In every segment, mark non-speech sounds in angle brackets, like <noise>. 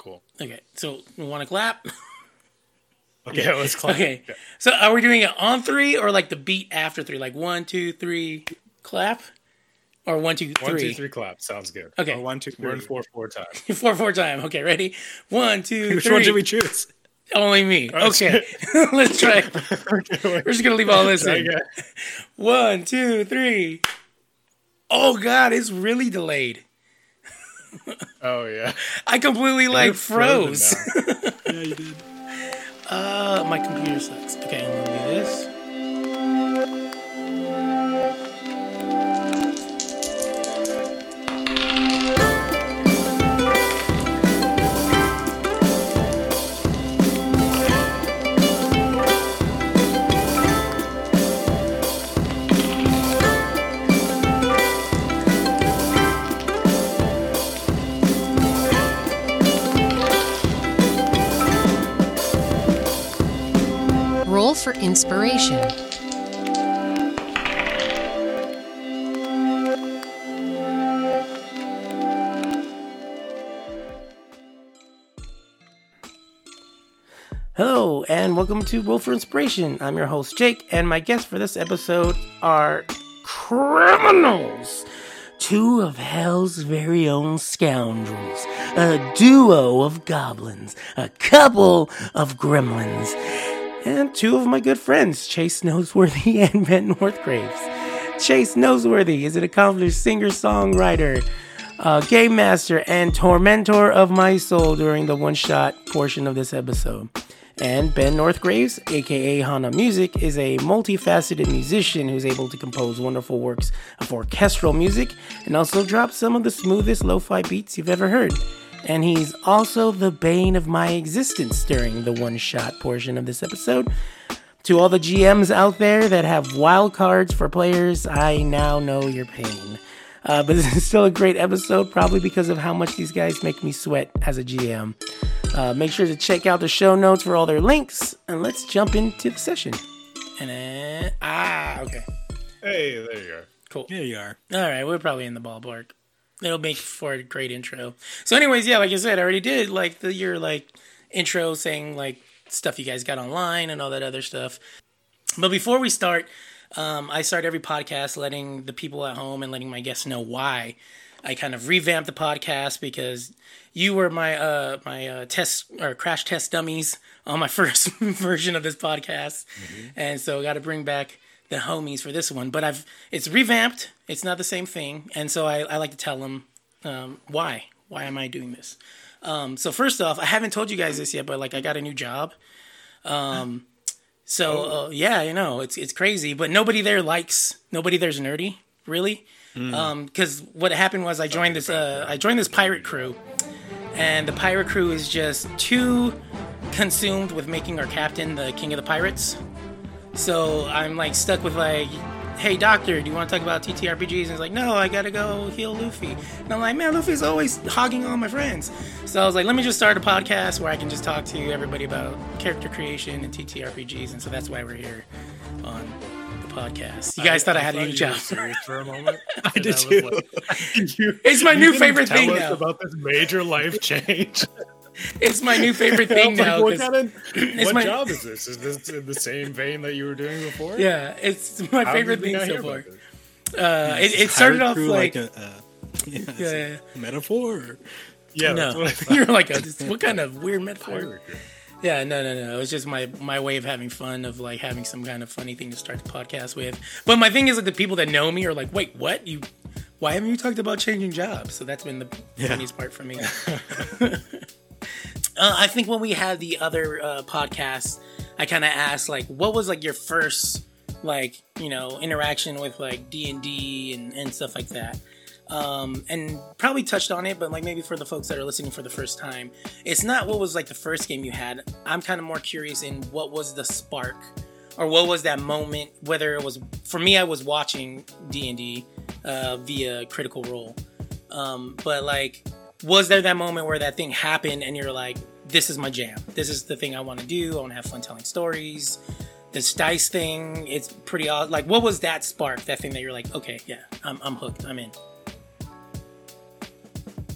Cool. Okay, so we want to clap. <laughs> Okay, yeah, let's clap. Okay, so are we doing it on three or like the beat after three? Like one, two, three, clap, or one, two, three. One, two, three, clap. Sounds good. Okay, or one, two, three. One, four, four time. <laughs> four, four time. Okay, ready? One, two, <laughs> Which three. one should we choose? Only me. Oh, okay, let's try. We're just gonna leave all this in. Okay. One, two, three. Oh God, it's really delayed. Oh yeah. I completely like You're froze. <laughs> Yeah, you did. uh, my computer sucks. Okay, I'm gonna do this. For inspiration. Hello, and welcome to Roll for Inspiration. I'm your host, Jake, and my guests for this episode are criminals. Two of hell's very own scoundrels, a duo of goblins, a couple of gremlins, and two of my good friends, Chase Noseworthy <laughs> and Ben Northgraves. Chase Noseworthy is an accomplished singer songwriter, uh, game master, and tormentor of my soul during the one shot portion of this episode. And Ben Northgraves, aka Hana Music, is a multifaceted musician who's able to compose wonderful works of orchestral music and also drop some of the smoothest lo fi beats you've ever heard. And he's also the bane of my existence during the one shot portion of this episode. To all the GMs out there that have wild cards for players, I now know your pain. Uh, but <laughs> this is still a great episode, probably because of how much these guys make me sweat as a GM. Uh, make sure to check out the show notes for all their links, and let's jump into the session. And then, ah, okay, Hey, there you go. cool. Yeah, you are. All right, we're probably in the ballpark. It'll make for a great intro. So, anyways, yeah, like I said, I already did like the your like intro saying like stuff you guys got online and all that other stuff. But before we start, um, I start every podcast letting the people at home and letting my guests know why I kind of revamped the podcast because you were my uh my uh, test or crash test dummies on my <laughs> first version of this podcast, and so got to bring back the homies for this one. But I've it's revamped. It's not the same thing, and so I, I like to tell them um, why. Why am I doing this? Um, so first off, I haven't told you guys this yet, but like I got a new job. Um, so uh, yeah, you know it's it's crazy, but nobody there likes nobody there's nerdy really. Because what happened was I joined this uh, I joined this pirate crew, and the pirate crew is just too consumed with making our captain the king of the pirates. So I'm like stuck with like, hey doctor, do you want to talk about TTRPGs? And he's like, no, I gotta go heal Luffy. And I'm like, man, Luffy's always hogging all my friends. So I was like, let me just start a podcast where I can just talk to everybody about character creation and TTRPGs. And so that's why we're here on the podcast. You guys thought I, had a new job. for a moment. <laughs> I did too. like- <laughs> It's my you new favorite tell thing us now. about this major life change. <laughs> It's my new favorite thing <laughs> Like, now. what 'cause- kind of what my- job is this? Is this in the same vein that you were doing before? yeah, it's my How favorite thing not so far. Uh, it, it started off crew like, a, uh, <laughs> yeah, it's yeah, a metaphor. or- Yeah, no, what I <laughs> thought. you're like a, what kind of weird metaphor? Yeah, no, no, no. It was just my my way of having fun, of like having some kind of funny thing to start the podcast with. But my thing is like the people that know me are like, wait, what? You, why haven't you talked about changing jobs? So that's been the Yeah. funniest part for me. Uh, I think when we had the other uh, podcast, I kind of asked like, what was like your first like you know interaction with like D and D and stuff like that um, and probably touched on it, but like maybe for the folks that are listening for the first time, it's not what was like the first game you had. I'm kind of more curious in what was the spark, or what was that moment. Whether it was for me, I was watching D and D uh, via Critical Role, um, but like, was there that moment where that thing happened and you're like, this is my jam. This is the thing I want to do. I want to have fun telling stories. This dice thing, it's pretty odd. Like, what was that spark? That thing that you're like, okay, yeah, I'm, I'm hooked. I'm in.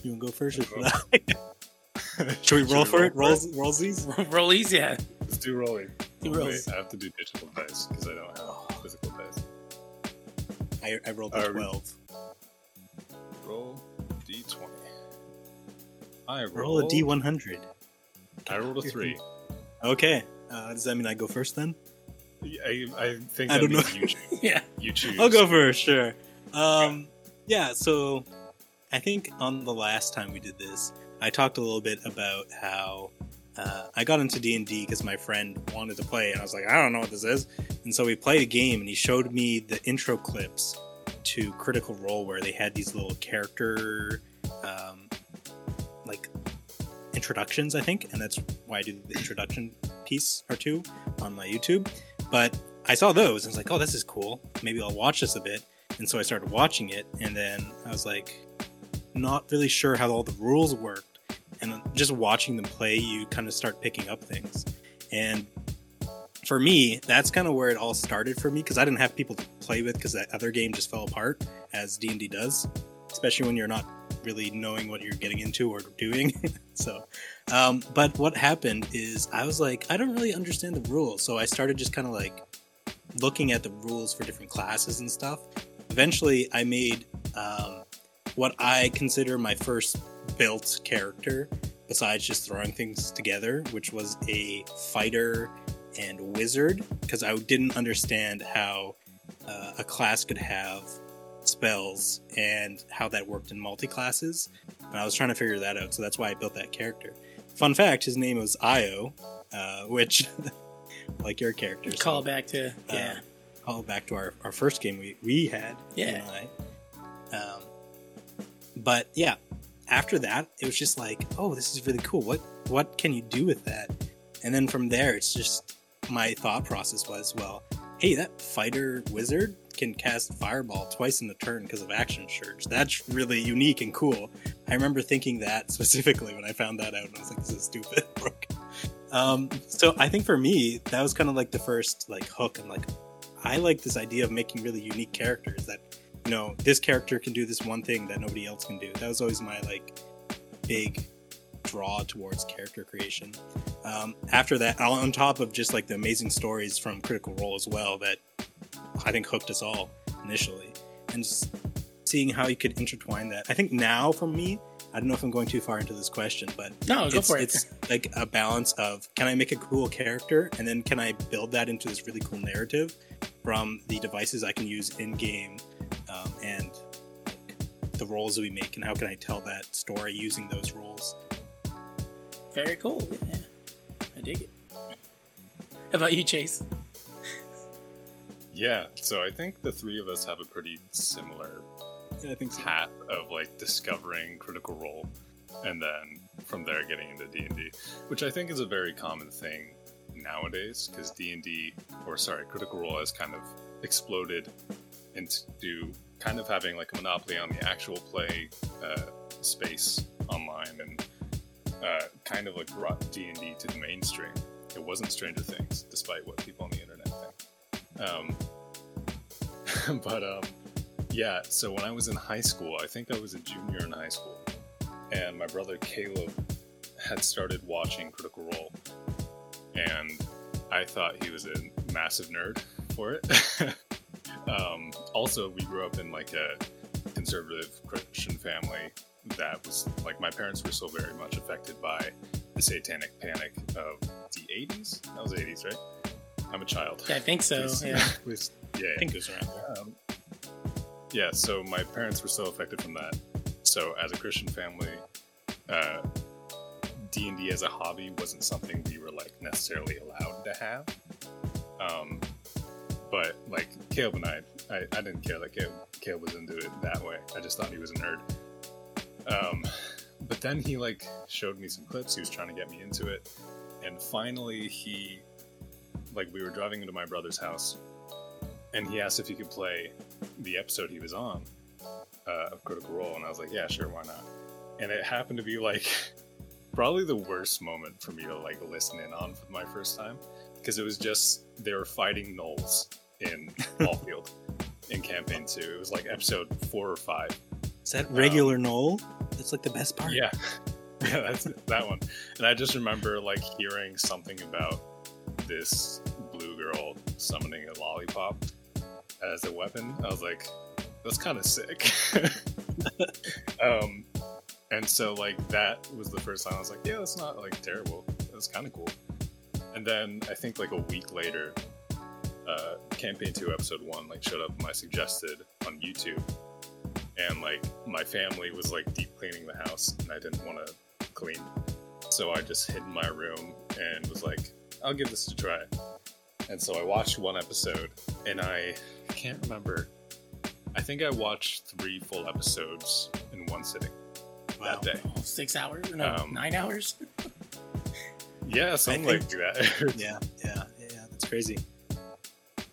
You want to go first? Or should I? <laughs> Should we roll for it? roll <laughs> Roll, for rollsies? Rollies, yeah. Let's do rolling. Do Oh, rolls. wait, I have to do digital dice because I don't have physical dice. I, I rolled Uh, a 12. Roll d20. I rolled, Roll a d100. I rolled a three. Okay. Uh, does that mean I go first then? I, I think I don't know. you choose. <laughs> Yeah. You choose. I'll go first, sure. Um, yeah, so I think on the last time we did this, I talked a little bit about how uh, I got into D and D because my friend wanted to play, and I was like, I don't know what this is, and so we played a game, and he showed me the intro clips to Critical Role where they had these little character, um, introductions, I think, and that's why I do the introduction piece or two on my YouTube. But I saw those and was like, oh, this is cool. Maybe I'll watch this a bit. And so I started watching it, and then I was like, not really sure how all the rules worked. And just watching them play, you kind of start picking up things. And for me, that's kind of where it all started for me because I didn't have people to play with because that other game just fell apart, as D and D does, especially when you're not really knowing what you're getting into or doing. <laughs> so, um, but what happened is I was like, I don't really understand the rules, so I started just kind of like looking at the rules for different classes and stuff. Eventually, I made um, what I consider my first built character, besides just throwing things together, which was a fighter and wizard, because I didn't understand how uh, a class could have spells and how that worked in multi classes. And I was trying to figure that out, so that's why I built that character. Fun fact: his name was Io, uh, which, <laughs> like your character, so, Call back to yeah. uh, call back to our, our first game we, we had. Yeah. I. Um, but yeah, after that, it was just like, oh, this is really cool. What what can you do with that? And then from there, it's just my thought process was, well, hey, that fighter wizard can cast fireball twice in a turn because of action surge. That's really unique and cool. I remember thinking that <laughs> specifically when I found that out, and I was like, this is stupid. <laughs> um, so I think for me, that was kind of like the first like hook, and like I like this idea of making really unique characters that you know this character can do this one thing that nobody else can do. That was always my like big draw towards character creation. Um, after that, on top of just like the amazing stories from Critical Role as well, that I think hooked us all initially, and just seeing how you could intertwine that. I think now for me, I don't know if I'm going too far into this question, but No, go it's, for it. it's like a balance of can I make a cool character and then can I build that into this really cool narrative from the devices I can use in game um, and the roles that we make and how can I tell that story using those roles. Very cool. Yeah. I dig it. How about you, Chase? Yeah, so I think the three of us have a pretty similar Yeah, I think so. path of like discovering Critical Role, and then from there getting into D and D, which I think is a very common thing nowadays because D and D, or sorry, Critical Role has kind of exploded into kind of having like a monopoly on the actual play uh, space online, and uh, kind of like brought D and D to the mainstream. It wasn't Stranger Things, despite what people on the. Um, <laughs> but um, yeah, so when I was in high school, I think I was a junior in high school, and my brother Caleb had started watching Critical Role, and I thought he was a massive nerd <laughs> for it. <laughs> um, also, we grew up in like a conservative Christian family that was like my parents were so very much affected by the satanic panic of the 80s. That was 80s, right? I'm a child. Yeah, I think so. <laughs> Yeah. yeah, I think it was around there. um, yeah, so my parents were so affected from that. So as a Christian family, uh, D and D as a hobby wasn't something we were like necessarily allowed to have. Um, but like Caleb and I, I, I didn't care that Caleb, Caleb was into it that way. I just thought he was a nerd. Um, but then he like showed me some clips. He was trying to get me into it, and finally he, like, we were driving into my brother's house, and he asked if he could play the episode he was on uh, of Critical Role, and I was like, yeah, sure, why not? And it happened to be like <laughs> probably the worst moment for me to like listen in on for my first time because it was just they were fighting gnolls in <laughs> Alfield in campaign two. It was like episode four or five. Is that regular Knoll? That's like the best part. Yeah, <laughs> yeah, that's that one. And I just remember like hearing something about this blue girl summoning a lollipop as a weapon. I was like, that's kind of sick. <laughs> um, and so like that was the first time I was like, yeah, that's not like terrible. That's kind of cool. And then I think like a week later, uh, campaign two episode one like showed up my suggested on YouTube, and like my family was like deep cleaning the house, and I didn't want to clean, so I just hid in my room and was like, I'll give this a try. And so I watched one episode, and I can't remember. I think I watched three full episodes in one sitting Wow. that day. Six hours? No, Um, nine hours? <laughs> Yeah, something think- like that. <laughs> Yeah, yeah, yeah. That's crazy.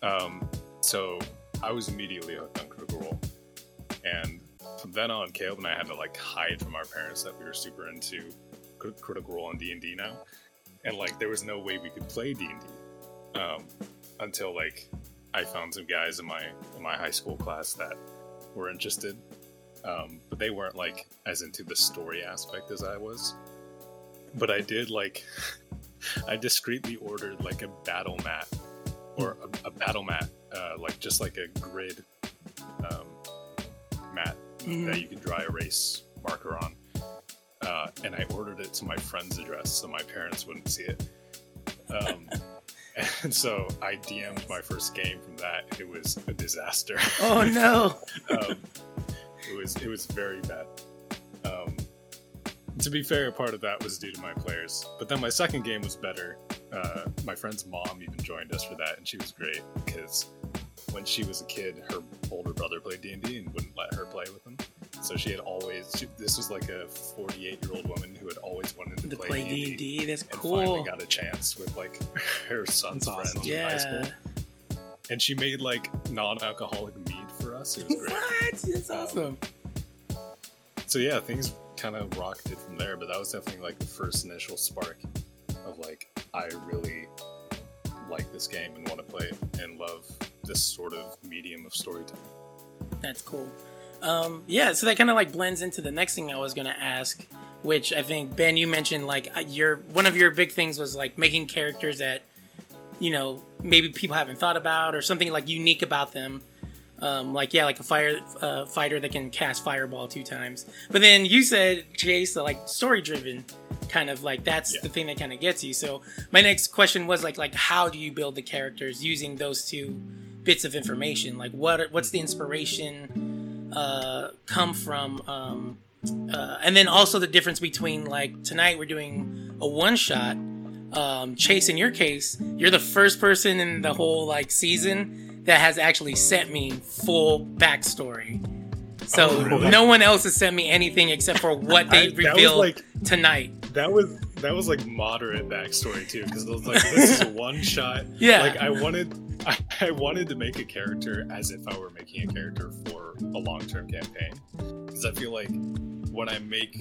Um, so I was immediately hooked on Critical Role, and from then on, Caleb and I had to like hide from our parents that we were super into Critical Role and D and D now, and like there was no way we could play D and D um, until like I found some guys in my in my high school class that were interested, um, but they weren't like as into the story aspect as I was. But I did like <laughs> I discreetly ordered like a battle mat or a, a battle mat, uh, like just like a grid um, mat Mhm. that you can dry erase marker on. Uh, and I ordered it to my friend's address so my parents wouldn't see it. Um, <laughs> and so I DM'd my first game from that. It was a disaster. Oh no! <laughs> um, it was it was very bad. Um, to be fair, part of that was due to my players, but then my second game was better. Uh, my friend's mom even joined us for that, and she was great because when she was a kid, her older brother played D and D and wouldn't let her play with him. So she had always. She, this was like a 48 year old woman who had always wanted to, To play, play D&D, D and D, that's and finally got a chance with like <laughs> her son's That's friends awesome. in high school. And she made like non-alcoholic mead for us. It was great. What? That's Um, awesome. so yeah, things kind of rocketed from there, but that was definitely like the first initial spark of like I really like this game and want to play it and love this sort of medium of storytelling. That's cool. Um, yeah, so that kind of like blends into the next thing I was gonna ask, which I think Ben, you mentioned like uh, your one of your big things was like making characters that you know maybe people haven't thought about or something like unique about them. Um, like yeah, like a fire uh, fighter that can cast fireball two times. But then you said Chase, like story driven, kind of like that's Yeah. the thing that kind of gets you. So my next question was like like how do you build the characters using those two bits of information? Like what what's the inspiration uh, come from? Um, uh, and then also the difference between like tonight we're doing a one shot. Um, Chase, in your case, you're the first person in the whole like season that has actually sent me full backstory. So Oh, really? no one else has sent me anything except for what <laughs> they I- revealed like- tonight. That was that was like moderate backstory too, because it was like this is a <laughs> one shot. Yeah. Like I wanted I, I wanted to make a character as if I were making a character for a long term campaign. Because I feel like when I make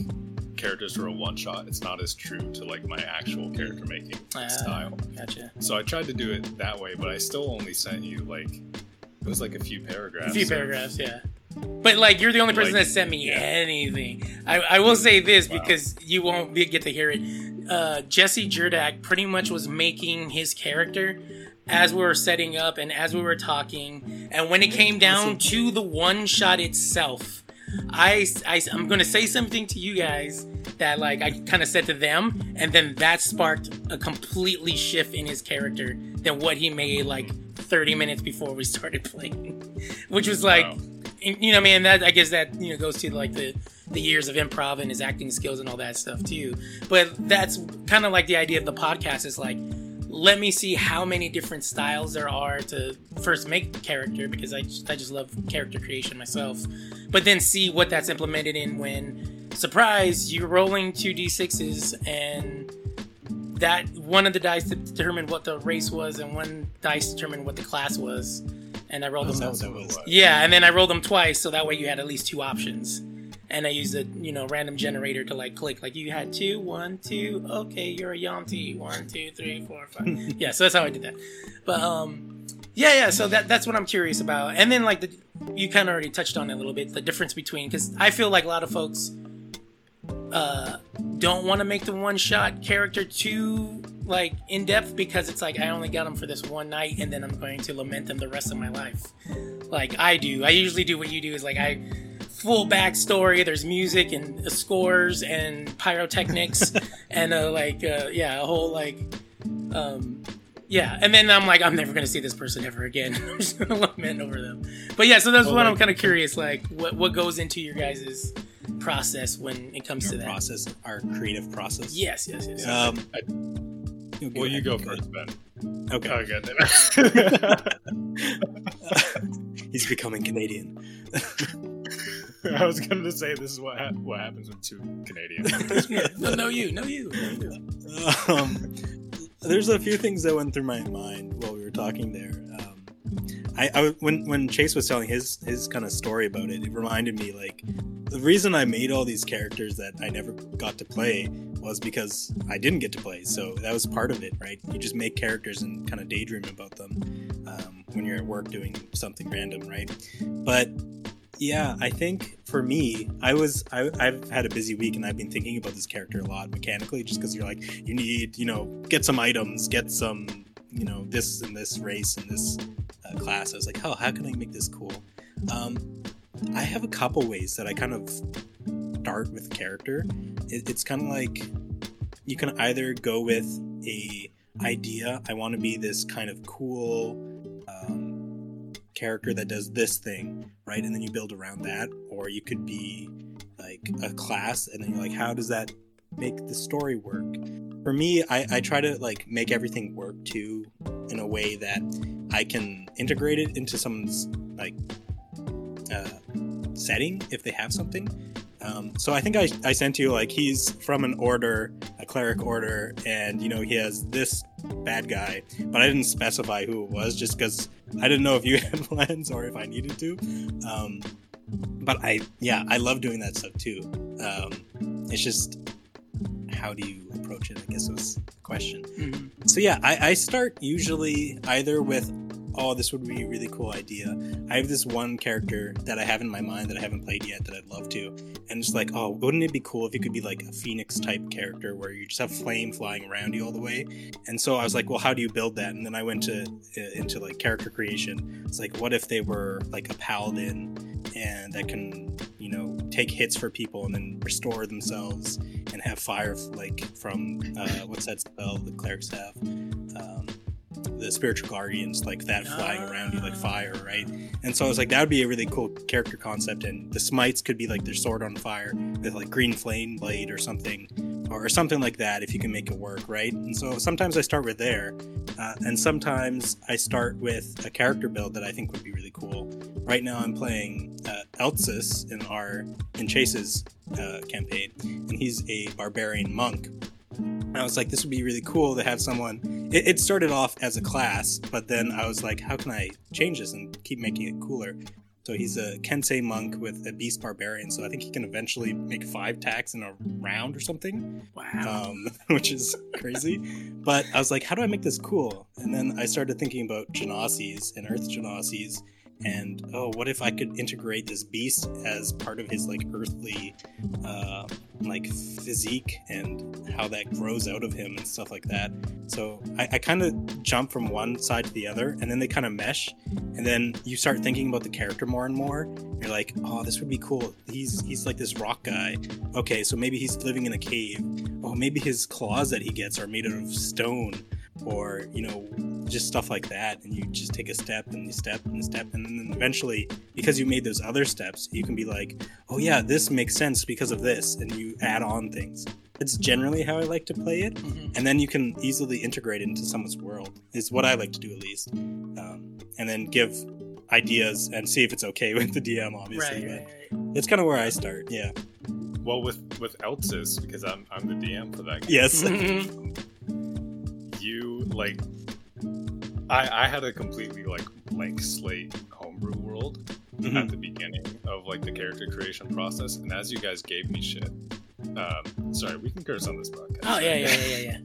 characters for a one shot, it's not as true to like my actual character making Ah. style. Gotcha. So I tried to do it that way, but I still only sent you like it was like a few paragraphs. A few of- paragraphs, yeah. But like, you're the only person Like, that sent me yeah. anything. I, I will say this Wow. because you won't be, get to hear it. Uh, Jesse Jurdak pretty much was making his character as we were setting up and as we were talking, and when it came down to the one shot itself, I, I am gonna say something to you guys that like I kind of said to them, and then that sparked a completely shift in his character than what he made like 30 minutes before we <laughs> started playing, which was like Wow. You know, man, that I guess that you know goes to like the the years of improv and his acting skills and all that stuff too. But that's kind of like the idea of the podcast is like, let me see how many different styles there are to first make the character because I just, I just love character creation myself. But then see what that's implemented in when surprise you're rolling two d6s and that one of the dice determined what the race was and one dice determined what the class was and i rolled Oh, them that out was- yeah, and then I rolled them twice, so that way you had at least two options. And I used a you know random generator to like click, like you had two, one, two. Okay, you're a Yuan-ti. One, two, three, four, five. <laughs> yeah, so that's how I did that. But um, yeah, yeah. So that that's what I'm curious about. And then like the you kind of already touched on it a little bit, the difference between because I feel like a lot of folks uh, don't want to make the one shot character too like in depth because it's like I only got them for this one night and then I'm going to lament them the rest of my life. Like I do. I usually do what you do is like I full backstory. There's music and scores and pyrotechnics <laughs> and uh, like uh, yeah, a whole like um, yeah. And then I'm like I'm never gonna see this person ever again. <laughs> I'm just gonna lament over them. But yeah, so that's Well, what I'm kind of curious. Like what what goes into your guys' process when it comes to that? process, our creative process. Yes, yes, yes. Um, I- you'll Well, you ahead, go ahead. first, Ben. Okay. Oh, good. <laughs> He's becoming Canadian. <laughs> I was going to say this is what ha- what happens when two Canadians. <laughs> Yeah, no, no, you, no, you, no, you. um, there's a few things that went through my mind while we were talking there. Um, I, I when when Chase was telling his his kind of story about it, it reminded me like the reason I made all these characters that I never got to play was because I didn't get to play. So that was part of it, right? You just make characters and kind of daydream about them um, when you're at work doing something random, right? But yeah, I think for me, I was I, I've had a busy week and I've been thinking about this character a lot mechanically, just because you're like you need you know get some items, get some you know this and this race and this uh, class. I was like, oh, how can I make this cool? Um, I have a couple ways that I kind of start with character. It, it's kind of like you can either go with a idea. I want to be this kind of cool. Um, character that does this thing right and then you build around that or you could be like a class and then you're like how does that make the story work for me I, I try to like make everything work too in a way that i can integrate it into someone's like uh, setting if they have something um, so i think I, I sent you like he's from an order a cleric order and you know he has this bad guy but i didn't specify who it was just because I didn't know if you <laughs> had plans or if I needed to. Um, but I, yeah, I love doing that stuff too. Um, it's just how do you approach it? I guess was the question. Mhm. So yeah, I, I start usually either with, oh, this would be a really cool idea. I have this one character that I have in my mind that I haven't played yet that I'd love to, and it's like, oh, wouldn't it be cool if you could be like a phoenix type character where you just have flame flying around you all the way? And so I was like, well, how do you build that? And then I went to uh, into like character creation. It's like, what if they were like a paladin and that can, know, take hits for people and then restore themselves and have fire like from uh, what's that spell the clerics have? Um, the spiritual guardians like that flying around you like fire, right? And so I was like, that would be a really cool character concept. And the smites could be like their sword on fire with like green flame blade or something, or something like that if you can make it work, right? And so sometimes I start with there, uh, and sometimes I start with a character build that I think would be really cool. Right now, I'm playing uh, Eltsis in our in Chase's uh, campaign, and he's a barbarian monk. And I was like, this would be really cool to have someone. It, it started off as a class, but then I was like, how can I change this and keep making it cooler? So he's a Kensei monk with a beast barbarian, so I think he can eventually make five attacks in a round or something Wow. um, <laughs> which is crazy. But I was like, how do I make this cool? And then I started thinking about Genasi's and Earth Genasi's, and oh, what if I could integrate this beast as part of his like earthly, uh, like physique and how that grows out of him and stuff like that. So I, I kind of jump from one side to the other, and then they kind of mesh, and then you start thinking about the character more and more. You're like, oh, this would be cool. He's he's like this rock guy. Okay, so maybe he's living in a cave oh, maybe his claws that he gets are made out of stone, or you know, just stuff like that. And you just take a step and you step and step, and then eventually, because you made those other steps, you can be like, oh yeah, this makes sense because of this, and you add on things. It's generally how I like to play it, Mhm. and then you can easily integrate it into someone's world. Is what I like to do at least, um, and then give ideas and see if it's okay <laughs> with the DM, obviously. Right, but right, it's kind of where I start. Yeah. well, with with Eltsis, because I'm I'm the DM for that. game, Yes. <laughs> right. you like I I had a completely like blank slate homebrew world Mhm. at the beginning of like the character creation process, and as you guys gave me shit. Um, sorry, we can curse on this podcast. oh yeah, yeah, yeah, yeah, yeah.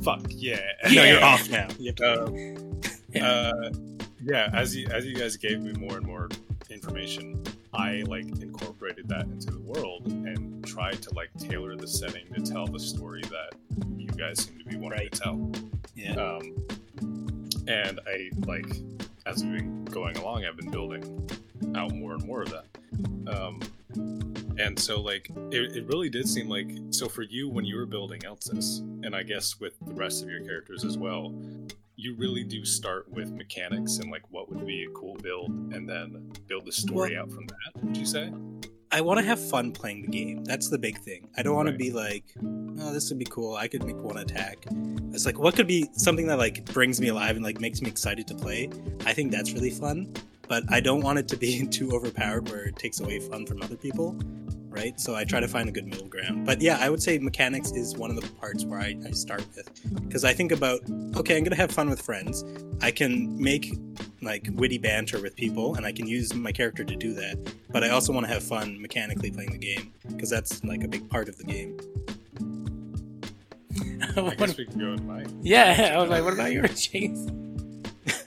<laughs> Fuck yeah. <laughs> No, Yeah. you're off now. You have to Um, Yeah. uh, yeah, as you as you guys gave me more and more information, I like incorporated that into the world and tried to like tailor the setting to tell the story that you guys seem to be wanting Right. to tell. Yeah. Um, and I like as we've been going along, I've been building out more and more of that. Um, and so like it, it really did seem like so for you when you were building Elsis, and I guess with the rest of your characters as well, you really do start with mechanics and like what would be a cool build, and then build the story out from that. Would you say? I want to have fun playing the game. That's the big thing. I don't want Right. to be like, oh, this would be cool. I could make one attack. It's like, what could be something that like brings me alive and like makes me excited to play? I think that's really fun. But I don't want it to be <laughs> too overpowered where it takes away fun from other people. Right? So I try to find a good middle ground. But yeah, I would say mechanics is one of the parts where I, I start with. Because I think about, okay, I'm going to have fun with friends. I can make like witty banter with people and I can use my character to do that but I also want to have fun mechanically playing the game because that's like a big part of the game. <laughs> I guess we can go with mine. yeah, <laughs> I was like, what about yours, Chase?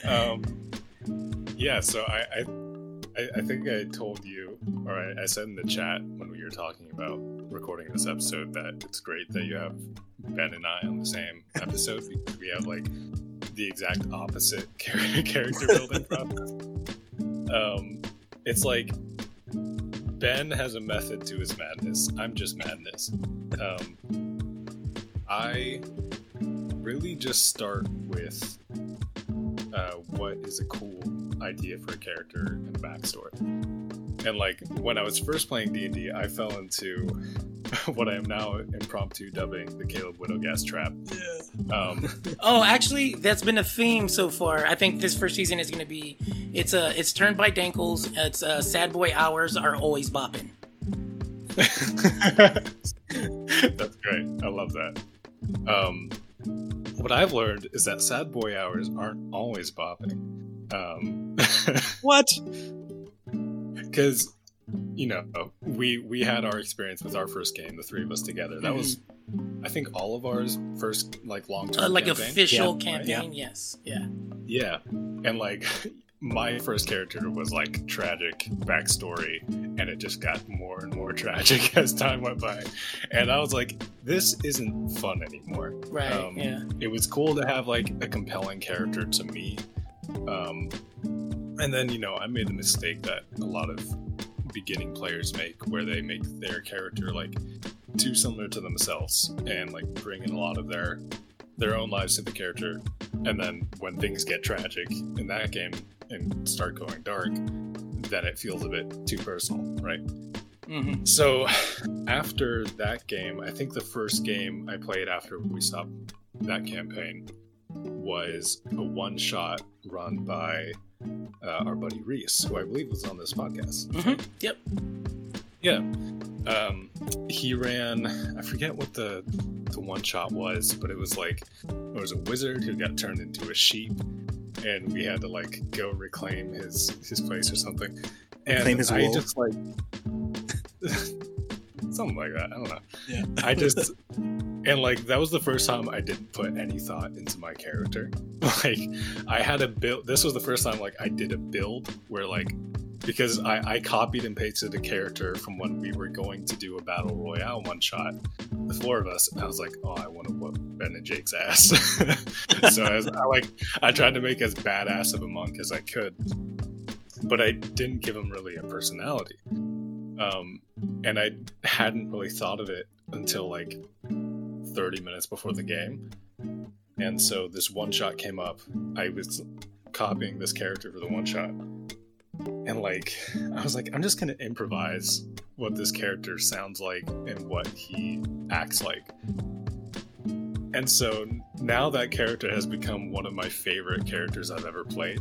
um, yeah, so I, I, I, think I told you, or I, I said in the chat when we were talking about recording this episode that it's great that you have Ben and I on the same episode. <laughs> we, we have like the exact opposite <laughs> char- character building <laughs> process. Um, it's like Ben has a method to his madness. I'm just madness. Um, I really just start with uh, what is a cool idea for a character and backstory. And like when I was first playing D and I fell into <laughs> what I am now impromptu dubbing the Caleb Widogast trap. Um, <laughs> Oh, actually, that's been a theme so far. I think this first season is going to be it's a it's turned by Dankles. It's uh, sad boy hours are always bopping. <laughs> That's great. I love that. Um, what I've learned is that sad boy hours aren't always bopping. Um, <laughs> What? because you know we we had our experience with our first game, the three of us together. That was, I think, all of ours first like long term Uh, like campaign. official Yeah, right, campaign, yes, yeah. Yeah, and like <laughs> my first character was like tragic backstory, and it just got more and more <laughs> tragic as time went by, and I was like, this isn't fun anymore. Right, Um, yeah. It was cool to have like a compelling character to me, um, and then you know I made the mistake that a lot of beginning players make, where they make their character like too similar to themselves and like bring in a lot of their their own lives to the character and then when things get tragic in that game and start going dark then it feels a bit too personal right hmm so after that game i think the first game i played after we stopped that campaign was a one shot run by uh, our buddy reese who i believe was on this podcast hmm Yep. yeah. Um, he ran. I forget what the the one shot was, but it was like it was a wizard who got turned into a sheep, and we had to like go reclaim his his place or something. And Reclaim his I wool? just like <laughs> something like that. I don't know. Yeah. I just and like that was the first time I didn't put any thought into my character. <laughs> Like I had a build. This was the first time like I did a build where like because I, I copied and pasted a character from when we were going to do a battle royale one shot, the four of us, and I was like, oh, I want to whoop Ben and Jake's ass. <laughs> so I, was, I like I tried to make as badass of a monk as I could, but I didn't give him really a personality. Um, and I hadn't really thought of it until like 30 minutes before the game. And so this one shot came up. I was copying this character for the one shot. And like, I was like, I'm just to improvise what this character sounds like and what he acts like. And so now that character has become one of my favorite characters I've ever played.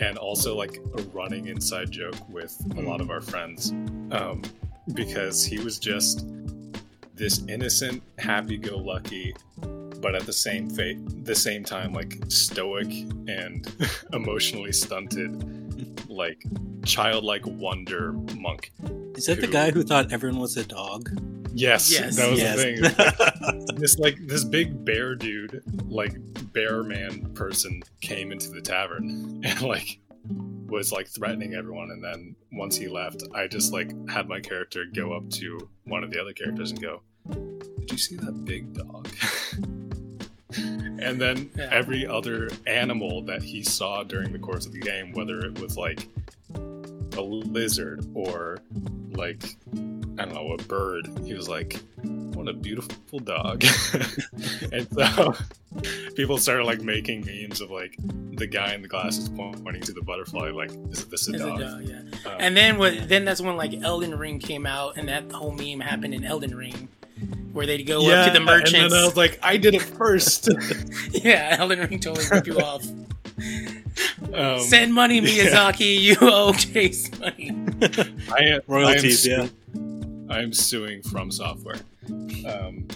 And also like a running inside joke with a lot of our friends. Um, because he was just this innocent, happy-go-lucky, but at the same fa- the same time like stoic and <laughs> emotionally stunted, like childlike wonder monk. Is that the guy who thought everyone was a dog? Yes, Yes. that was Yes. the thing. <laughs> this like this big bear dude, like bear man person, came into the tavern <laughs> and like was like threatening everyone, and then once he left, I just like had my character go up to one of the other characters and go, "Did you see that big dog?" <laughs> <laughs> and then Yeah. every other animal that he saw during the course of the game, whether it was like a lizard or like I don't know a bird, he was like, "What a beautiful dog!" <laughs> and so <laughs> people started like making memes of like the guy in the glasses pointing to the butterfly, like, "Is this a It's a dog?" dog, yeah. Um, And then what? Then that's when like Elden Ring came out, and that whole meme happened in Elden Ring, where they'd go up to the merchants. And then I was like, I did it first. <laughs> yeah, Elden Ring totally rip you off. um, Send money, yeah. Miyazaki. <laughs> You owe Chase money. I am, Royalties, I am yeah. I'm suing FromSoftware. Um,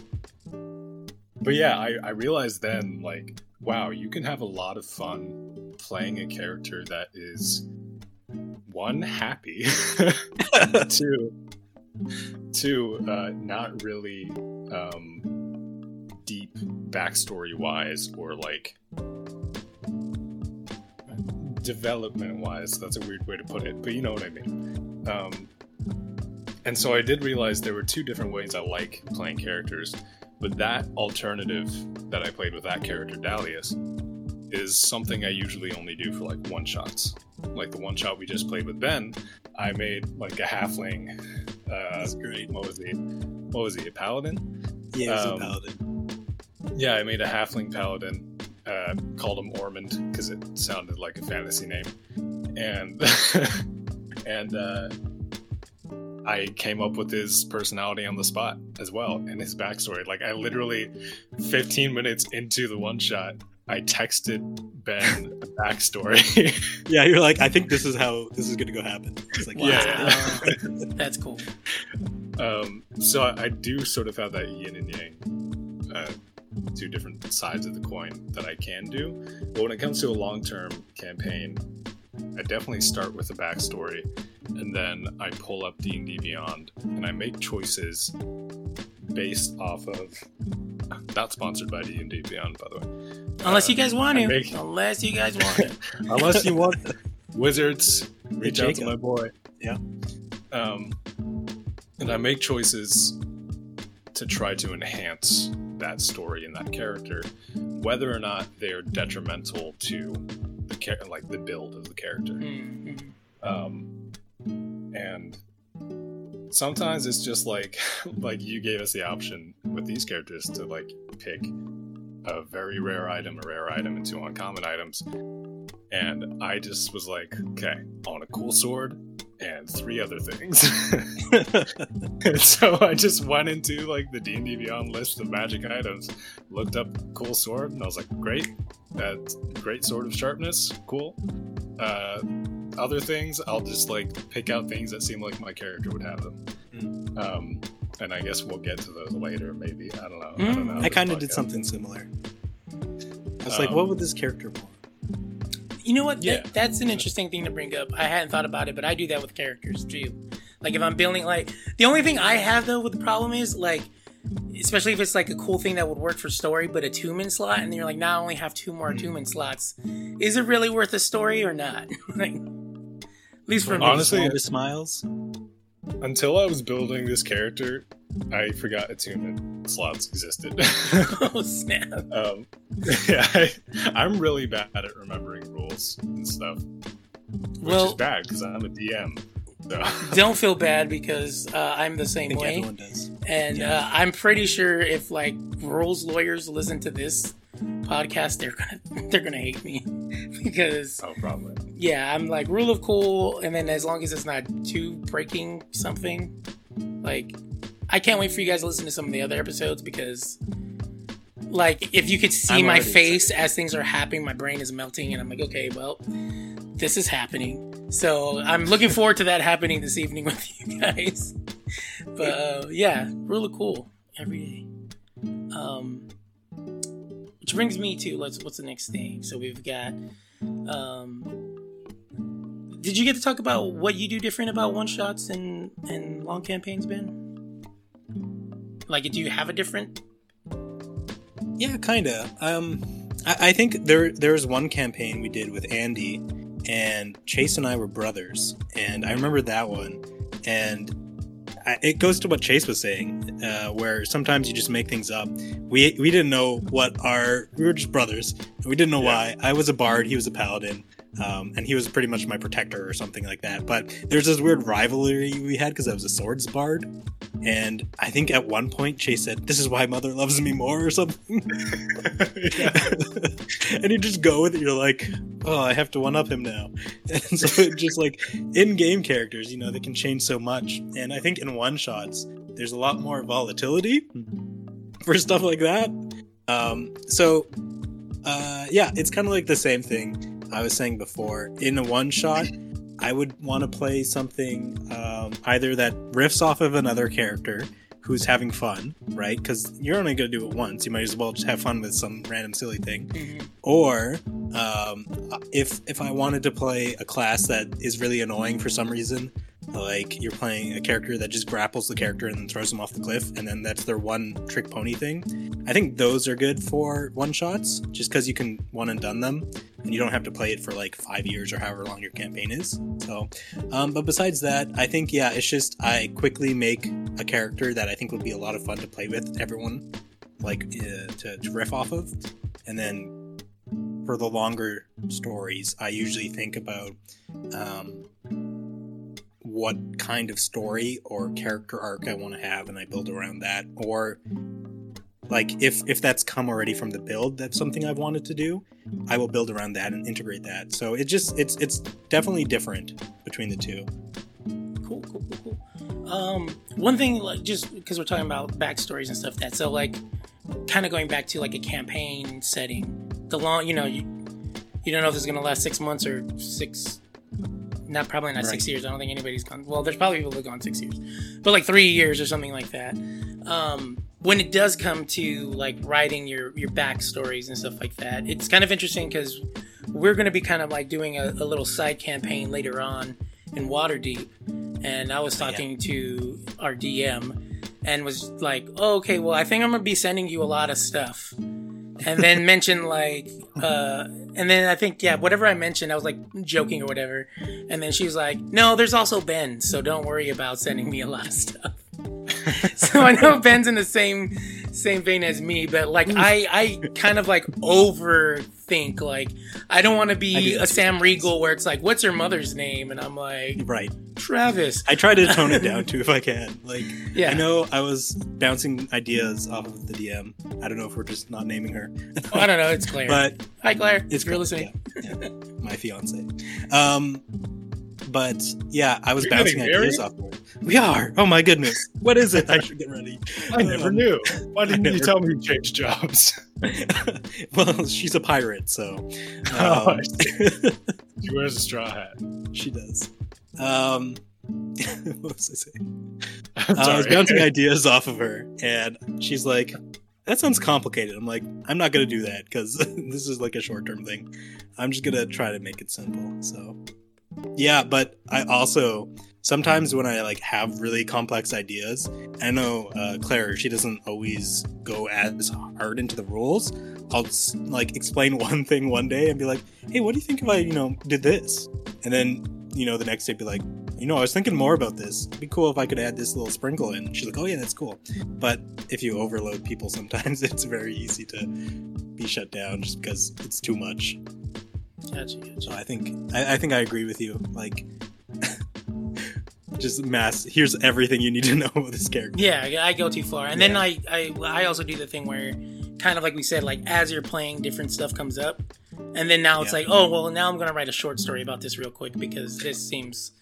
but yeah, I, I realized then, like, wow, you can have a lot of fun playing a character that is one happy, <laughs> two, two uh, not really um, deep backstory wise or like development wise. That's a weird way to put it, but you know what I mean. Um, and so I did realize there were two different ways I like playing characters, but that alternative that I played with that character, Dalius, is something I usually only do for like one shots. Like the one shot we just played with Ben, I made like a halfling. Uh, That's great. what was he? What was he? A paladin? Yeah, Um, a paladin. Yeah, I made a halfling paladin. Uh, called him Ormond because it sounded like a fantasy name, and <laughs> and uh, I came up with his personality on the spot as well and his backstory. Like I literally, 15 minutes into the one shot, I texted Ben a backstory. <laughs> Yeah, you're like, I think this is how this is gonna go happen. It's like, Wow. Yeah. <laughs> That's cool. um, so I, I do sort of have that yin and yang, uh, two different sides of the coin that I can do. But when it comes to a long term campaign, I definitely start with a backstory, and then I pull up D and D Beyond, and I make choices based off of. Not sponsored by D and D Beyond, by the way. Unless Uh, you guys want make- Unless you guys want to. <laughs> Unless you want wizards, reach out to my boy. Yeah. Um, and I make choices to try to enhance that story and that character, whether or not they are detrimental to the char- like the build of the character. Mm, mm. Um, and sometimes it's just like <laughs> like you gave us the option with these characters to like pick a very rare item, a rare item, and two uncommon items. And I just was like, okay, I want a cool sword and three other things. <laughs> and so I just went into like the D and D Beyond list of magic items, looked up cool sword, and I was like, great, that's great sword of sharpness, cool. Uh, other things, I'll just like pick out things that seem like my character would have them. Um, and I guess we'll get to those later, maybe. I don't know. I, don't know I kind of did something similar. I was like, Um, what would this character want? You know what? Yeah. That, that's an interesting thing to bring up. I hadn't thought about it, but I do that with characters too. Like if I'm building, like the only thing I have though with the problem is like, especially if it's like a cool thing that would work for story, but a two-man slot, and you're like, now I only have two more attunement slots. Is it really worth a story or not? <laughs> like, at least for me. Honestly, Smaller smiles. Until I was building this character, I forgot attunement slots existed. <laughs> oh snap! um, <laughs> yeah, I, I'm really bad at remembering rules and stuff, which Well- is bad because I'm a DM. So. <laughs> Don't feel bad because uh, I'm the I same think way. everyone does. And Yeah. uh, I'm pretty sure if like rules lawyers listen to this podcast, they're gonna they're gonna hate me because Oh, probably. Yeah, I'm like rule of cool, and then as long as it's not too breaking something, like I can't wait for you guys to listen to some of the other episodes because. Like if you could see I'm my face as things are happening, my brain is melting, and I'm like, okay, well, this is happening. So I'm looking forward to that happening this evening <laughs> with you guys. But uh, yeah, really cool every day. Um, which brings me to let's what's the next thing? So we've got. Um, did you get to talk about what you do different about one shots and and long campaigns, Ben? Like, do you have a different? Yeah, kinda. Um, I, I think there there was one campaign we did with Andy, and Chase and I were brothers, and I remember that one, and I, it goes to what Chase was saying, uh, where sometimes you just make things up. We we didn't know what our we were just brothers. And we didn't know why. I was a bard, he was a paladin. Um, and he was pretty much my protector or something like that. But there's this weird rivalry we had because I was a swords bard, and I think at one point Chase said, "This is why Mother loves me more" or something. <laughs> and you just go with it. You're like, "Oh, I have to one up him now." <laughs> And so it just like in-game characters, you know, they can change so much. And I think in one shots, there's a lot more volatility for stuff like that. Um, so uh, yeah, it's kind of like the same thing I was saying before. In a one shot, I would want to play something um, either that riffs off of another character who's having fun, right? Because you're only going to do it once. You might as well just have fun with some random silly thing. Or um, if if I wanted to play a class that is really annoying for some reason, like you're playing a character that just grapples the character and then throws them off the cliff, and then that's their one trick pony thing. I think those are good for one shots, just because you can one and done them, and you don't have to play it for like five years or however long your campaign is. So, um, but besides that, I think yeah, it's just I quickly make a character that I think would be a lot of fun to play with everyone, like uh, to, to riff off of, and then for the longer stories, I usually think about um, what kind of story or character arc I want to have, and I build around that. Or like if if that's come already from the build, that's something I've wanted to do. I will build around that and integrate that. So it just it's it's definitely different between the two. Cool, cool, cool, cool. Um, one thing, like, just because we're talking about backstories and stuff, that so like, kind of going back to like a campaign setting, the long, you know, you you don't know if it's gonna last six months or six. Not probably not six years. I don't think anybody's gone. Well, there's probably people that have gone six years, but like three years or something like that. Um, when it does come to like writing your your backstories and stuff like that, it's kind of interesting because we're going to be kind of like doing a, a little side campaign later on in Waterdeep, and I was talking to our DM and was like, oh, "Okay, well, I think I'm gonna be sending you a lot of stuff," and then mention like, uh, and then I think yeah, whatever I mentioned, I was like joking or whatever, and then she was like, "No, there's also Ben, so don't worry about sending me a lot of stuff." <laughs> so I know Ben's in the same same vein as me, but like I I kind of like overthink. Like I don't want to be a Sam. Riegel where it's like, "What's her mother's name?" and I'm like, Right. "Travis." I try to tone it <laughs> down too if I can. Like, Yeah. I know I was bouncing ideas off of the DM. I don't know if we're just not naming her, I don't know. It's Claire. <laughs> but Hi, Claire. it's you're cool, listening. yeah. my fiance. Um, but yeah, I was You're bouncing ideas off. Her. We are. Oh my goodness, what is it? <laughs> I should get ready. I never Um, knew. Why <laughs> didn't you tell me you changed jobs? <laughs> well, she's a pirate, so Oh, um, She wears a straw hat. she does. Um, what was I saying? Uh, I was bouncing ideas off of her, and she's like, "That sounds complicated." I'm like, "I'm not gonna do that because this is like a short term thing. I'm just gonna try to make it simple." So, yeah, but I also sometimes when I like have really complex ideas, I know uh, Claire, she doesn't always go as hard into the rules. I'll s- like explain <laughs> one thing one day and be like, "Hey, what do you think if I, you know, did this?" And then you know the next day be like, you know, I was thinking more about this. It'd be cool if I could add this little sprinkle in. She's like, oh yeah, that's cool. But if you overload people, <laughs> sometimes it's very easy to be shut down just because it's too much. Gotcha, gotcha. So I think I, I think I agree with you. Like, <laughs> just mass. Here's everything you need to <laughs> know about this character. Yeah, I go too far, and then I, I I also do the thing where, kind of like we said, like as you're playing, different stuff comes up, and then now it's Yeah. like, oh well, now I'm gonna write a short story about this real quick because this seems,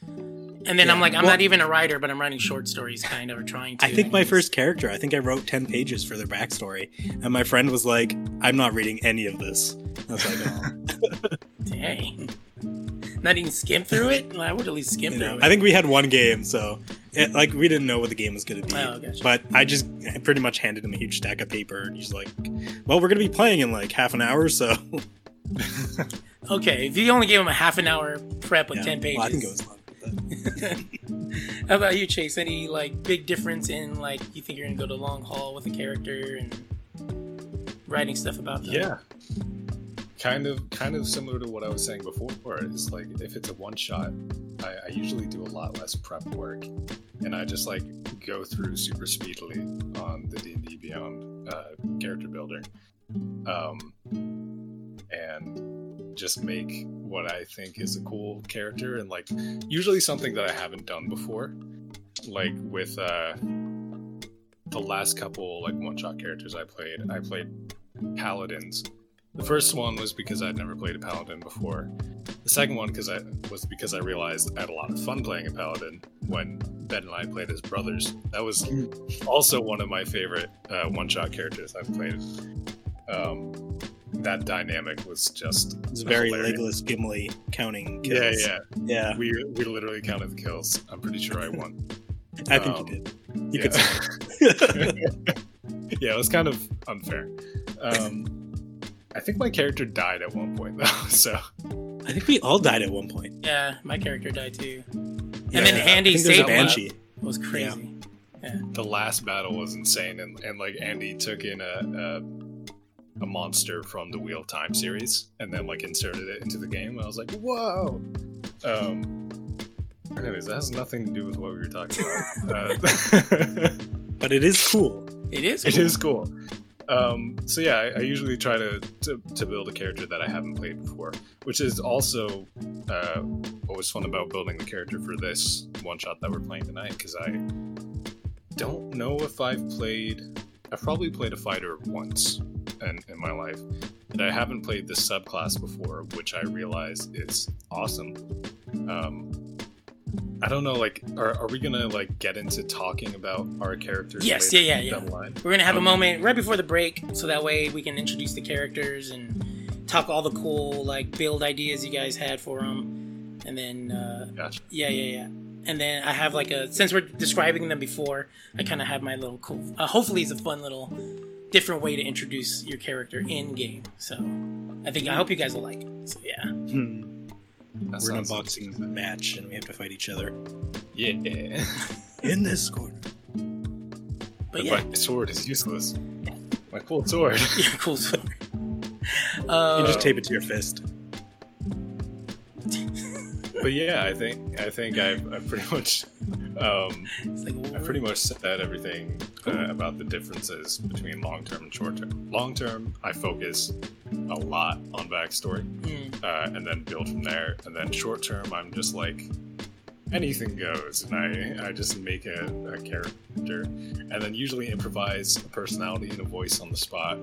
and then I'm like, I'm Well- not even a writer, but I'm writing short stories, kind of, or trying to. I think my first character, I think I wrote 10 pages for their backstory. And my friend was like, I'm not reading any of this. I was like, oh. <laughs> Dang. Not even skim through it. Well, I would at least skim you through it. I think we had one game, so it, like we didn't know what the game was going to be. Oh, gotcha. But I just pretty much handed him a huge stack of paper, and he's like, "Well, we're going to be playing in like half an hour, so <laughs> okay, if you only gave him a half an hour prep with yeah. ten pages, Well, I think it was How about you, Chase? Any like big difference in like you think you're gonna go to long haul with a character and writing stuff about them? Yeah. kind of kind of similar to what I was saying before. Is like if it's a one shot, I, I usually do a lot less prep work, and I just like go through super speedily on the D and D Beyond uh, character builder, um, and just make what I think is a cool character, and like usually something that I haven't done before, like with uh, the last couple like one shot characters I played. I played paladins the first one was because I'd never played a paladin before. The second one because I was because I realized I had a lot of fun playing a paladin when Ben and I played as brothers. That was also one of my favorite uh, one-shot characters I've played. Um, that dynamic was just It's very hilarious. Legolas Gimli counting Yeah, kills. yeah. yeah. We we literally counted the kills. I'm pretty sure I won. <laughs> I think Um, you did. You yeah. could <laughs> yeah, it was kind of unfair. Um, I think my character died at one point though, <laughs> so I think we all died at one point. Yeah, my character died too. Yeah, and then Andy I think there's a saved him. Banshee. It was crazy. the last battle was insane, and, and like Andy took in a, a a monster from the Wheel of Time series, and then like inserted it into the game. I was like, whoa. Um. Anyways, that has nothing to do with what we were talking about. <laughs> uh, <laughs> But it is cool. It is. it cool. is cool. Um, so yeah, I, I usually try to, to to build a character that I haven't played before, which is also uh, what was fun about building the character for this one shot that we're playing tonight. Because I don't know if I've played. I've probably played a fighter once in, in my life, but I haven't played this subclass before, which I realize is awesome. Um, I don't know, like, are, are we gonna like get into talking about our characters? Yes, yeah, yeah, yeah. We're gonna have a Um, moment right before the break, so that way we can introduce the characters and talk all the cool like build ideas you guys had for them, and then uh, Gotcha. yeah, yeah, yeah. And then I have like a since we're describing them before, I kind of have my little cool. Uh, hopefully, it's a fun little different way to introduce your character in game. So I think I hope you guys will like it. So yeah, Hmm. That We're in a sounds boxing match and we have to fight each other. Yeah. In this corner. but yeah, My sword is useless. My cool sword. <laughs> yeah, cool sword. You Uh, just tape it to your fist. But yeah, I think I think I've, I've pretty <laughs> much um, like, I pretty much said everything uh, about the differences between long term and short term. Long term, I focus a lot on backstory, Mm. uh, and then build from there. And then short term, I'm just like anything goes, and I I just make a, a character, and then usually improvise a personality and a voice on the spot,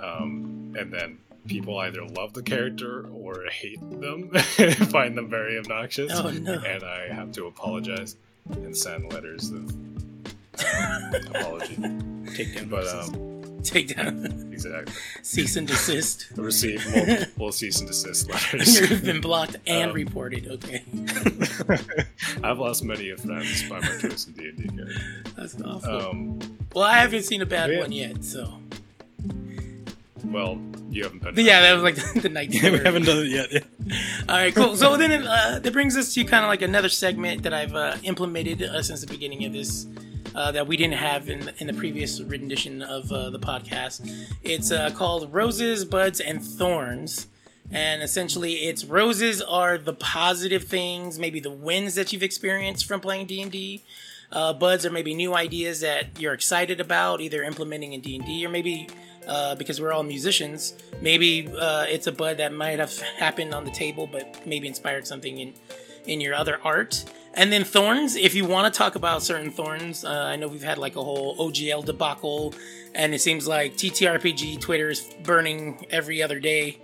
um, and then. People either love the character or hate them, <laughs> find them very obnoxious, Oh, no. and I have to apologize and send letters of apology. Take down But um, take down, exactly, cease and desist. <laughs> I received multiple cease and desist letters. <laughs> You've been blocked and Um, reported. Okay, I've lost many of friends by my choice in D and D character. that's awful. Um, well, I haven't seen a bad yeah. one yet, so well, you haven't been. but yeah, that was like <laughs> the night. <laughs> yeah, we haven't done it yet. Yeah. <laughs> All right, cool. So then uh, that brings us to kind of like another segment that I've uh, implemented uh, since the beginning of this. Uh, that we didn't have in, in the previous rendition of uh, the podcast. It's uh, called Roses, Buds, and Thorns. And essentially, it's roses are the positive things, maybe the wins that you've experienced from playing D and D. Uh, buds are maybe new ideas that you're excited about, either implementing in D and D or maybe uh, because we're all musicians, maybe uh, it's a bud that might have happened on the table, but maybe inspired something in in your other art. And then thorns, if you want to talk about certain thorns, uh, I know we've had like a whole OGL debacle, and it seems like TTRPG Twitter is burning every other day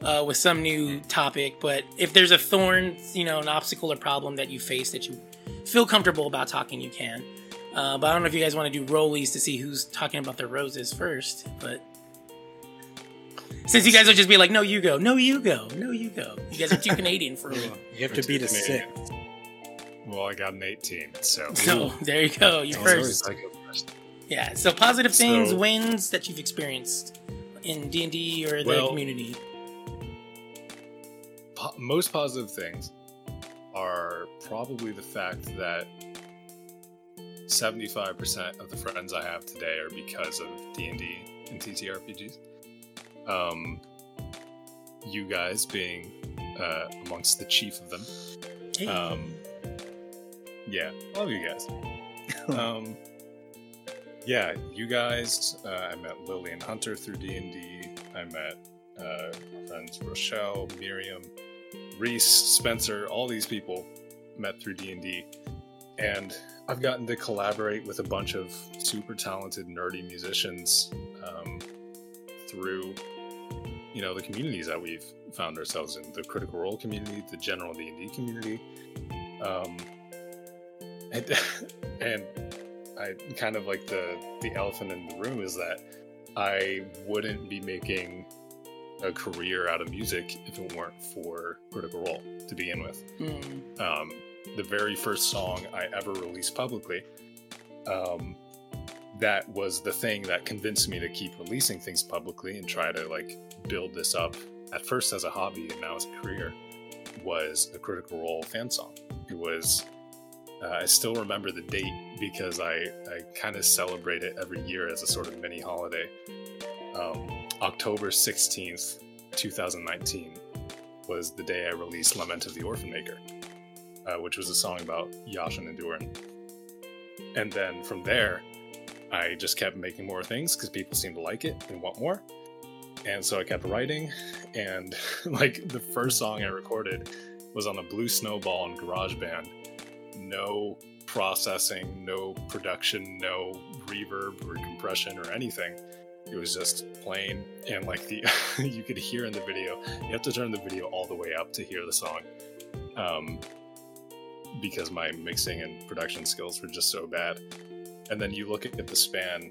uh, with some new topic. But if there's a thorn, you know, an obstacle or problem that you face that you feel comfortable about talking, you can. Uh, but I don't know if you guys want to do rollies to see who's talking about their roses first. But since you guys will just be like, no, you go, no, you go, no, you go. You guys are too Canadian for me. <laughs> You have to beat a six. Well, I got an 18, so. <laughs> So there you go. You first. always like a first. Yeah. So positive things, So- wins that you've experienced in D and D or the Well- community. Po- most positive things are probably the fact that 75% of the friends I have today are because of D&D and TTRPGs. Um, you guys being uh, amongst the chief of them. Um, yeah, love you guys. <laughs> um, yeah, you guys. Uh, I met Lily and Hunter through D and D. I met uh, friends Rochelle, Miriam, Reese, Spencer. All these people met through D and D, and I've gotten to collaborate with a bunch of super talented, nerdy musicians um, through you know the communities that we've found ourselves in the critical role community the general d&d community um, and, <laughs> and i kind of like the the elephant in the room is that i wouldn't be making a career out of music if it weren't for critical role to begin with Hmm. um, the very first song I ever released publicly. Um, that was the thing that convinced me to keep releasing things publicly and try to like build this up at first as a hobby and now as a career was a critical role fan song it was uh, i still remember the date because i i kind of celebrate it every year as a sort of mini holiday um, october 16th 2019 was the day i released lament of the orphan maker uh, which was a song about Yashin and Durin. And then from there, I just kept making more things because people seemed to like it and want more. And so I kept writing, and <laughs> like the first song I recorded was on a Blue Snowball on GarageBand. No processing, no production, no reverb or compression or anything. It was just plain, and like the <laughs> you could hear in the video. You have to turn the video all the way up to hear the song. Um, because my mixing and production skills were just so bad. And then you look at the span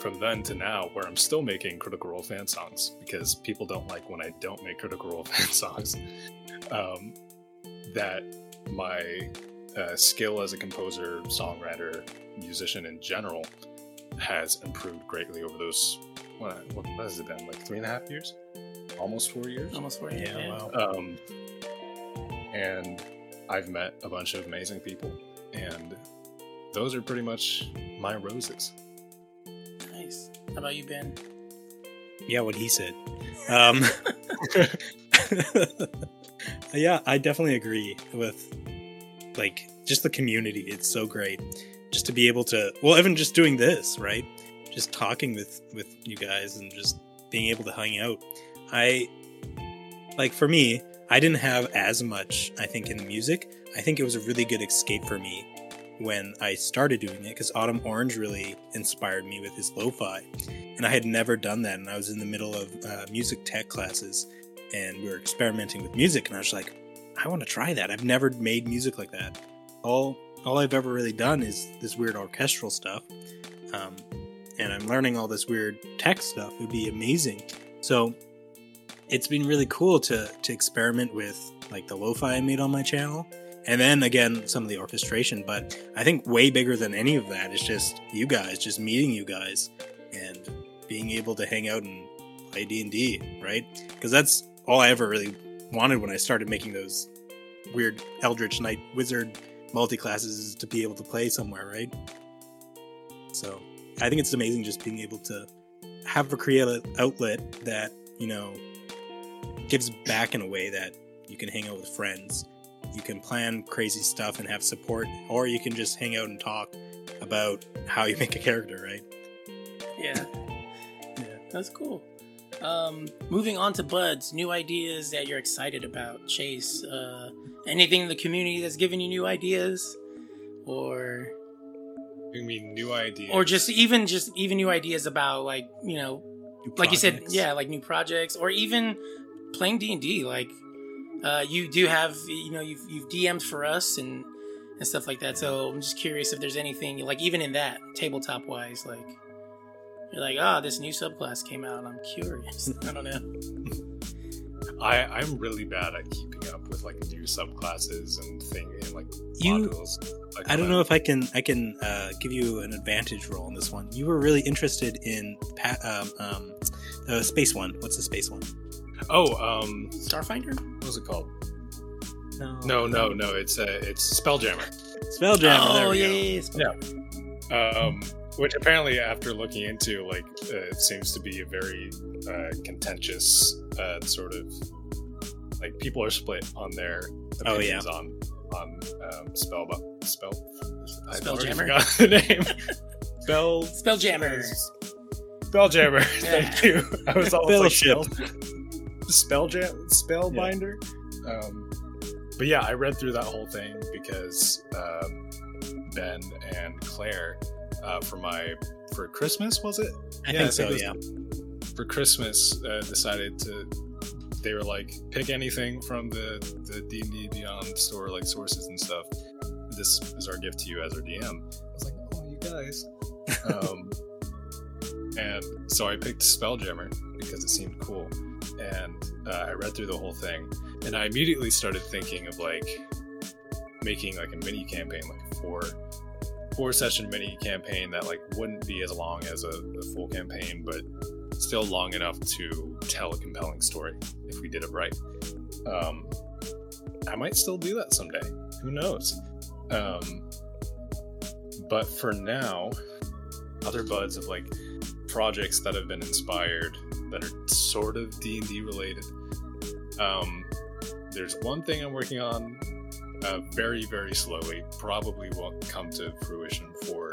from then to now, where I'm still making Critical Role fan songs because people don't like when I don't make Critical Role <laughs> fan songs. Um, that my uh, skill as a composer, songwriter, musician in general has improved greatly over those. What, what has it been? Like three and a half years? Almost four years? Almost four years. Yeah, wow. Um, and I've met a bunch of amazing people, and those are pretty much my roses. Nice. How about you, Ben? Yeah, what he said. Um, <laughs> yeah, I definitely agree with like just the community. It's so great just to be able to. Well, even just doing this, right? Just talking with with you guys and just being able to hang out. I like for me, I didn't have as much. I think in the music. I think it was a really good escape for me when I started doing it because Autumn Orange really inspired me with his lo-fi and I had never done that. And I was in the middle of uh, music tech classes, and we were experimenting with music, and I was like, I want to try that. I've never made music like that. All all I've ever really done is this weird orchestral stuff, um, and I'm learning all this weird tech stuff. It would be amazing. So it's been really cool to to experiment with like the lo-fi I made on my channel. And then again, some of the orchestration, but I think way bigger than any of that is just you guys, just meeting you guys, and being able to hang out and play d&d right? Because that's all i ever really wanted when i started making those weird eldritch knight wizard multi-classes is to be able to play somewhere right? So i think it's amazing just being able to have a creative outlet that you know gives back in a way that you can hang out with friends you can plan crazy stuff and have support or you can just hang out and talk about how you <laughs> make a character right Yeah. Yeah. That's cool. Um, moving on to Buds, new ideas that you're excited about. Chase, uh, anything in the community that's giving you new ideas, or I mean, new ideas. or just even just even new ideas about like you know, like you said, yeah, like new projects, or even playing D and D. Like, uh, you do have you know you've you've DM'd for us and and stuff like that. So I'm just curious if there's anything like even in that tabletop wise, like you're like, oh, this new subclass came out. I'm curious. <laughs> I don't know. <laughs> I, I'm really bad at keeping up with like new subclasses and thing and like You- modules. Like, I don't know if I can I can uh, give you an advantage role in this one. You were really interested in pa- um, um, the space one. What's the space one? Oh, um, Starfinder. what was it called? No, No, no, no. It's uh, it's Spelljammer. Spelljammer. there oh we yeah, go. yeah, yeah. Um, which apparently, after looking into, like, uh, it seems to be a very uh, contentious uh, sort of like people are split on their Oh, yeah. opinions on on um, spell spell Spelljammer? already <laughs> the name spell Spelljammer. spelljammer <laughs> Yeah. thank you I was almost like Fellowship. spell spelljam spellbinder um, but yeah I read through that whole thing because um, Ben and Claire uh, for my for Christmas was it I Yeah, think so. yeah. for Christmas uh, decided to they were like pick anything from the the D and D Beyond store like sources and stuff. This is our gift to you as our DM. I was like, oh, you guys. <laughs> um, and so I picked Spelljammer because it seemed cool, and uh, I read through the whole thing, and I immediately started thinking of like making like a mini campaign, like a four four session mini campaign that like wouldn't be as long as a, a full campaign, but still long enough to tell a compelling story if we did it right. Um, I might still do that someday. Who knows? Um, but for now, other buds of like projects that have been inspired that are sort of D and D related. Um, there's one thing I'm working on uh, very very slowly. Probably won't come to fruition for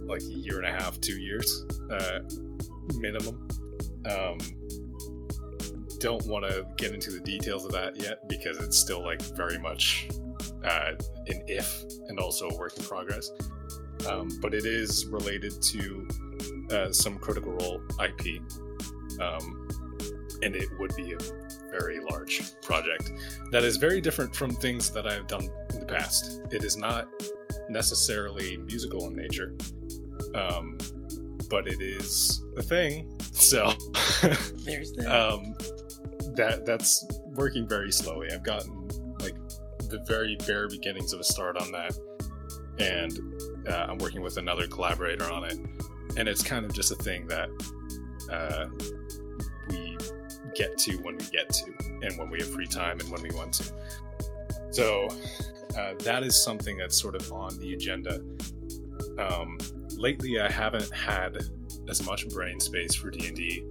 like a year and a half, two years uh, minimum. Um, don't want to get into the details of that yet because it's still like very much uh, an if and also a work in progress. Um, but it is related to uh, some Critical Role IP, um, and it would be a very large project that is very different from things that I've done in the past. It is not necessarily musical in nature, um, but it is a thing. <laughs> So There's the. um, that that's working very slowly. I've gotten like the very bare beginnings of a start on that, and uh, I'm working with another collaborator on it, and it's kind of just a thing that uh, we get to when we get to, and when we have free time, and when we want to. So uh, that is something that's sort of on the agenda. Um, lately, I haven't had as much brain space for D and D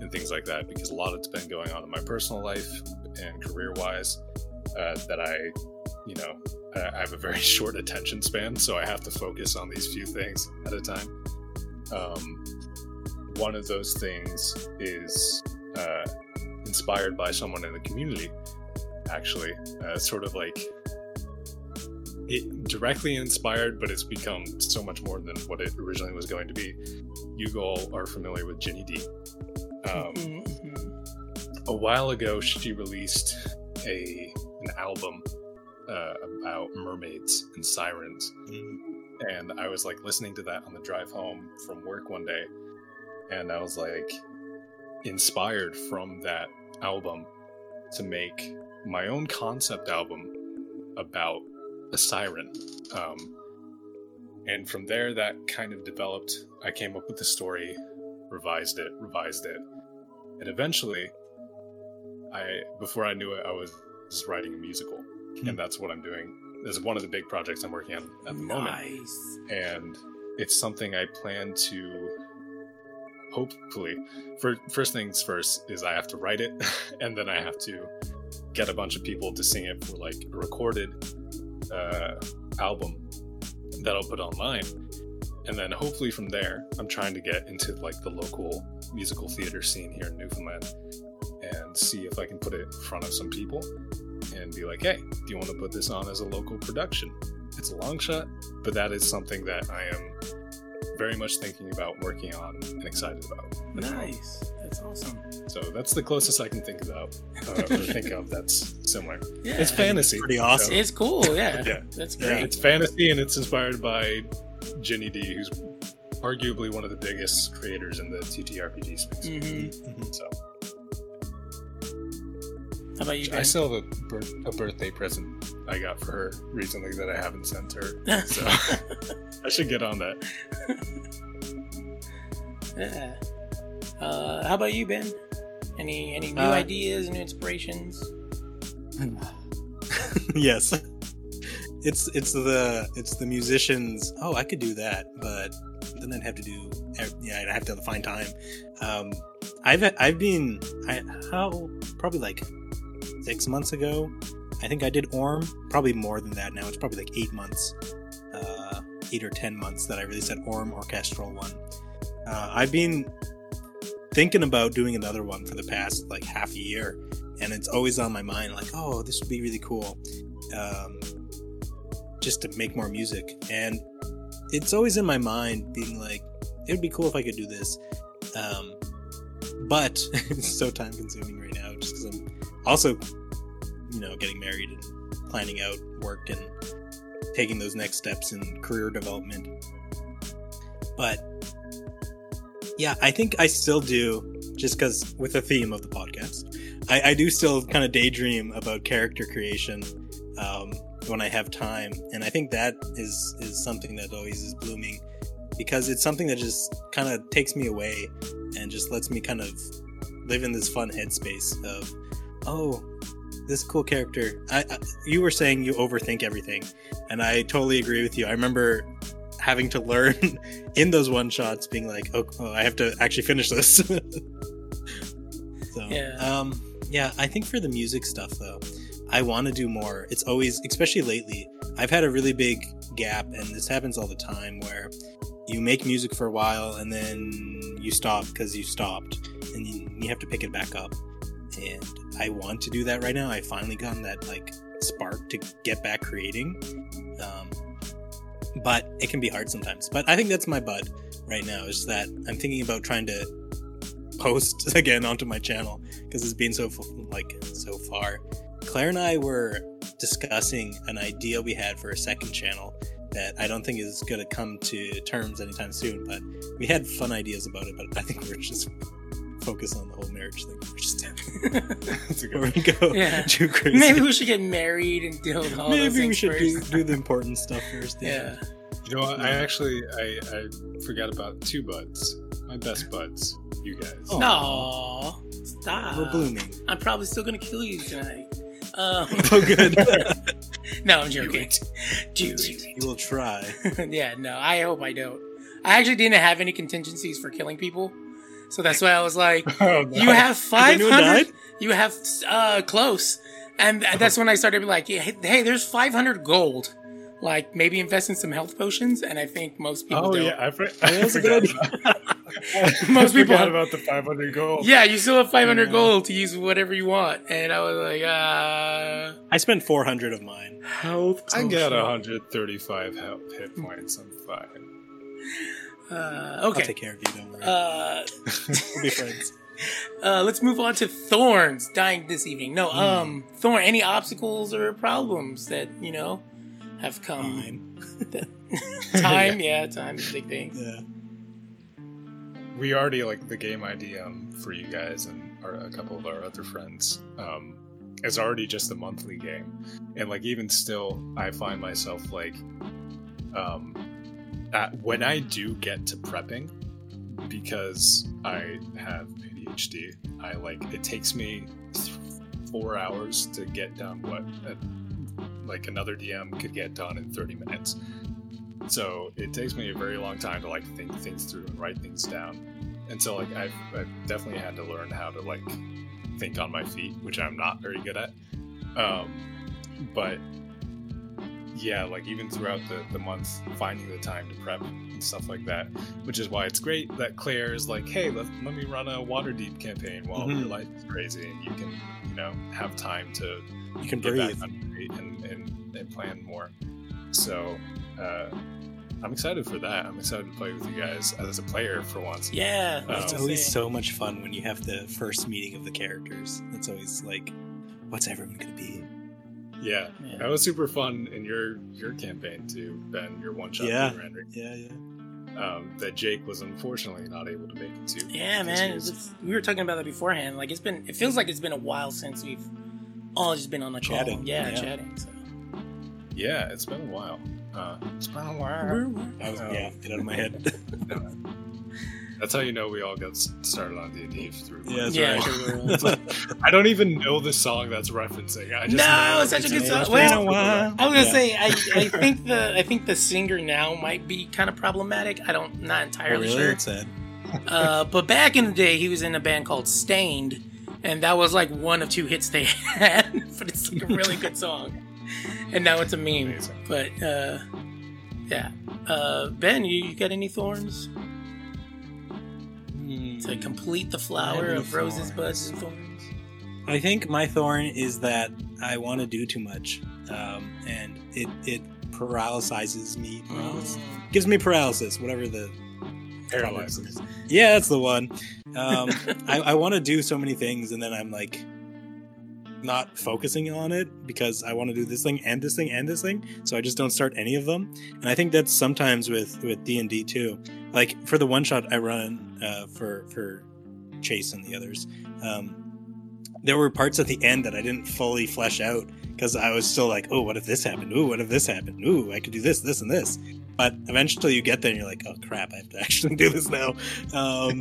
and things like that because a lot has been going on in my personal life and career wise uh, that I, you know, I I have a very <laughs> short attention span, so I have to focus on these few things at a time. Um, one of those things is uh, inspired by someone in the community, actually, uh, sort of like it directly inspired, but it's become so much more than what it originally was going to be. You all are familiar with Ginny Di. Um, Mhm, mhm. a while ago she released a an album uh, about mermaids and sirens and i was like listening to that on the drive home from work one day and i was like inspired from that album to make my own concept album about a siren um, and from there that kind of developed i came up with the story revised it revised it and eventually i before i knew it i was just writing a musical Hmm. and that's what i'm doing is one of the big projects i'm working on at the moment. And it's something i plan to hopefully for first things first is i have to write it <laughs> and then i have to get a bunch of people to sing it for like a recorded uh, album that i'll put online. And then hopefully from there i'm trying to get into like the local musical theater scene here in newfoundland and see if i can put it in front of some people and be like hey do you want to put this on as a local production it's a long shot but that is something that i am very much thinking about working on and excited about at the moment. Nice. That's awesome. so that's the closest i can think about uh, or <laughs> think of that's similar Yeah. it's fantasy pretty awesome. It's cool. Yeah. <laughs> Yeah. That's Yeah. it's fantasy and it's inspired by Ginny Di, who's arguably one of the biggest creators in the TTRPG space. hmm Mhm. So How about you, I Ben? still have a, birth, a birthday present I got for her recently that I haven't sent her. So <laughs> I should get on that. <laughs> yeah. Uh, how about you, Ben? Any any new Uh, ideas, new inspirations? <laughs> yes. It's it's the it's the musicians. Oh, I could do that, but then I'd have to do. Yeah, I'd have to find time. Um, I've I've been I, how probably like six months ago. I think I did Orm. Probably more than that now. It's probably like eight months, uh, eight or ten months that I released that Orm orchestral one. Uh, I've been thinking about doing another one for the past like half a year, and it's always on my mind. Like, oh, this would be really cool, um, just to make more music. And it's always in my mind, being like, it would be cool if I could do this. Um, but <laughs> it's so time consuming right now, just because I'm also, you know, getting married and planning out work and taking those next steps in career development. But yeah, I think I still do, just because with the theme of the podcast, I, I do still kind of daydream about character creation um, when I have time, and I think that is is something that always is blooming because it's something that just kind of takes me away and just lets me kind of live in this fun headspace of, oh, this cool character. I, I you were saying you overthink everything, and I totally agree with you. I remember having to learn <laughs> in those one shots, being like, oh, oh I have to actually finish this. <laughs> so, Yeah. um, yeah, I think for the music stuff though, I want to do more. It's always, especially lately, I've had a really big gap, and this happens all the time where you make music for a while and then you stop because you stopped, and you, you have to pick it back up. And I want to do that right now. I finally gotten that like spark to get back creating. Um, but it can be hard sometimes. But I think that's my bud right now is that I'm thinking about trying to post <laughs> again onto my channel because it's been so like so far. Claire and I were discussing an idea we had for a second channel that I don't think is going to come to terms anytime soon. But we had fun ideas about it. But I think we're just focus on the whole marriage thing. We're just That's a good go Yeah. too crazy. Maybe we should get married and deal with all those Maybe we should do, first. do the important stuff first. yeah. You know what? I actually I, I forgot about two buds. My best buds, you guys. No, stop. We're blooming. I'm probably still gonna kill you tonight. <laughs> Um, Oh, good. <laughs> no, I'm joking. Dude. you will try. <laughs> yeah, no, I hope I don't. I actually didn't have any contingencies for killing people, so that's why I was like, <laughs> Oh, no. "You have five anyone hundred. died? You have uh close," and that's when I started being like, "Hey, hey, there's 500 gold. Like maybe invest in some health potions." And I think most people Oh don't. yeah, I, for, <laughs> I That's a good forgot. idea. <laughs> Most I people forgot about the 500 gold. Yeah, you still have 500 Yeah. gold to use whatever you want, and I was like, uh, I spent 400 of mine. health. I got 135 health hit points. I'm fine. Uh, I'll take care of you. Don't worry. Uh, <laughs> we'll be friends. <laughs> uh, let's move on to Thorns dying this evening. No, Hmm. um, Thorn, any obstacles or problems that, you know, have come? Fine. Time, <laughs> yeah, time is a big thing. Yeah. we already like the game ID um, for you guys and our, a couple of our other friends um, is already just a monthly game, and like even still, I find myself like um, at, when I do get to prepping because I have ADHD, I like it takes me four hours to get done what uh, like another DM could get done in 30 minutes. So it takes me a very long time to like think things through and write things down. And so like I've, I've definitely had to learn how to like think on my feet, which I'm not very good at. Um, but yeah, like even throughout the, the month, finding the time to prep and stuff like that, which is why it's great that Claire is like, hey, let, let me run a Waterdeep campaign while Mhm. your life is crazy and you can, you know, have time to You can get breathe. back on your feet and, and, and plan more. So uh, I'm excited for that. I'm excited to play with you guys as a player for once. Yeah, Oh. It's always so much fun when you have the first meeting of the characters. It's always like, what's everyone gonna be? Yeah, Yeah. that was super fun in your your campaign too, Ben. Your one shot Yeah. Henry. Yeah, yeah. Um, that Jake was unfortunately not able to make it to. Yeah, man. was- we were talking about that beforehand. Like, it's been, it feels like it's been a while since we've all just been on the call. Chatting, Yeah, yeah. chatting. So. yeah, it's been a while. Uh, it's been a while. I was, Oh. yeah, get out of my head. <laughs> That's how you know we all got started on D and D through. Yeah, that's Yeah, right. <laughs> sure, I don't even know the song that's referencing. I just No, know it's such a good song. it's Well, been a I was gonna Yeah. say, I, I <laughs> think the I think the singer now might be kind of problematic. I don't, not Oh, entirely really? sure. That's sad. <laughs> uh, but back in the day, he was in a band called Staind, and that was like one of two hits they had. but it's like a really good song, and now it's a meme. Amazing. But uh, yeah, uh, Ben, you, you got any thorns to complete the flower Any of roses, buds, and thorns? I think my thorn is that I want to do too much, um, and it it paralyzes me. Paralysis gives me paralysis, whatever the Paralysis. Yeah, that's the one. Um, <laughs> I, I want to do so many things, and then I'm like not focusing on it because I want to do this thing and this thing and this thing. So I just don't start any of them. And I think that's sometimes with with D and D too. Like for the one shot I run uh, for for Chase and the others, um, there were parts at the end that I didn't fully flesh out because I was still like, oh, what if this happened? Ooh, what if this happened? Ooh, I could do this, this, and this. But eventually you get there and you're like, oh crap, I have to <laughs> actually do this now. Um,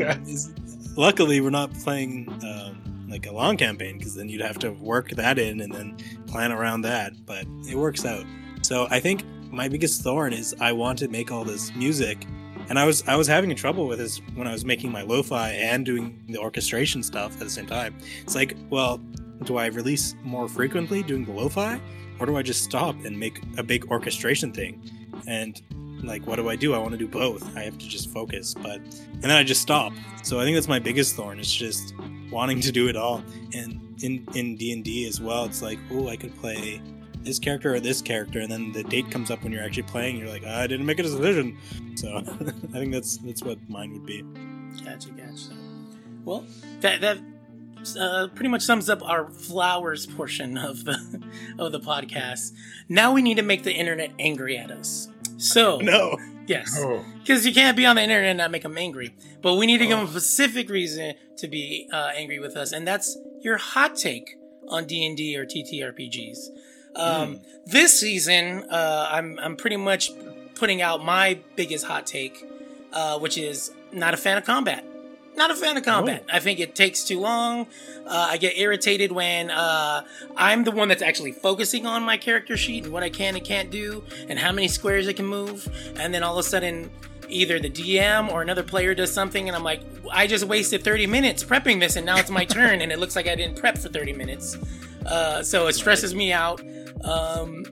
<laughs> luckily, we're not playing um, like a long campaign because then you'd have to work that in and then plan around that. But it works out. So I think my biggest thorn is I want to make all this music. And I was I was having trouble with this when I was making my lo-fi and doing the orchestration stuff at the same time. It's like, well, do I release more frequently doing the lo-fi, or do I just stop and make a big orchestration thing? And like, what do I do? I want to do both. I have to just focus, but and then I just stop. So I think that's my biggest thorn. It's just wanting to do it all. And in in D and D as well, it's like, oh, I could play this character or this character, and then the date comes up when you're actually playing. You're like, I didn't make a decision. So <laughs> I think that's that's what mine would be. Gotcha, gotcha. Well, that that uh, pretty much sums up our flowers portion of the <laughs> of the podcast. Now we need to make the internet angry at us. So <laughs> No. Yes, Oh, because you can't be on the internet and not make them angry. But we need to give them a specific reason to be uh, angry with us, and that's your hot take on D and D or TTRPGs. Um, This season, uh, I'm I'm pretty much putting out my biggest hot take, uh, which is not a fan of combat. Not a fan of combat. I think it takes too long. Uh, I get irritated when uh, I'm the one that's actually focusing on my character sheet and what I can and can't do, and how many squares I can move, and then all of a sudden, either the DM or another player does something, and I'm like, I just wasted 30 minutes prepping this, and now it's my <laughs> turn, and it looks like I didn't prep for 30 minutes. Uh, so it stresses me out. Um,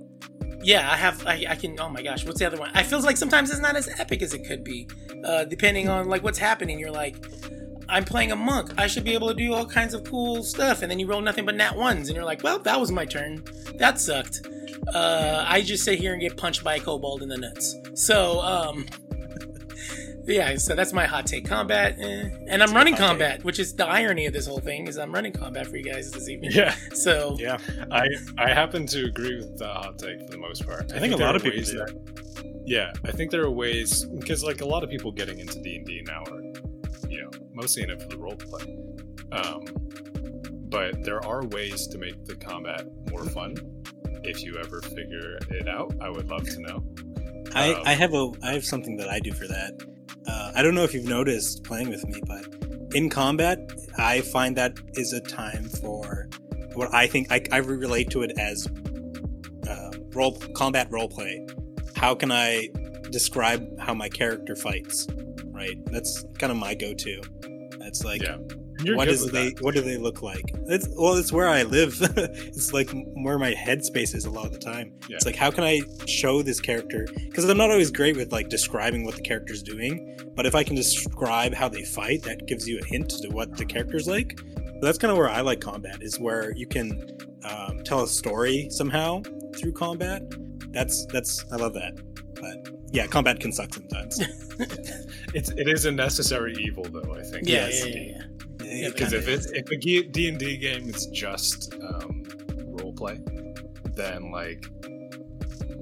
yeah, I have. I, I can. Oh my gosh, what's the other one? I feels like sometimes it's not as epic as it could be, uh, depending on like what's happening. You're like, I'm playing a monk. I should be able to do all kinds of cool stuff, and then you roll nothing but nat ones, and you're like, well, that was my turn. That sucked. Uh, I just sit here and get punched by a kobold in the nuts. So, um, yeah. So that's my hot take. Combat, eh. and I'm running hot take. combat, which is the irony of this whole thing is I'm running combat for you guys this evening. yeah. So Yeah. I I happen to agree with the hot take for the most part. I think a lot of people do. that- yeah, I think there are ways because like a lot of people getting into D and D now are, you know, mostly in it for the role play. Um, but there are ways to make the combat more fun. If you ever figure it out, I would love to know. I, Um, I have a I have something that I do for that. Uh, I don't know if you've noticed playing with me, but in combat, I find that is a time for what I think I, I relate to it as uh, role combat role play. How can I describe how my character fights? Right, that's kind of my go-to. That's like yeah, You're what good they that. what do they look like it's well it's where i live <laughs> it's like where my headspace is a lot of the time Yeah. it's like how can i show this character because i'm not always great with like describing what the character's doing but if i can describe how they fight that gives you a hint to what the character's like that's kind of where i like combat is where you can um, tell a story somehow through combat that's that's i love that but yeah combat can suck sometimes <laughs> It's it is a necessary evil though. I think. yeah, Yes. yeah, yeah, yeah. It Because if it's is. if a D and D game is just um, role play, then like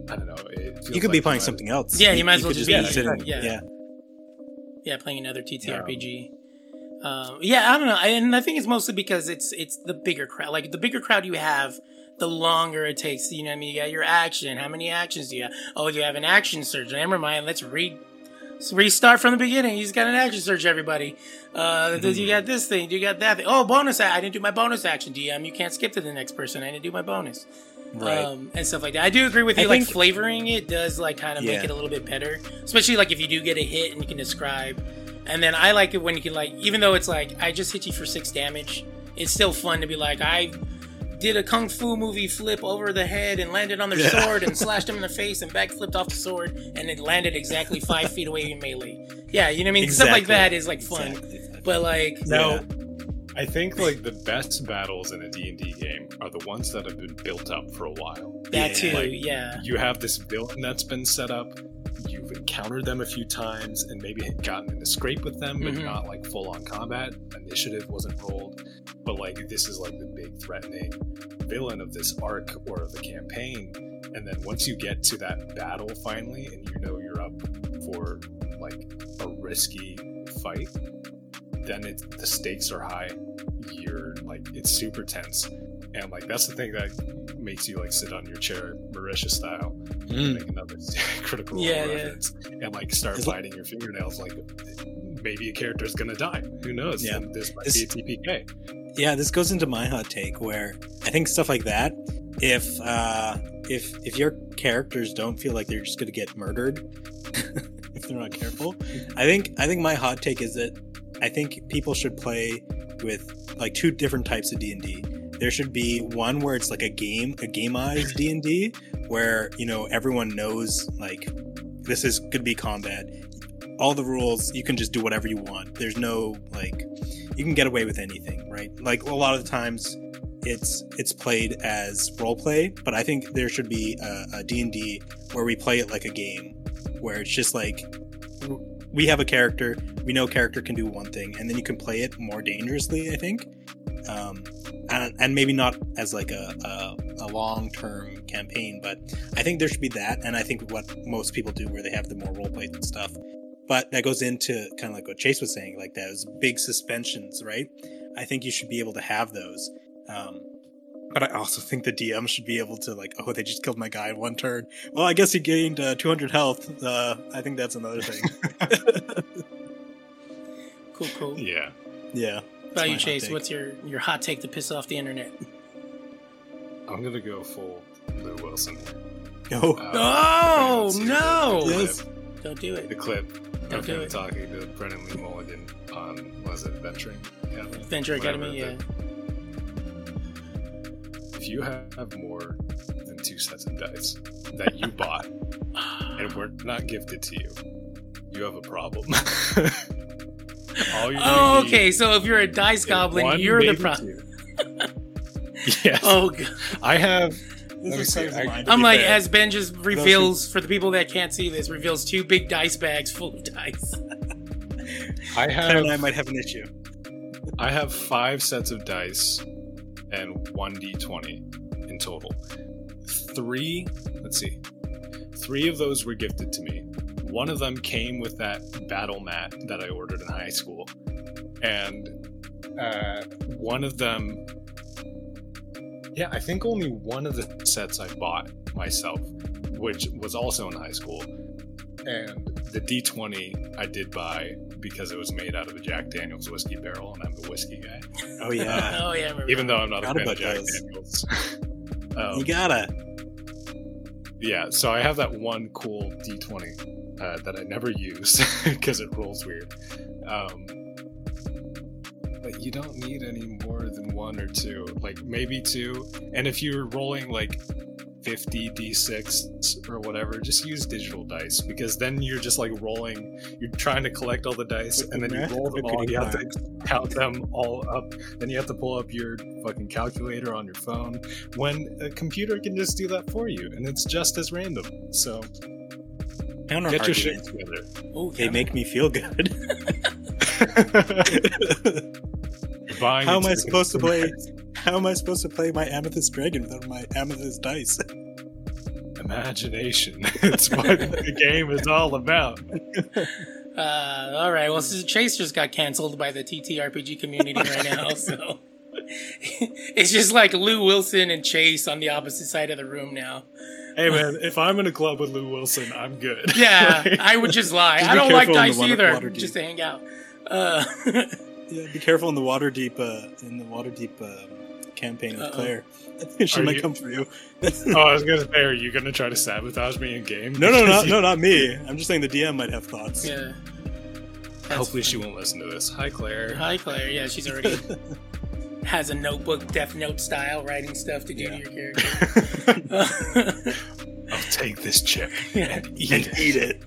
I don't know. It feels you could be playing might- something else Yeah, you might as well just be- sit and- yeah. yeah yeah, playing another TTRPG. Um, yeah, I don't know, I, and I think it's mostly because it's it's the bigger crowd. Like the bigger crowd you have, the longer it takes. You know, what I mean, you got your action. How many actions do you have? Oh, you have an action surge. Never mind. Let's re let's restart from the beginning. He's got an action surge. Everybody, uh, you got this thing. You got that thing. Oh, bonus! I didn't do my bonus action. DM, you can't skip to the next person. I didn't do my bonus. right um, and stuff like that. I do agree with I you. like think- flavoring it does like kind of make it a little bit better, especially like if you do get a hit and you can describe And then I like it when you can like, even though it's like I just hit you for six damage, it's still fun to be like I did a kung fu movie flip over the head and landed on their Yeah. sword and slashed them in the face and back flipped off the sword and it landed exactly five feet away in melee. Yeah, you know what I mean? Stuff like that is like fun. Exactly. But like, no. Yeah. I think like the best battles in a D&D game are the ones that have been built up for a while. that Yeah. too, Like, yeah. You have this villain that's been set up. You've encountered them a few times and maybe gotten in a scrape with them, but Mhm. not like full on combat. Initiative wasn't rolled, but like this is like the big threatening villain of this arc or of the campaign. And then once you get to that battle finally, and you know you're up for like a risky fight, then it, the stakes are high. You're like it's super tense, and like that's the thing that makes you like sit on your chair, Marisha style, Mm. make another <laughs> critical role Yeah, yeah. and like start Is it- biting your fingernails. Like maybe a character's gonna die. Who knows? Yeah. And this might This- be a TPK. Yeah, this goes into my hot take where I think stuff like that, if uh if if your characters don't feel like they're just gonna get murdered <laughs> if they're not careful, I think I think my hot take is that I think people should play with like two different types of D and D. There should be one where it's like a game, a gameized D and D, where you know everyone knows like this is gonna be combat. All the rules, you can just do whatever you want. There's no like you can get away with anything, right? Like a lot of the times, it's it's played as role play, but I think there should be a, a D&D where we play it like a game, where it's just like we have a character, we know character can do one thing, and then you can play it more dangerously. I think, um, and, and maybe not as like a a, a long term campaign, but I think there should be that, and I think what most people do where they have the more role play and stuff. But that goes into kind of like what Chase was saying, like those big suspensions, right? I think you should be able to have those. Um, but I also think the DM should be able to like, oh, they just killed my guy in one turn. Well, I guess he gained uh, 200 health. Uh, I think that's another thing. <laughs> Cool, cool. Yeah. yeah. What about you, Chase? What's your your hot take to piss off the internet? I'm gonna go full Lou Wilson. Go. Uh, Oh, no! Yes. Don't do it. The clip Don't of do him it. talking to Brennan Lee Mulligan on was it Venturing Academy? Venture Whatever, Academy, yeah. If you have more than two sets of dice that you bought <laughs> and were not gifted to you, you have a problem. <laughs> <laughs> <laughs> All you Oh, okay. So if you're a dice goblin, one, you're the maybe problem. <laughs> yes. Oh, God. I have. This Let me is see, I, I'm like, as Ben just reveals for the people that can't see this, reveals two big dice bags full of dice. <laughs> I have. and I might have an issue. I have five sets of dice and one d20 in total. Three, let's see, three of those were gifted to me. One of them came with that battle mat that I ordered in high school, and uh, one of them, yeah, I think only one of the sets I bought myself, which was also in high school. And the D20 I did buy because it was made out of a Jack Daniels whiskey barrel, and I'm the whiskey guy. Oh yeah, <laughs> oh, yeah. Even though I'm not a Forgot fan of Jack those. Daniels. <laughs> um, you gotta. Yeah, so I have that one cool D20 uh, that I never use <laughs> because it rolls weird. Um, but you don't need any more than one or two, like maybe two. And if you're rolling like 50 d6 or whatever, just use digital dice because then you're just like rolling. You're trying to collect all the dice With and the then you roll them all. You have to count them all up. Then you have to pull up your fucking calculator on your phone when a computer can just do that for you and it's just as random. So Counter get your shit together. Oh, They yeah. make me feel good. <laughs> Buying How am I supposed to play? How am I supposed to play my amethyst dragon without my amethyst dice? imagination. <laughs> it's what the game is all about. Uh, all right. Well, since Chase just got canceled by the TTRPG community right now, so <laughs> it's just like Lou Wilson and Chase on the opposite side of the room now. Hey man, if I'm in a club with Lou Wilson, I'm good. Yeah, <laughs> Like, I would just lie. Just I don't like careful dice either, deep. just to hang out. Uh, <laughs> Yeah, be careful in the Waterdeep. Uh, in the Waterdeep uh, campaign with Uh-oh. Claire. she Are might you- come for you. oh, I was gonna say, are you gonna try to sabotage me in game? No, no, no, you- no, not me. I'm just saying the DM might have thoughts. yeah. Hopefully, she won't listen to this. Hi, Claire. Hi, Claire. Yeah, she's already has a notebook, Death Note style, writing stuff to do to your <laughs> character. I'll take this chip <laughs> Yeah. and eat And it. eat it.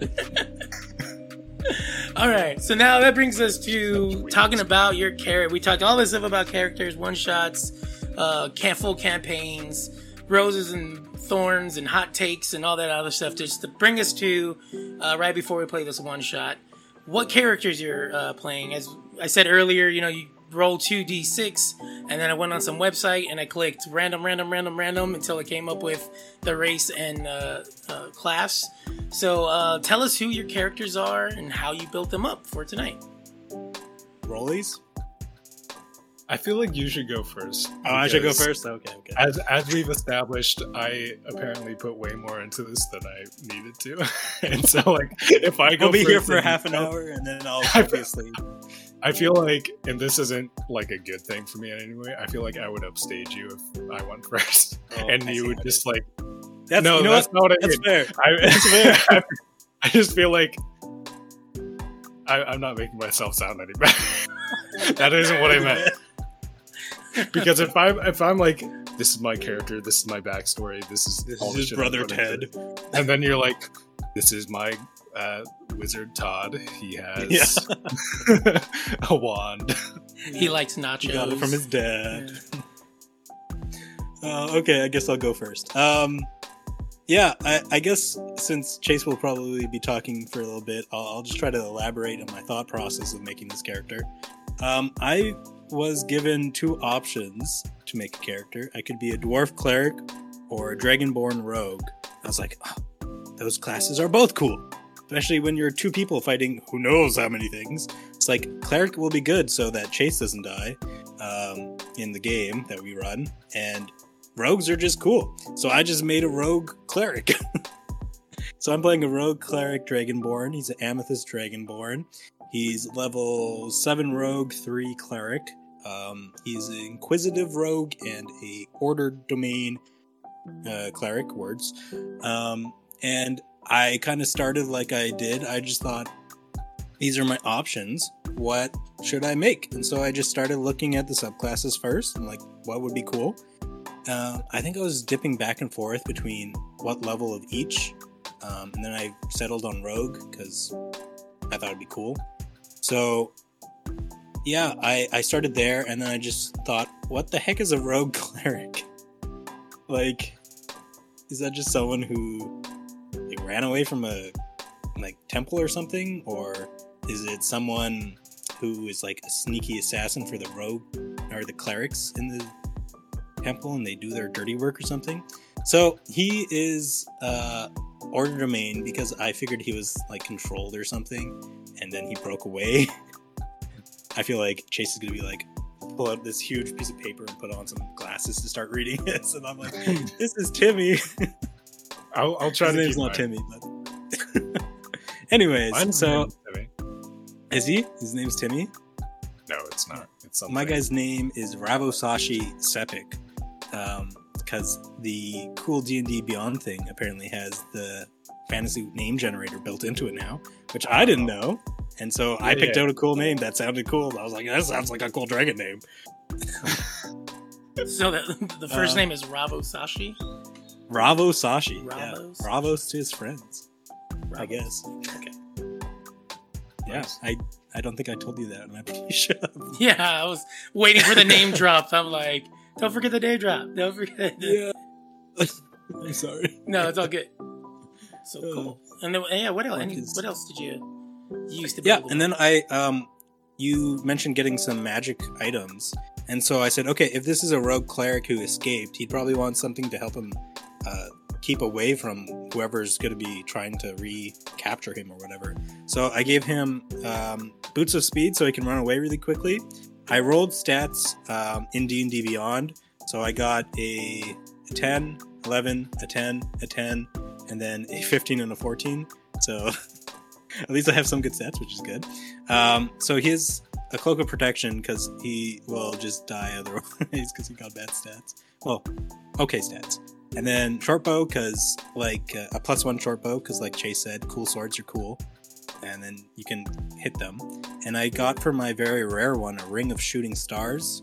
All right, so now that brings us to talking about your character. We talked all this stuff about characters, one shots, uh, full campaigns, roses and thorns, and hot takes, and all that other stuff. Just to bring us to uh, right before we play this one shot, what characters you're uh, playing? As I said earlier, you know you roll two d6, and then I went on some website and I clicked random, random, random, random until I came up with the race and uh, uh, class. So uh, tell us who your characters are and how you built them up for tonight. Rollies? I feel like you should go first. Oh, I should go first? Okay, okay. As, as we've established, I apparently put way more into this than I needed to, <laughs> and so like if I go, I'll be here for half an hour and then I'll <laughs> I- obviously. I feel like, and this isn't like a good thing for me in any way. I feel like I would upstage you if I went <laughs> first, Oh, and I you would just is. like, That's, no, you know that's what? not what I That's mean. fair. I, <laughs> <laughs> I just feel like I, I'm not making myself sound any better. that isn't what I meant. Because if I'm if I'm like, this is my character, this is my backstory, this is This is his brother Ted. and then you're like, this is my uh, wizard Todd. He has <laughs> a wand. He likes nachos. He got it from his dad. Uh, okay, I guess I'll go first. Um, yeah, I, I guess since Chase will probably be talking for a little bit, I'll, I'll just try to elaborate on my thought process of making this character. Um, I was given two options to make a character. I could be a dwarf cleric or a dragonborn rogue. I was like, oh, those classes are both cool, especially when you're two people fighting who knows how many things. It's like cleric will be good so that Chase doesn't die um, in the game that we run, and rogues are just cool. So I just made a rogue cleric. <laughs> so I'm playing a rogue cleric dragonborn. He's an amethyst dragonborn. He's level seven rogue, three cleric. Um, he's an inquisitive rogue and a ordered domain uh, cleric. Words. Um, and I kind of started like I did. I just thought these are my options. What should I make? And so I just started looking at the subclasses first and like what would be cool. Uh, I think I was dipping back and forth between what level of each, um, and then I settled on rogue because I thought it'd be cool. So yeah, I, I started there, and then I just thought, what the heck is a rogue <laughs> cleric? like, is that just someone who like ran away from a like temple or something, or is it someone who is like a sneaky assassin for the rogue or the clerics in the temple and they do their dirty work or something? So he is uh, order domain because I figured he was like controlled or something, and then he broke away. <laughs> I feel like Chase is gonna be like pull out this huge piece of paper and put on some glasses to start reading <laughs> this, and I'm like, <laughs> this is Timmy. I'll, I'll try His to name's keep not mine. Timmy, but <laughs> anyways, Mine's so named Timmy. is he? His name's Timmy. no, it's not. It's something. My guy's name is Ravosashi Sepik, because the cool D and D Beyond thing apparently has the fantasy name generator built into it now, which I didn't know. And so I picked yeah. out a cool name that sounded cool. I was like, that sounds like a cool dragon name. <laughs> <laughs> So the, the first Uh, name is Ravo Sashi. Yeah. Ravos? Ravos to his friends, I guess. Okay. Yeah. I, I don't think I told you that, and I'm pretty sure. Yeah, I was waiting for the name drop. I'm like, don't forget the name drop. Don't forget. The... yeah. <laughs> I'm sorry. No, it's all good. So Uh, cool. And then, yeah, what else? Any, what else did you use to? Yeah, and then I um you mentioned getting some magic items. And so I said, okay, if this is a rogue cleric who escaped, he'd probably want something to help him uh, keep away from whoever's going to be trying to recapture him or whatever. So I gave him um, boots of speed so he can run away really quickly. I rolled stats um, in D&D Beyond. So I got a, a 10, 11, a 10, a 10, and then a 15 and a 14. So <laughs> at least I have some good stats, which is good. Um, so he has a cloak of protection because he will just die otherwise <laughs> because he got bad stats. Well, okay stats. And then short bow because like uh, a plus one short bow because like Chase said, cool swords are cool. and then you can hit them. And I got for my very rare one a ring of shooting stars,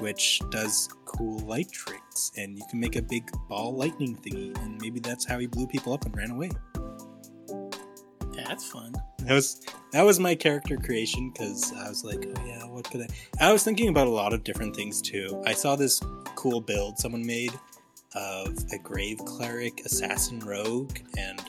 which does cool light tricks, and you can make a big ball lightning thingy, and maybe that's how he blew people up and ran away. Yeah, that's fun. That was that was my character creation because I was like, oh yeah, what could I? I was thinking about a lot of different things too. I saw this cool build someone made of a grave cleric, assassin, rogue, and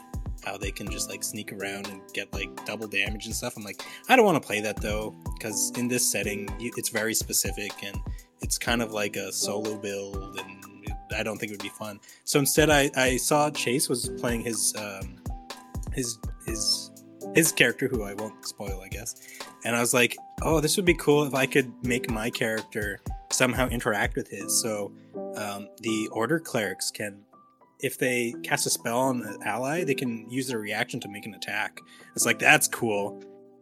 how they can just like sneak around and get like double damage and stuff. I'm like, I don't want to play that though because in this setting it's very specific and it's kind of like a solo build and I don't think it would be fun. So instead, I, I saw Chase was playing his um, his his his character, who I won't spoil, I guess. And I was like, oh, this would be cool if I could make my character somehow interact with his. So um, the order clerics can, if they cast a spell on an ally, they can use their reaction to make an attack. It's like that's cool.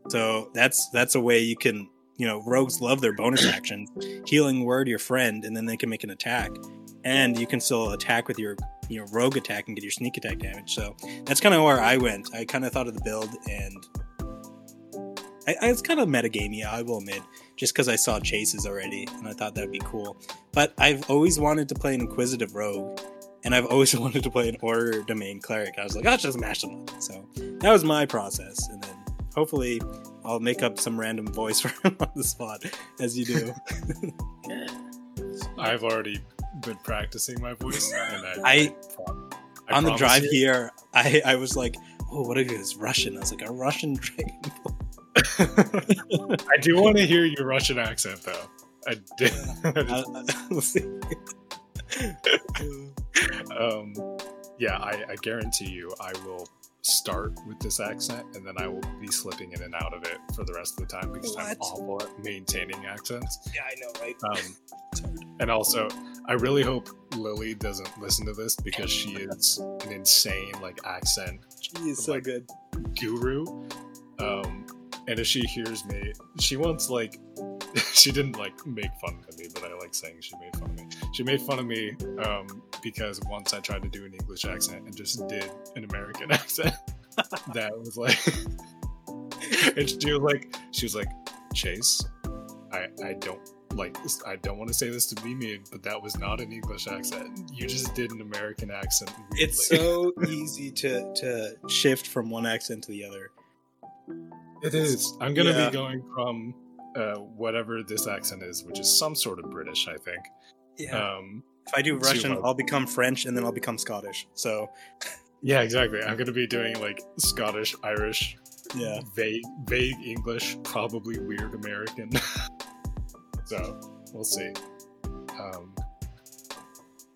So that's that's a way you can, you know, rogues love their bonus <coughs> actions. Healing word your friend, and then they can make an attack, and you can still attack with your you know rogue attack and get your sneak attack damage. So that's kind of where I went. I kind of thought of the build, and I, I it's kind of metagamey. I will admit, just because I saw Chase's already, and I thought that'd be cool. But I've always wanted to play an inquisitive rogue, and I've always <laughs> wanted to play an order domain cleric. I was like, I'll just mash them up. So that was my process, and then hopefully I'll make up some random voice <laughs> for him on the spot, as you do. <laughs> I've already been practicing my voice, <laughs> and I, I- I on the drive you- here, I I was like, oh, what if it was Russian? I was like, a Russian dragon. <laughs> I do want to hear your Russian accent, though. I did. <laughs> Uh, see. um, yeah, I, I guarantee you, I will start with this accent, and then I will be slipping in and out of it for the rest of the time because I'm awful at maintaining accents. yeah, I know, right? Um, and also, I really hope Lily doesn't listen to this because she is an insane like accent He is so like- good. guru. Um, and if she hears me, she once like <laughs> she didn't like make fun of me, but I like saying she made fun of me. She made fun of me um, because once I tried to do an English accent and just did an American <laughs> accent. that was like, <laughs> and she was like, she was like, Chase, I I don't like I don't want to say this to be mean, but that was not an English accent. You just did an American accent. It's so easy to to shift from one accent to the other. It is. I'm gonna Yeah. be going from uh, whatever this accent is, which is some sort of British, I think. Yeah. Um, if I do Russian. I'll become French, and then I'll become Scottish. So yeah, exactly. I'm gonna be doing like Scottish, Irish, yeah, vague, vague English, probably weird American. <laughs> so we'll see. Um,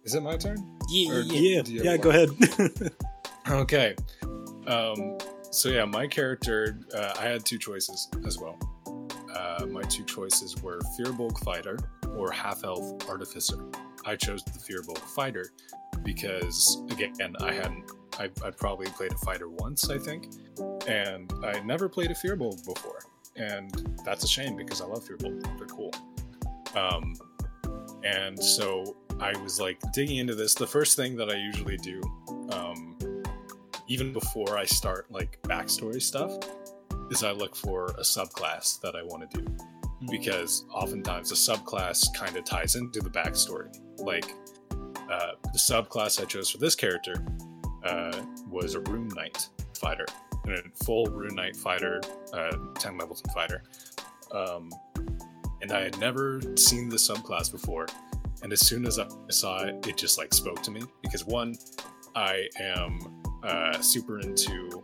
is it my turn? Yeah, Or- yeah, yeah. yeah, do you yeah. have Go ahead. <laughs> Okay. Um, so yeah, my character, uh, I had two choices as well. Uh, my two choices were Firbolg Fighter or Half Elf Artificer. I chose the Firbolg Fighter because, again, I hadn't. I, I probably played a fighter once, I think, and I never played a Firbolg before, and that's a shame because I love Firbolg. They're cool. Um, and so I was like digging into this. The first thing that I usually do, um, even before I start like backstory stuff, is I look for a subclass that I want to do because oftentimes the subclass kind of ties into the backstory. Like uh, the subclass I chose for this character uh, was a Rune Knight fighter, and a full Rune Knight fighter, uh, ten levels in fighter. Um, and I had never seen the subclass before. And as soon as I saw it, it just like spoke to me because one, I am uh, super into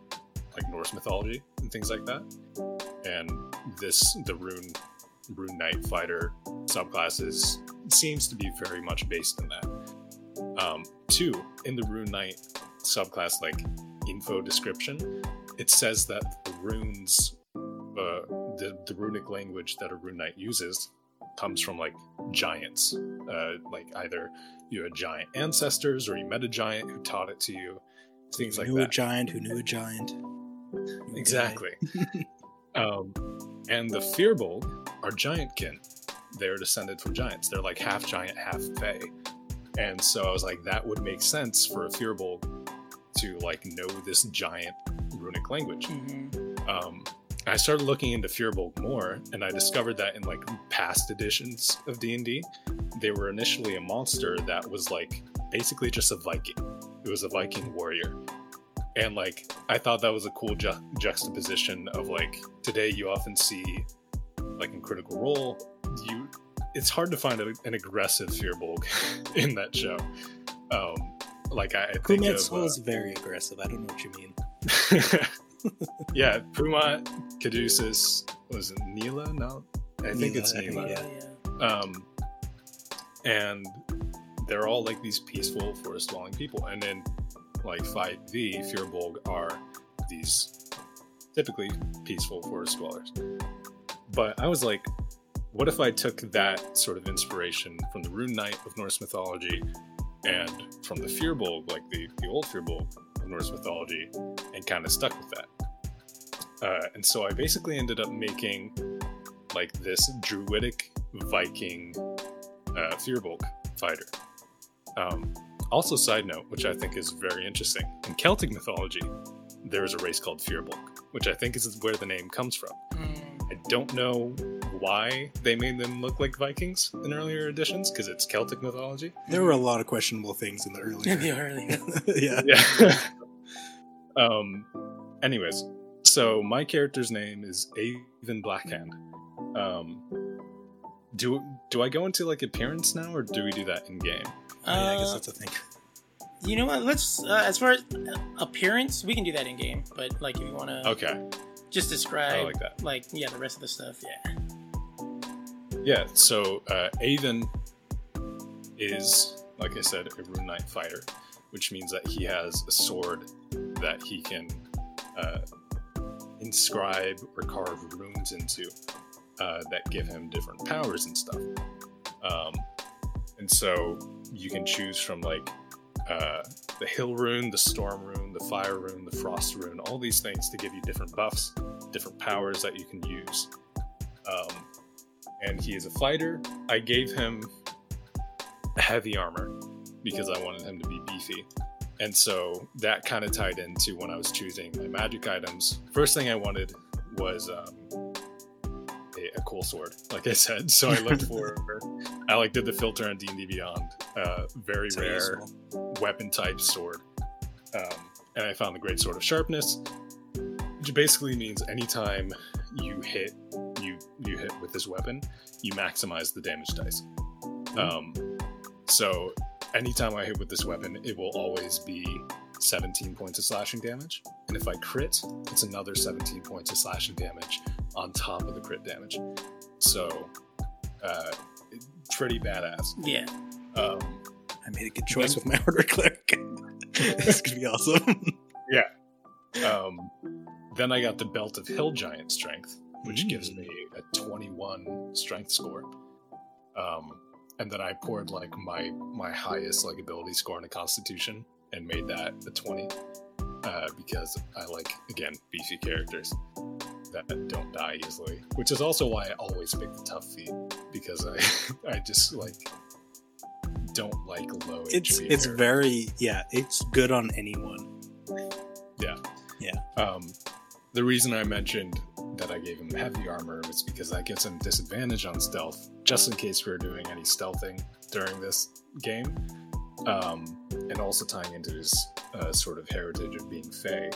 like Norse mythology and things like that, and this the rune rune knight fighter subclasses seems to be very much based in that. Um, two, in the rune knight subclass like info description, it says that the runes, uh, the the runic language that a rune knight uses comes from like giants, uh, like either you had giant ancestors or you met a giant who taught it to you, things like knew that. a giant who knew a giant. <laughs> Exactly. <laughs> um, and the Firbolg are giantkin. They're descended from giants. They're like half giant, half fae. And so I was like, that would make sense for a Firbolg to like know this giant runic language. Mhm. Um, I started looking into Firbolg more, and I discovered that in like past editions of D and D, they were initially a monster that was like basically just a Viking. It was a Viking warrior, and like I thought that was a cool ju- juxtaposition of like today you often see like in Critical Role, you it's hard to find a, an aggressive Firbolg <laughs> in that show. Um, like I, I think of, uh, is very aggressive. I don't know what you mean. <laughs> yeah, Pumat, Caduceus, was it Nila? No, I think it's I think, yeah. Um, and they're all like these peaceful forest dwelling people. And then, like 5e, Firbolg are these typically peaceful forest dwellers. But I was like, what if I took that sort of inspiration from the Rune Knight of Norse mythology and from the Firbolg, like the, the old Firbolg Norse mythology, and kind of stuck with that? Uh, and so I basically ended up making like this druidic Viking uh, fighter. Um, also, side note, which I think is very interesting, in Celtic mythology, there is a race called Firbolg, which I think is where the name comes from. Mm. I don't know why they made them look like Vikings in earlier editions, because it's Celtic mythology. There were a lot of questionable things in the earlier. In the early. <laughs> yeah. Yeah. <laughs> um. Anyways, so my character's name is Avon Blackhand. Um. Do do I go into like appearance now, or do we do that in game? yeah, I guess Uh, that's a thing. you know what? Let's uh, as far as uh, appearance, we can do that in game. But like, if you want to Okay. Just describe, like that. like yeah, the rest of the stuff. Yeah. Yeah, so uh, Avon is, like I said, a Rune Knight fighter, which means that he has a sword that he can uh, inscribe or carve runes into uh, that give him different powers and stuff. Um, and so you can choose from like uh, the Hill rune, the Storm rune, the Fire rune, the Frost rune, all these things to give you different buffs, different powers that you can use. Um, and he is a fighter. I gave him heavy armor because I wanted him to be beefy. And so that kind of tied into when I was choosing my magic items. First thing I wanted was um, a, a cool sword, like I said. So I looked for, <laughs> I like did the filter on D and D Beyond, uh, very So rare useful. weapon type sword, um, and I found the great sword of sharpness, which basically means anytime you hit, you you hit with this weapon, you maximize the damage dice. Um, so anytime I hit with this weapon, it will always be 17 points of slashing damage, and if I crit, it's another 17 points of slashing damage on top of the crit damage. So, uh, pretty badass. Yeah. Um, I made a good choice with my <laughs> order cleric. <laughs> this could be awesome. <laughs> Yeah. Um, then I got the Belt of Hill Giant Strength, which Mm. gives me a 21 strength score. Um, and then I poured like my my highest like ability score in a Constitution and made that a 20 uh, because I like again beefy characters that don't die easily, which is also why I always pick the tough feat because I <laughs> I just like don't like low it's HP it's very yeah. It's good on anyone. Yeah Um, the reason I mentioned that I gave him heavy armor was because that gives him disadvantage on stealth, just in case we are doing any stealthing during this game. Um, and also tying into his uh, sort of heritage of being Fey,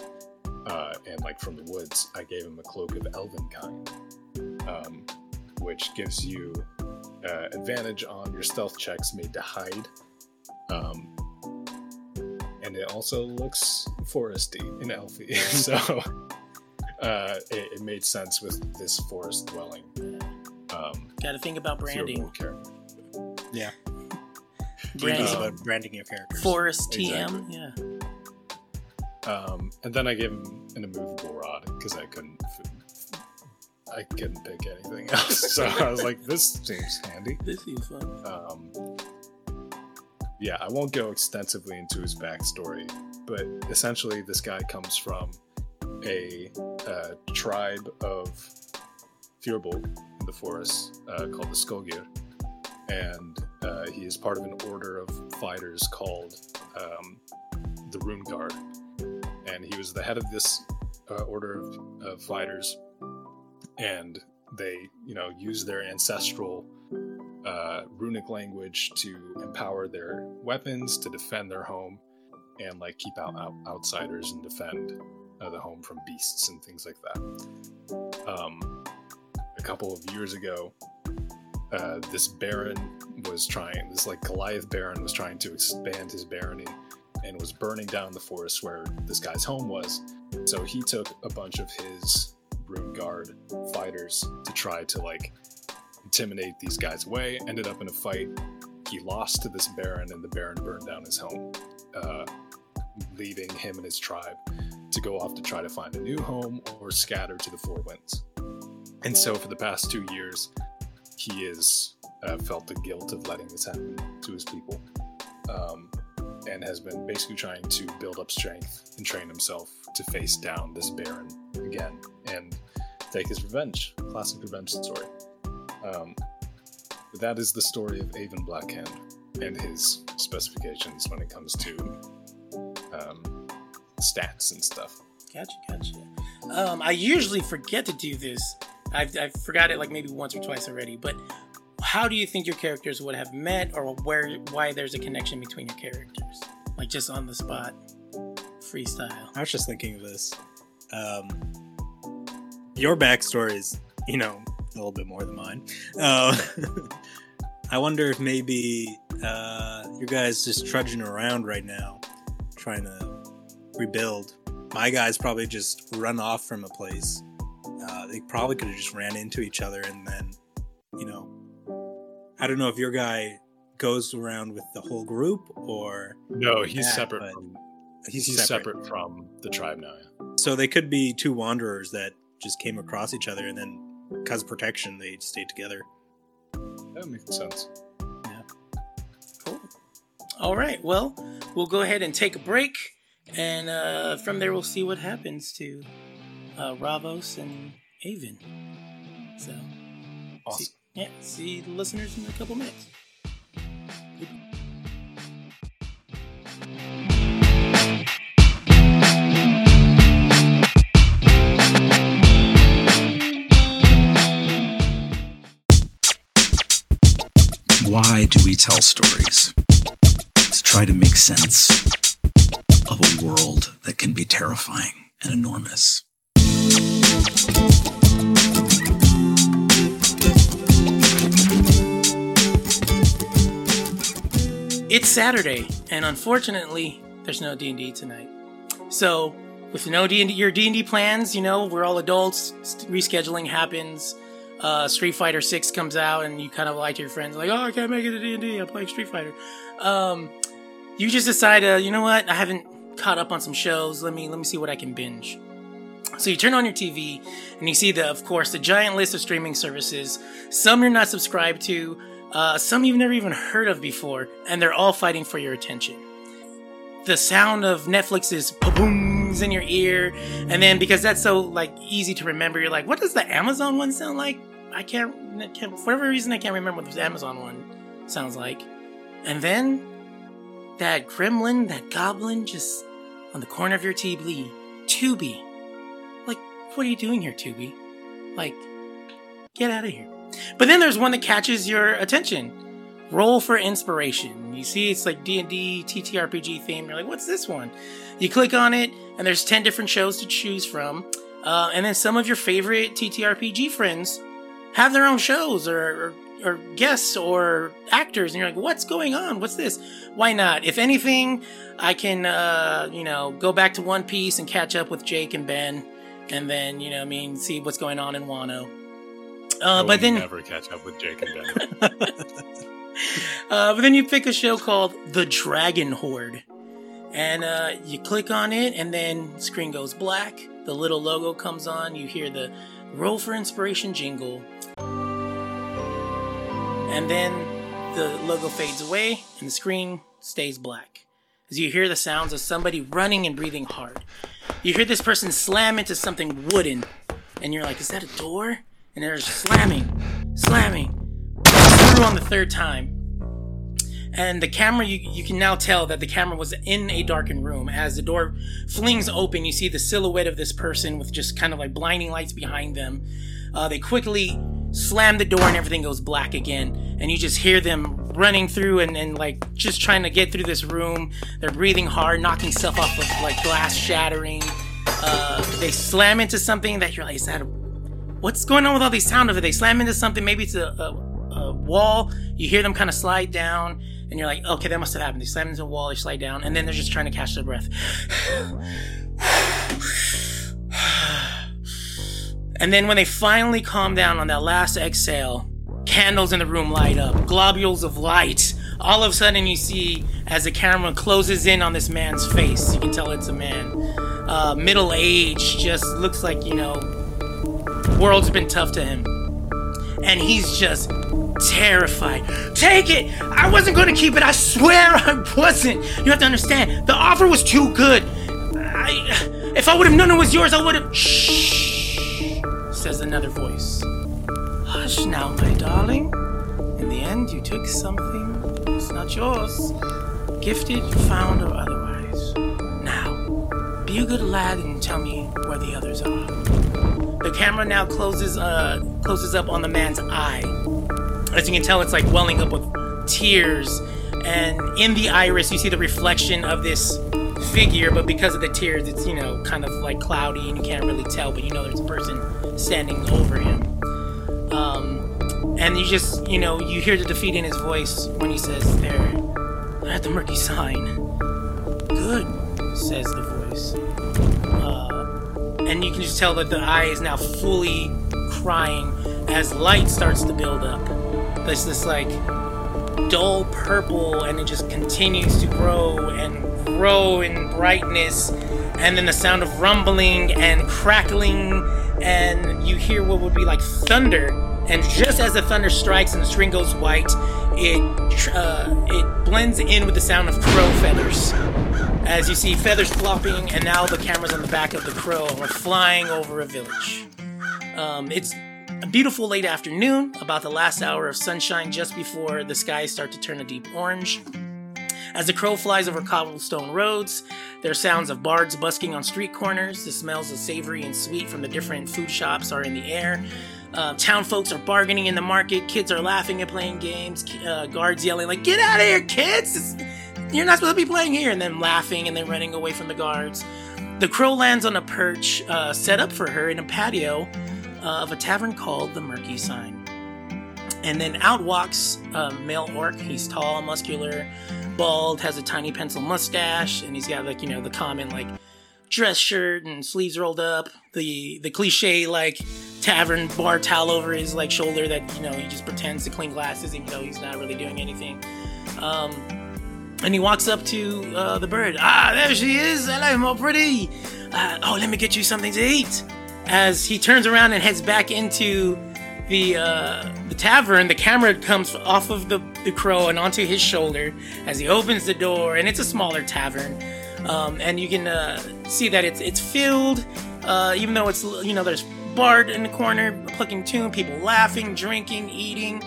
uh, and like from the woods, I gave him a cloak of elvenkind, um, which gives you uh, advantage on your stealth checks made to hide. Um, and it also looks foresty and elfy, <laughs> so uh, it, it made sense with this forest dwelling. Um, Got to think about branding. Yeah. Branding. It's about branding your characters. Forest Exactly. TM. Yeah. Um, and then I gave him an immovable rod because I couldn't. I couldn't pick anything <laughs> else, so I was like, "This seems handy." This seems fun. Um, yeah, I won't go extensively into his backstory, but essentially, this guy comes from a uh, tribe of Firbolg in the forest uh, called the Skogir, and uh, he is part of an order of fighters called um, the Rune Guard, and he was the head of this uh, order of of fighters, and they, you know, use their ancestral uh, runic language to empower their weapons to defend their home and like keep out, out outsiders and defend uh, the home from beasts and things like that. Um, a couple of years ago, uh, this baron was trying, this like Goliath baron was trying to expand his barony and was burning down the forest where this guy's home was. So he took a bunch of his rune guard fighters to try to like intimidate these guys away. Ended up in a fight. He lost to this baron, and the baron burned down his home, uh, leaving him and his tribe to go off to try to find a new home or scatter to the four winds. And so, for the past two years, he has uh, felt the guilt of letting this happen to his people, um, and has been basically trying to build up strength and train himself to face down this baron again and take his revenge. Classic revenge story. Um, that is the story of Avon Blackhand and his specifications when it comes to um, stats and stuff. Gotcha, gotcha. Um, I usually forget to do this. I've, I've forgot it like maybe once or twice already. But how do you think your characters would have met, or where why there's a connection between your characters? Like just on the spot, freestyle. I was just thinking of this. Um, your backstory is, you know, a little bit more than mine. Uh, <laughs> I wonder if maybe uh, guys just trudging around right now, trying to rebuild. My guys probably just run off from a place. Uh, they probably could have just ran into each other, and then, you know, I don't know if your guy goes around with the whole group or No, he's Yeah, separate from he's, he's separate. separate from the tribe now. Yeah. So they could be two wanderers that just came across each other, and then, because protection, they stayed together. That makes sense. Cool. All right. Well, we'll go ahead and take a break, and uh, from there we'll see what happens to uh, Ravos and Avon. So, Awesome. see, yeah, see the listeners in a couple minutes. Why do we tell stories? To try to make sense of a world that can be terrifying and enormous. It's Saturday, and unfortunately, there's no D and D tonight. So, with no D and D, your D and D plans, you know, we're all adults. Rescheduling happens. Uh, Street Fighter Six comes out, and you kind of lie to your friends, like, "Oh, I can't make it to D&D. I'm playing Street Fighter." Um, you just decide, uh, you know what? I haven't caught up on some shows. Let me let me see what I can binge. So you turn on your TV, and you see the, of course, the giant list of streaming services. Some you're not subscribed to. Uh, some you've never even heard of before, and they're all fighting for your attention. The sound of Netflix's booms in your ear, and then because that's so like easy to remember, you're like, "What does the Amazon one sound like?" I can't, can't for whatever reason, I can't remember what the Amazon one sounds like. And then that gremlin, that goblin, just on the corner of your TV, Tubi. Like, what are you doing here, Tubi? Like, get out of here. But then there's one that catches your attention. Roll for inspiration. You see, it's like D and D TTRPG theme. You're like, what's this one? You click on it, and there's ten different shows to choose from. Uh, and then some of your favorite TTRPG friends have their own shows or, or or guests or actors, and you're like, what's going on? What's this? Why not? If anything, I can uh, you know go back to One Piece and catch up with Jake and Ben, and then you know, I mean, see what's going on in Wano. Uh, but then never catch up with Jake and Ben. <laughs> Uh, but then you pick a show called The Dragon Horde. And uh, you click on it, and then screen goes black. The little logo comes on. You hear the roll for inspiration jingle. And then the logo fades away, and the screen stays black. As you hear the sounds of somebody running and breathing hard. You hear this person slam into something wooden, and you're like, is that a door? And they're slamming, slamming, through on the third time. and the camera you, you can now tell that the camera was in a darkened room. As the door flings open you see the silhouette of this person with just kind of like blinding lights behind them. Uh, they quickly slam the door and everything goes black again. And you just hear them running through and, and like just trying to get through this room. They're breathing hard knocking stuff off of like glass shattering. Uh, they slam into something that you're like is that a, what's going on with all these sound it they slam into something maybe it's a, a, a wall you hear them kind of slide down and you're like okay that must have happened they slam into a wall they slide down and then they're just trying to catch their breath <sighs> And then when they finally calm down on that last exhale, candles in the room light up, globules of light. All of a sudden, you see as the camera closes in on this man's face, you can tell it's a man. Uh, middle age, just looks like, you know, world's been tough to him. And he's just terrified. Take it! I wasn't gonna keep it, I swear I wasn't! You have to understand, the offer was too good. I, if I would have known it was yours, I would have. Shh says another voice. Hush now, my darling. In the end, you took something that's not yours. Gifted, found, or otherwise. Now, be a good lad and tell me where the others are. The camera now closes uh closes up on the man's eye. As you can tell, it's like welling up with tears. And in the iris, you see the reflection of this figure, but because of the tears, it's you know kind of like cloudy and you can't really tell, but you know there's a person standing over him. Um, and you just you know you hear the defeat in his voice when he says, "They're, they're at the murky sign." Good, says the voice, uh, and you can just tell that the eye is now fully crying as light starts to build up. There's this like dull purple and it just continues to grow and grow in brightness and then the sound of rumbling and crackling and you hear what would be like thunder and just as the thunder strikes and the string goes white it uh, it blends in with the sound of crow feathers as you see feathers flopping and now the camera's on the back of the crow we're flying over a village um, it's a beautiful late afternoon, about the last hour of sunshine just before the skies start to turn a deep orange. As the crow flies over cobblestone roads, there are sounds of bards busking on street corners. The smells of savory and sweet from the different food shops are in the air. Uh, town folks are bargaining in the market. Kids are laughing and playing games. Uh, guards yelling like, "Get out of here, kids! It's, you're not supposed to be playing here!" And then laughing and then running away from the guards. The crow lands on a perch uh, set up for her in a patio uh, of a tavern called the Murky Sign. And then out walks a male orc. He's tall, muscular, bald, has a tiny pencil mustache, and he's got like you know the common like dress shirt and sleeves rolled up, the the cliche like tavern bar towel over his like shoulder that you know he just pretends to clean glasses even though he's not really doing anything. Um, and he walks up to uh, the bird. Ah, there she is. Hello, my pretty. Uh, oh, let me get you something to eat. As he turns around and heads back into the uh, the tavern, the camera comes off of the, the crow and onto his shoulder as he opens the door, and it's a smaller tavern, um, and you can uh, see that it's it's filled, uh, even though it's you know there's Bard in the corner plucking tune, people laughing, drinking, eating.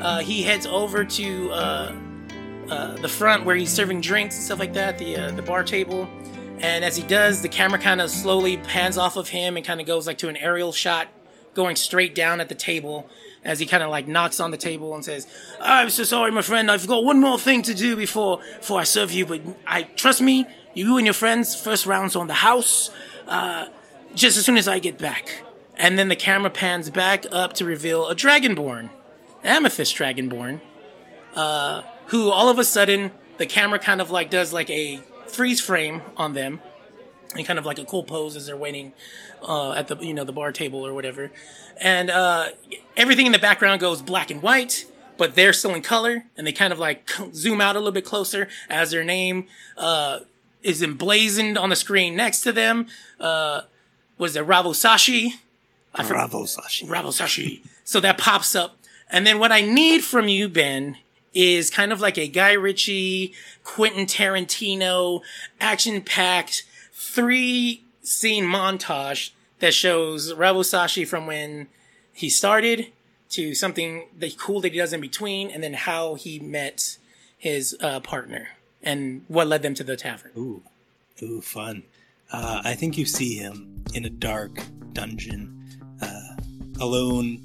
Uh, he heads over to uh, the front where he's serving drinks and stuff like that, the uh, the bar table. And as he does, the camera kind of slowly pans off of him and kind of goes like to an aerial shot going straight down at the table as he kind of like knocks on the table and says, "I'm so sorry, my friend. I've got one more thing to do before before I serve you. But I trust me, you and your friends. First rounds on the house. Uh, just as soon as I get back." And then the camera pans back up to reveal a dragonborn, amethyst dragonborn, uh, who all of a sudden the camera kind of like does like a freeze frame on them and kind of like a cool pose as they're waiting uh, at the you know the bar table or whatever, and uh, everything in the background goes black and white, but they're still in color, and they kind of like zoom out a little bit closer as their name uh, is emblazoned on the screen next to them. Uh, was it Ravosashi? I forgot. Bravo, Sashi. So that pops up, and then what I need from you, Ben, is kind of like a Guy Ritchie, Quentin Tarantino, action-packed three scene montage that shows Ravosashi from when he started to something that cool that he does in between, and then how he met his uh, partner and what led them to the tavern. Ooh, ooh, fun. Uh, I think you see him in a dark dungeon, uh, alone,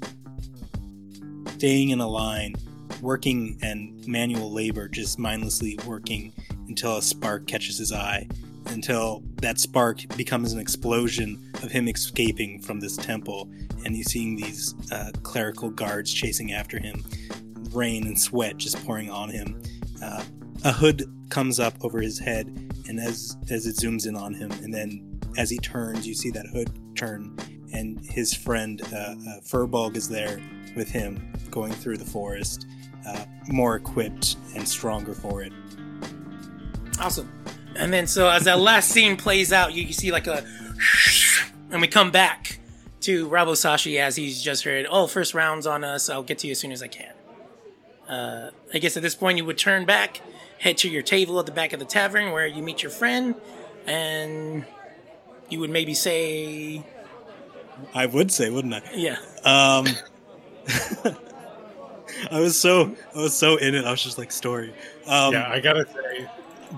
staying in a line, working and manual labor, just mindlessly working until a spark catches his eye, until that spark becomes an explosion of him escaping from this temple, and you seeing these uh, clerical guards chasing after him, rain and sweat just pouring on him. Uh, a hood comes up over his head, and as as it zooms in on him, and then as he turns, you see that hood turn, and his friend uh, uh, is there with him, going through the forest, uh, more equipped and stronger for it. Awesome. And then so as that last scene plays out, you, you see like a, <laughs> and we come back to Ravosashi as he's just heard, oh, first round's on us. I'll get to you as soon as I can. Uh, I guess at this point you would turn back, head to your table at the back of the tavern where you meet your friend, and you would maybe say, I would say, wouldn't I? yeah, Um, <laughs> <laughs> I was so I was so in it. I was just like story. Um, yeah, I gotta say,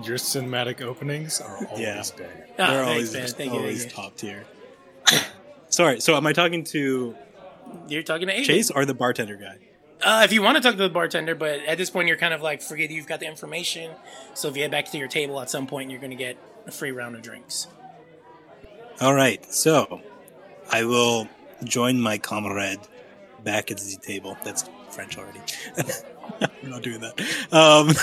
your cinematic openings are always Yeah. day. Ah, they're thanks, always man. just Thank you, thank always you. top tier. <coughs> Sorry. So am I talking to You're talking to Aiden. Chase or the bartender guy? Uh, if you want to talk to the bartender, but at this point you're kind of like forget you've got the information. So if you head back to your table at some point, you're going to get a free round of drinks. All right. So I will join my comrade back at the table. That's French already. <laughs> We're not doing that. Um,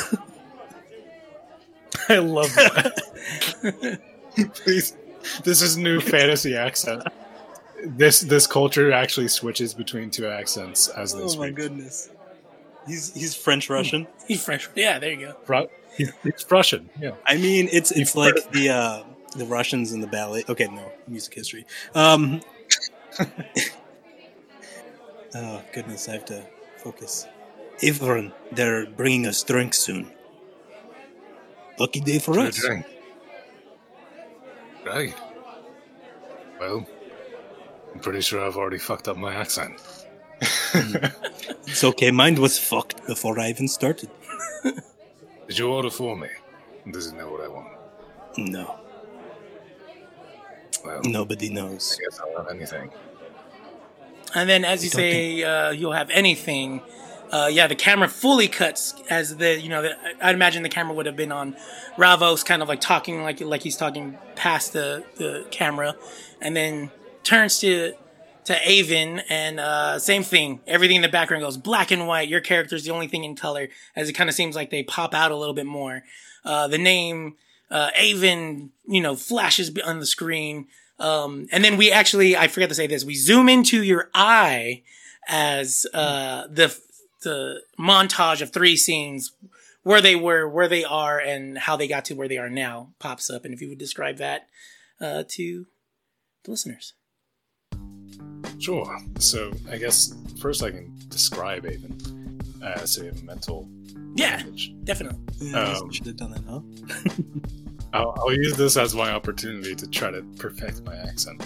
<laughs> I love that. <laughs> Please, this is new fantasy accent. This this culture actually switches between two accents as they oh my speak. goodness. He's he's French Russian. He's French. Yeah, there you go. Ru- he's, he's Russian. Yeah. I mean, it's it's like the uh, the Russians in the ballet. Okay, no music history. Um, oh goodness, I have to focus. Ivern, they're bringing us drinks soon. Lucky day for us. drink. Right. Well, I'm pretty sure I've already fucked up my accent. It's okay. Mine was fucked before I even started. Did you order for me? Does it know what I want? No, Well, nobody I knows. guess I don't have anything. And then as you say, uh, you'll have anything. Uh, yeah, the camera fully cuts as the you know. The, I'd imagine the camera would have been on Ravos, kind of like talking like like he's talking past the the camera, and then turns to to Avon and uh, same thing. Everything in the background goes black and white. Your character's the only thing in color, as it kind of seems like they pop out a little bit more. Uh, the name uh, Avon, you know, flashes on the screen. Um, and then we actually, I forgot to say this, we zoom into your eye as uh, the the montage of three scenes where they were, where they are, and how they got to where they are now pops up. And if you would describe that uh, to the listeners. Sure. So I guess first I can describe Avon as a mental Yeah, image. definitely. Um, should have done that, huh? <laughs> I'll, I'll use this as my opportunity to try to perfect my accent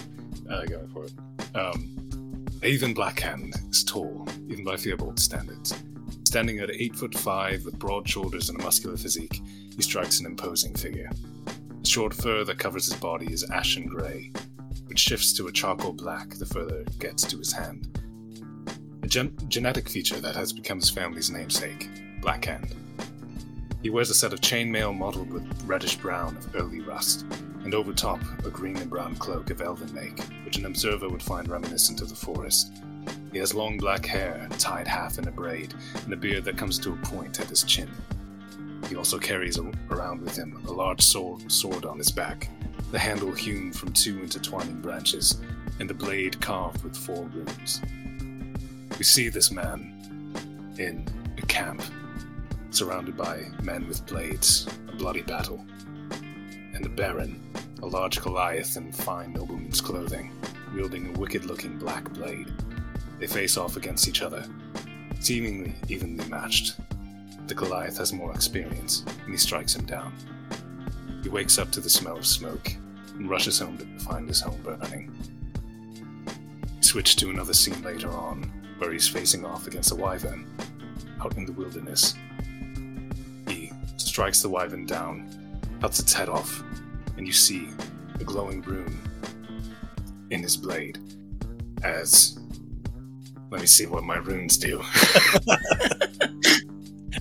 uh, going forward. Um, Avon Blackhand is tall, even by Firbolg standards. Standing at eight foot five with broad shoulders and a muscular physique, he strikes an imposing figure. The short fur that covers his body is ashen grey, which shifts to a charcoal black the further it gets to his hand. A gen- genetic feature that has become his family's namesake, Blackhand. He wears a set of chainmail mottled with reddish brown of early rust, and over top a green and brown cloak of elven make, which an observer would find reminiscent of the forest. He has long black hair, tied half in a braid, and a beard that comes to a point at his chin. He also carries around with him a large sword, sword on his back, the handle hewn from two intertwining branches, and the blade carved with four runes. We see this man in a camp surrounded by men with blades, a bloody battle. And the Baron, a large Goliath in fine nobleman's clothing, wielding a wicked looking black blade. They face off against each other, seemingly evenly matched. The Goliath has more experience, and he strikes him down. He wakes up to the smell of smoke and rushes home to find his home burning. Switch to another scene later on, where he's facing off against a wyvern out in the wilderness strikes the wyvern down, cuts its head off, and you see the glowing rune in his blade. As let me see what my runes do. <laughs>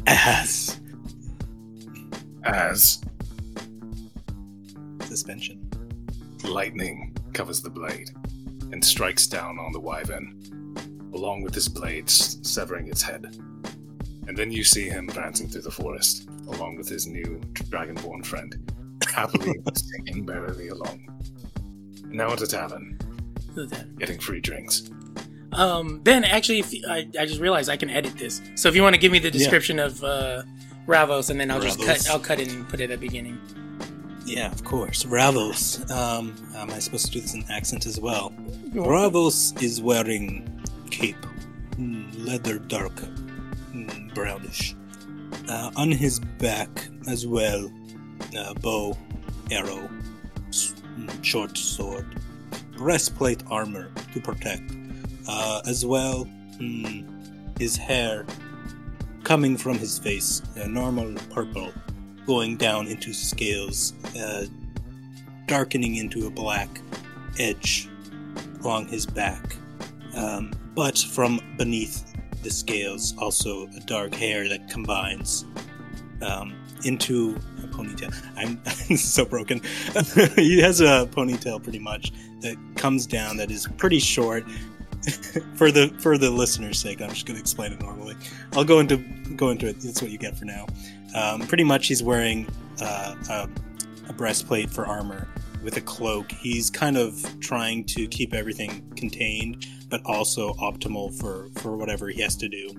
As As suspension. lightning covers the blade and strikes down on the wyvern, along with his blades severing its head. And then you see him prancing through the forest, along with his new dragonborn friend, happily <laughs> singing merrily along. Now at a tavern, getting free drinks. Um, Ben, actually, if you, I, I just realized I can edit this. So if you want to give me the description of uh, Ravos, and then I'll just cut, I'll cut it and put it at the beginning. Yeah, of course. Ravos. Um, am I supposed to do this in accent as well? Ravos is wearing cape, mm, leather dark, mm, brownish. Uh, on his back as well, uh, bow, arrow, mm, short sword, breastplate armor to protect. Uh, as well, mm, his hair coming from his face, a normal purple, going down into scales, uh, darkening into a black edge along his back. Um, but from beneath the scales, also a dark hair that combines um, into a ponytail. I'm <laughs> so broken. <laughs> he has a ponytail pretty much that comes down that is pretty short. <laughs> for the for the listener's sake, I'm just going to explain it normally. I'll go into go into it. That's what you get for now. Um, pretty much, he's wearing uh, a, a breastplate for armor with a cloak. He's kind of trying to keep everything contained, but also optimal for for whatever he has to do.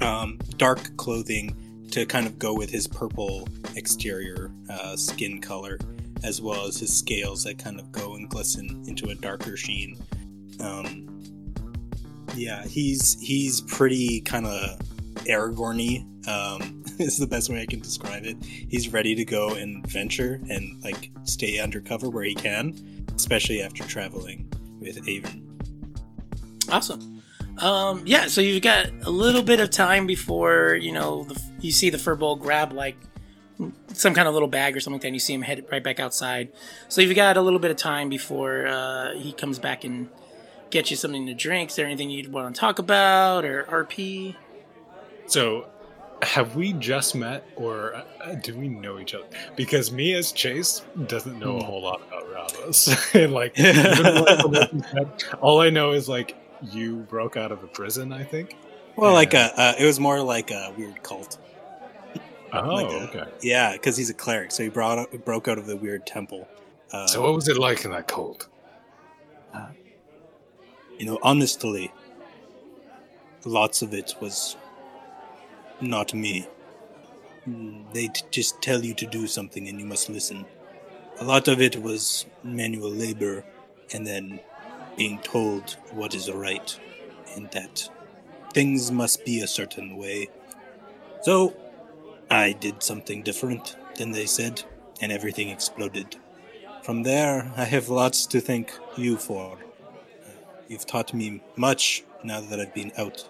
Um, dark clothing to kind of go with his purple exterior uh, skin color, as well as his scales that kind of go and glisten into a darker sheen. Um, yeah, he's he's pretty kind of Aragorny. Um, <laughs> is the best way I can describe it. He's ready to go and venture and like stay undercover where he can, especially after traveling with Avon. Awesome. Um, yeah, so you've got a little bit of time before you know the, you see the furball grab like some kind of little bag or something. And you see him head right back outside. So you've got a little bit of time before uh, he comes back and gets you something to drink. Is there anything you'd want to talk about or RP? So, have we just met, or uh, do we know each other? Because me as Chase doesn't know a whole lot about Ravos. <laughs> and like, even like, when we met, all I know is like you broke out of a prison. I think. Well, like Yeah. a, uh, it was more like a weird cult. Oh, Like a- okay. Yeah, because he's a cleric, so he brought broke out of the weird temple. Uh, So, what was it like in that cult? you know, honestly, lots of it was not me. They t- just tell you to do something and you must listen. A lot of it was manual labor and then being told what is right and that things must be a certain way. So, I did something different than they said, and everything exploded. From there, I have lots to thank you for. You've taught me much now that I've been out.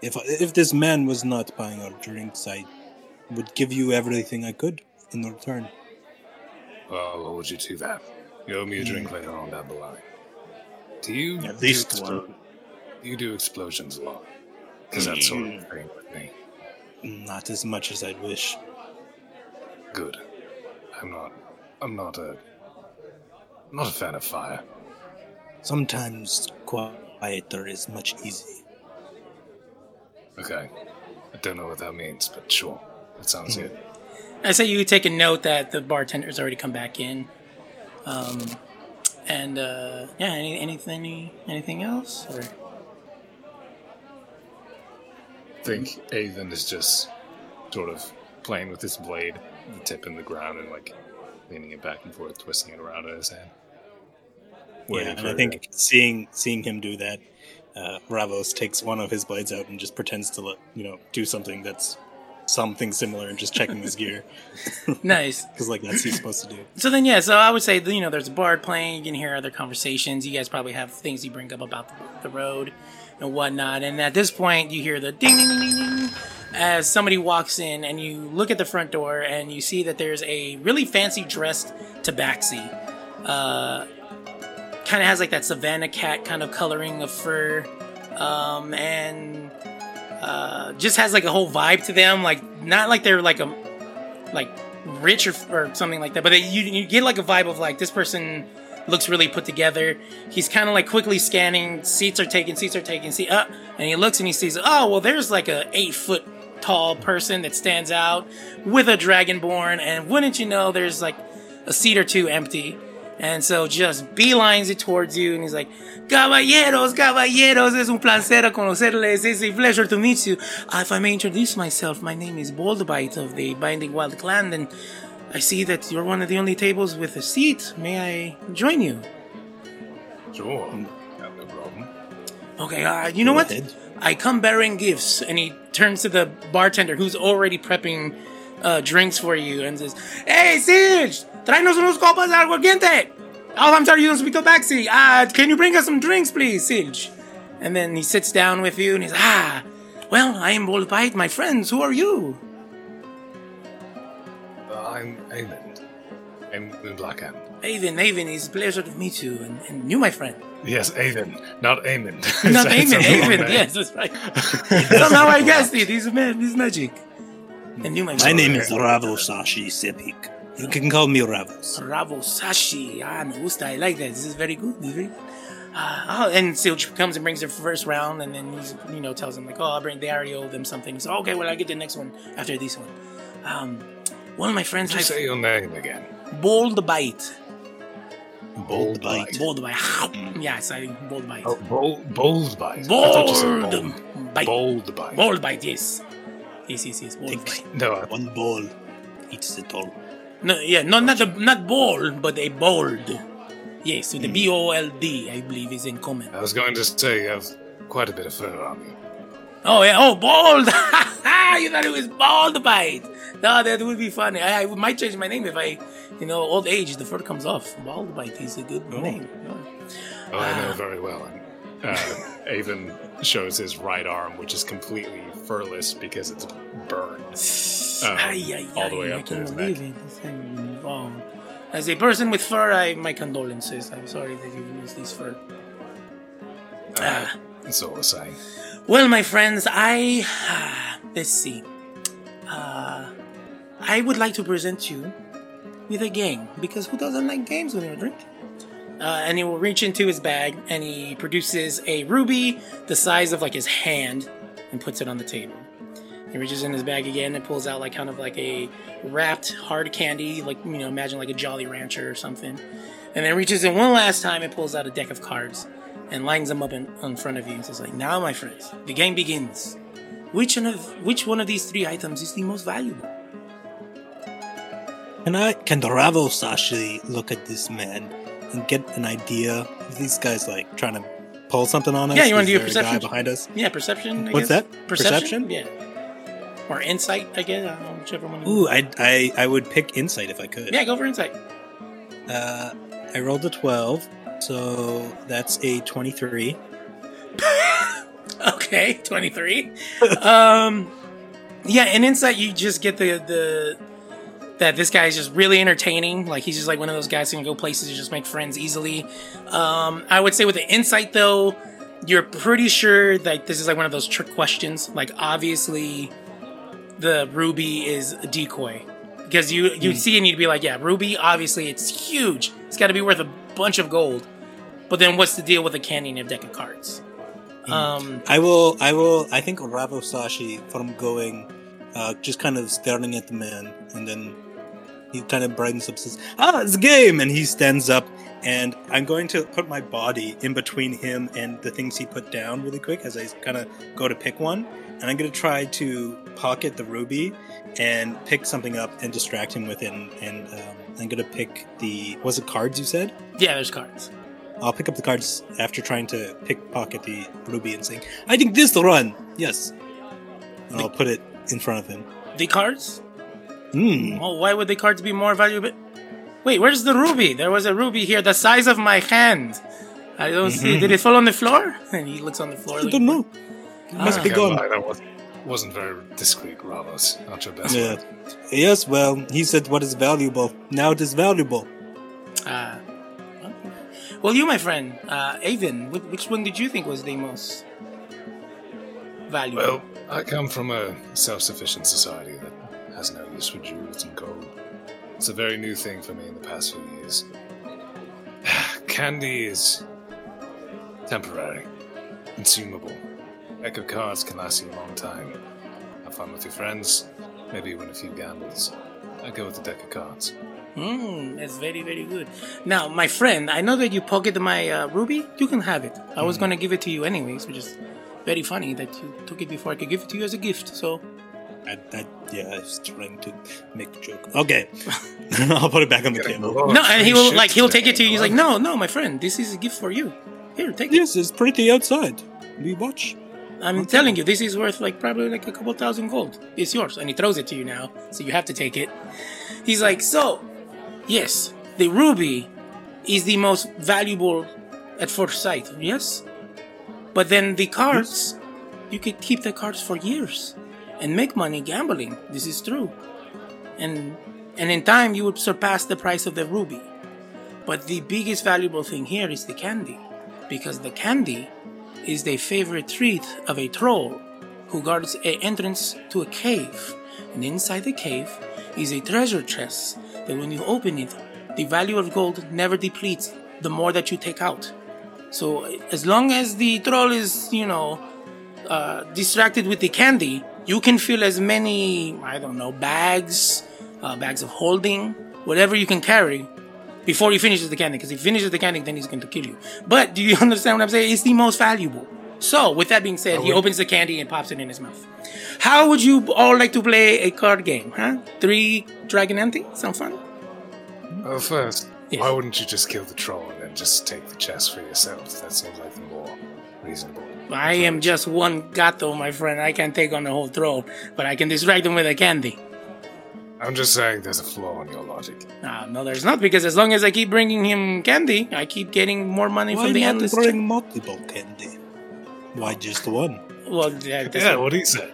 If if this man was not buying our drinks, I would give you everything I could in return. Well, I'll hold you do that. You owe me a drink hmm. later on down the line. Do you At do least explo- one. Do you do explosions a lot? Because that's sort of the thing with me. Not as much as I'd wish. Good. I'm not. I'm not a. I'm not a fan of fire. Sometimes quieter is much easy. Okay. I don't know what that means, but sure. That sounds good. I say you take a note that the bartender's already come back in. Um, and uh, yeah, any, anything anything else? Or I think Avon is just sort of playing with his blade, the tip in the ground, and like leaning it back and forth, twisting it around in his hand. Yeah, and for I it think seeing seeing him do that, uh, Ravos takes one of his blades out and just pretends to let you know do something that's something similar and just checking his gear <laughs> nice. <laughs> because like that's what he's supposed to do. So then, yeah. So I would say, you know, there's a bard playing. You can hear other conversations. You guys probably have things you bring up about the, the road and whatnot. And at this point, you hear the ding, ding, ding, ding, ding. as somebody walks in and you look at the front door and you see that there's a really fancy dressed tabaxi. Uh, kind of has like that savannah cat kind of coloring of fur. Um, and uh, just has like a whole vibe to them. Like, not like they're like a, like rich or, or something like that, but they, you, you get like a vibe of like this person looks really put together. He's kind of like quickly scanning. Seats are taken. Seats are taken. See, uh, and he looks and he sees. Oh, well, there's like a eight foot tall person that stands out with a dragonborn, and wouldn't you know, there's like a seat or two empty. And so just beelines it towards you, and he's like, Caballeros, caballeros, es un placer conocerles, it's a pleasure to meet you. Uh, if I may introduce myself, my name is Boldbite of the Binding Wild Clan, and I see that you're one of the only tables with a seat. May I join you? Sure. Yeah, no problem. Okay, uh, you know what? I come bearing gifts. And he turns to the bartender who's already prepping uh, drinks for you and says, Hey, Sige, tráenos unos copas de aguardiente. Oh, I'm sorry, you don't speak Tabaxi. Uh, can you bring us some drinks, please, Sige? And then he sits down with you and he's, Ah, well, I am Boldbite, my friends. Who are you? Uh, I'm Aemond. Aemond Blackhand. Avon, Avon, it's a pleasure to meet you. And, and you, my friend. Yes, Avon, not Aemond. <laughs> <laughs> Not It's Avon, a wrong Avon. name. Yes, that's right. <laughs> Somehow I guessed it. He's, man, he's magic. And you, my My name is Ravosashi Sepik. You can call me Ravos. Bravo Sashi. Ah, me gusta. I like that. This is very good. This is very good. Uh, oh, and Silch comes and brings their first round, and then he's, you know, tells them like, "Oh, I'll bring." They already owe them something. So okay, well, I get the next one after this one. Um, one of my friends Just has say your name again. bold bite. Bold bite. Bold bite. <laughs> Yes, I bold bite. Oh, bold, bold bite. I thought you said Bold bold. bite. Bold bite. Bold bite. Yes. Yes, yes, yes. Bold Take bite. No, I- one ball eats it all. No, yeah, no, not a not bold, but a bold. Yes, with the B O L D, I believe, is in common. I was going to say you have quite a bit of fur on you. Oh yeah, oh bald! <laughs> you thought it was bald bite? No, that would be funny. I, I might change my name if I, you know, old age, the fur comes off. Bald bite is a good name. Oh, I know very well. And, uh, <laughs> Avon shows his right arm, which is completely furless because it's burned. <sighs> Um, Ay, ay, all the way up to his neck. As a person with fur, I my condolences. I'm sorry that you lose this fur. Uh, that's all I was. Well, my friends, I <sighs> let's see. Uh, I would like to present you with a game because who doesn't like games when you're drinking? Uh, and he will reach into his bag and he produces a ruby the size of like his hand and puts it on the table. He reaches in his bag again and pulls out like kind of like a wrapped hard candy, like you know, imagine like a Jolly Rancher or something. And then reaches in one last time and pulls out a deck of cards and lines them up in, in front of you and says like, "Now, my friends, the game begins. Which one of which one of these three items is the most valuable?" Can I? Can the Ravosashi look at this man and get an idea of these guys like trying to pull something on us? Yeah, you wanna do a perception guy behind us? Yeah, perception. I What's guess? that? Perception? Perception? Yeah. Or insight, I guess. I don't know, whichever one. Ooh. I, I I would pick insight if I could. Yeah, go for insight. Uh, I rolled a twelve, so that's a twenty-three. <laughs> Okay, twenty three. um, yeah, in insight, you just get the the that this guy's just really entertaining. Like he's just like one of those guys who can go places and just make friends easily. Um, I would say with the insight though, you're pretty sure that this is like one of those trick questions. Like obviously, the ruby is a decoy because you you see and you'd be like, yeah, ruby. Obviously, it's huge. It's got to be worth a bunch of gold. But then, what's the deal with the candy and a deck of cards? Um, I will. I will. I think Ravosashi from going, uh, just kind of staring at the man, and then he kind of brightens up, says, "Ah, it's a game!" And he stands up, and I'm going to put my body in between him and the things he put down really quick as I kind of go to pick one, and I'm going to try to pocket the ruby and pick something up and distract him with it. And, and um, I'm going to pick the was it cards you said? yeah, there's cards. I'll pick up the cards after trying to pickpocket the ruby and saying, I think this will run. Yes. And I'll put it in front of him. The cards? Hmm. Oh, why would the cards be more valuable? Wait, where's the ruby? There was a ruby here, the size of my hand. I don't see. Did it fall on the floor? And <laughs> he looks on the floor. I don't know. It must Ah. be gone. lie, that was, wasn't very discreet, Ravos. Not your best Yeah. word. Yes, well, he said what is valuable. Now it is valuable. Uh, well, you, my friend, uh, Avon, which one did you think was the most valuable? Well, I come from a self-sufficient society that has no use for jewels and gold. It's a very new thing for me in the past few years. <sighs> Candy is temporary, consumable. Deck of cards can last you a long time. Have fun with your friends, maybe win a few gambles. I go with the deck of cards. Hmm, that's very, very good. Now, my friend, I know that you pocketed my uh, ruby. You can have it. I was going to give it to you anyways, which is very funny that you took it before I could give it to you as a gift. So, I, I, yeah, I was trying to make a joke. Okay, <laughs> <laughs> I'll put it back on the Getting table. a lot of no, and he will like he'll take it to you. He's like, no, no, my friend, this is a gift for you. Here, take it. Yes, it's pretty outside. We watch. I'm telling you, this is worth like probably like a couple thousand gold. It's yours, and he throws it to you now, so you have to take it. He's like, so, yes, the ruby is the most valuable at first sight. Yes, but then the cards, hmm? you could keep the cards for years and make money gambling. This is true, and and in time you would surpass the price of the ruby. But the biggest valuable thing here is the candy, because the candy is the favorite treat of a troll who guards a entrance to a cave. And inside the cave is a treasure chest that when you open it, the value of gold never depletes the more that you take out. So as long as the troll is, you know, uh, distracted with the candy, you can fill as many, I don't know, bags, uh, bags of holding, whatever you can carry before he finishes the candy. Because if he finishes the candy, then he's going to kill you. But do you <laughs> understand what I'm saying? It's the most valuable. So, with that being said, he opens the candy and pops it in his mouth. How would you all like to play a card game, huh? Three Dragon Ante? Sound fun? Well, first, Yes. why wouldn't you just kill the troll and then just take the chest for yourself? That seems like the more reasonable. I am just one gato, my friend. I can't take on the whole throne, but I can distract him with a candy. I'm just saying there's a flaw in your logic. Ah, no, there's not, because as long as I keep bringing him candy, I keep getting more money Why from the not Atlas. bring multiple candy? Why just one? Well, yeah, that's Yeah, what he said.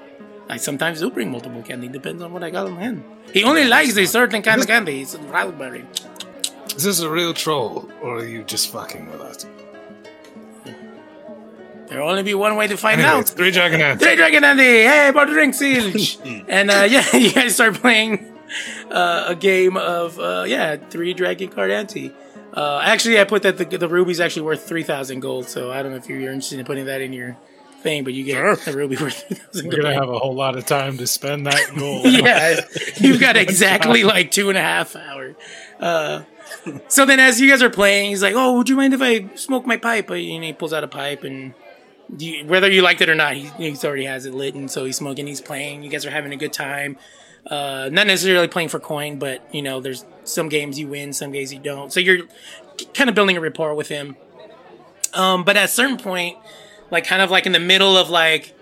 I sometimes do bring multiple candy. Depends on what I got on hand. He only likes a certain kind of candy. It's raspberry. Is this a real troll, or are you just fucking with us? There'll only be one way to find Anyway, out. three dragon ants. Three Dragon Andy! Hey, about to drink Siege! <laughs> and uh, yeah, <laughs> you guys start playing uh, a game of, uh, yeah, three Dragon Card Ante. Uh, actually, I put that the, the ruby's actually worth 3,000 gold, so I don't know if you're interested in putting that in your thing, but you get Sure. the ruby <laughs> worth 3,000 We're gonna have a whole lot of time to spend that gold. yeah, you've got exactly like two and a half hours. Uh, so then, as you guys are playing, he's like, "Oh, would you mind if I smoke my pipe?" And he pulls out a pipe, and you, whether you liked it or not, he, he's already has it lit, and so he's smoking. He's playing. You guys are having a good time. Uh, not necessarily playing for coin, but you know, there's some games you win, some games you don't. So you're kind of building a rapport with him. Um, but at a certain point, like kind of like in the middle of like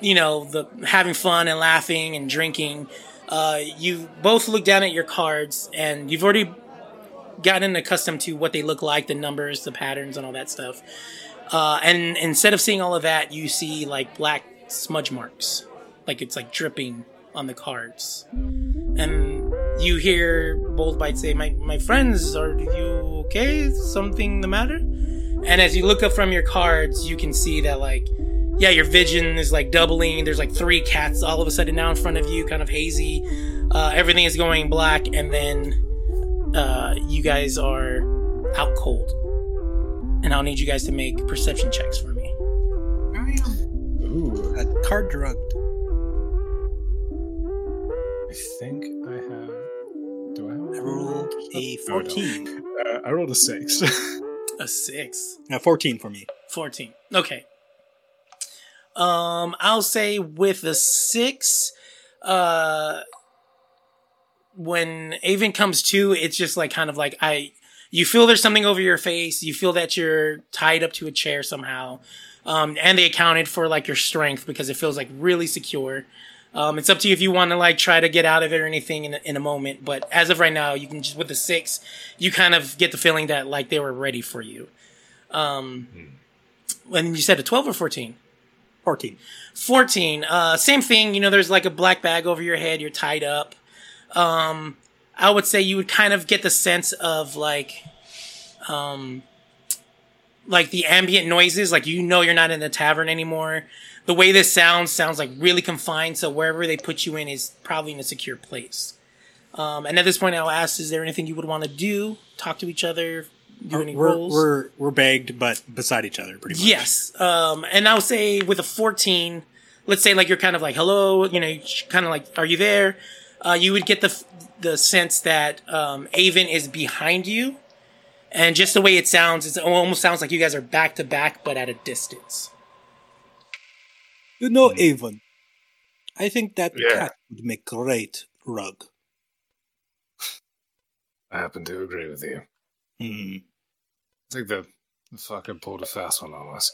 you know the having fun and laughing and drinking uh, you both look down at your cards and you've already gotten accustomed to what they look like the numbers the patterns and all that stuff uh, and instead of seeing all of that you see like black smudge marks like it's like dripping on the cards and you hear bold bite say my, my friends are you okay Is something the matter and as you look up from your cards you can see that like yeah, your vision is like doubling. There's like three cats all of a sudden now in front of you, kind of hazy. Uh, everything is going black, and then uh, you guys are out cold. And I'll need you guys to make perception checks for me. Ooh, a card drugged. I think I have. Do I have? I rolled a No, I don't. 14. Uh, I rolled a six. <laughs> A six. Uh, 14 for me. 14. Okay. Um, I'll say with the six, uh, when Avon comes to, it's just like kind of like I, you feel there's something over your face. You feel that you're tied up to a chair somehow. Um, and they accounted for like your strength because it feels like really secure. Um, it's up to you if you want to like try to get out of it or anything in a, in a moment. But as of right now, you can just with the six, you kind of get the feeling that like they were ready for you. Um, when you said a twelve or fourteen, Fourteen. 14 uh same thing you know there's like a black bag over your head you're tied up um i would say you would kind of get the sense of like um like the ambient noises like you know you're not in the tavern anymore the way this sounds sounds like really confined so wherever they put you in is probably in a secure place um and at this point i'll ask is there anything you would want to do talk to each other do any We're, roles we're we're bagged, but beside each other, pretty much. Yes. Um, and I'll say with a 14, let's say like you're kind of like, hello, you know, kind of like, are you there? Uh, you would get the, the sense that, um, Avon is behind you. And just the way it sounds, it almost sounds like you guys are back to back, but at a distance. You know, Avon. I think that Yeah. cat would make great rug. I happen to agree with you. Hmm. I think the, the fucker pulled a fast one on us.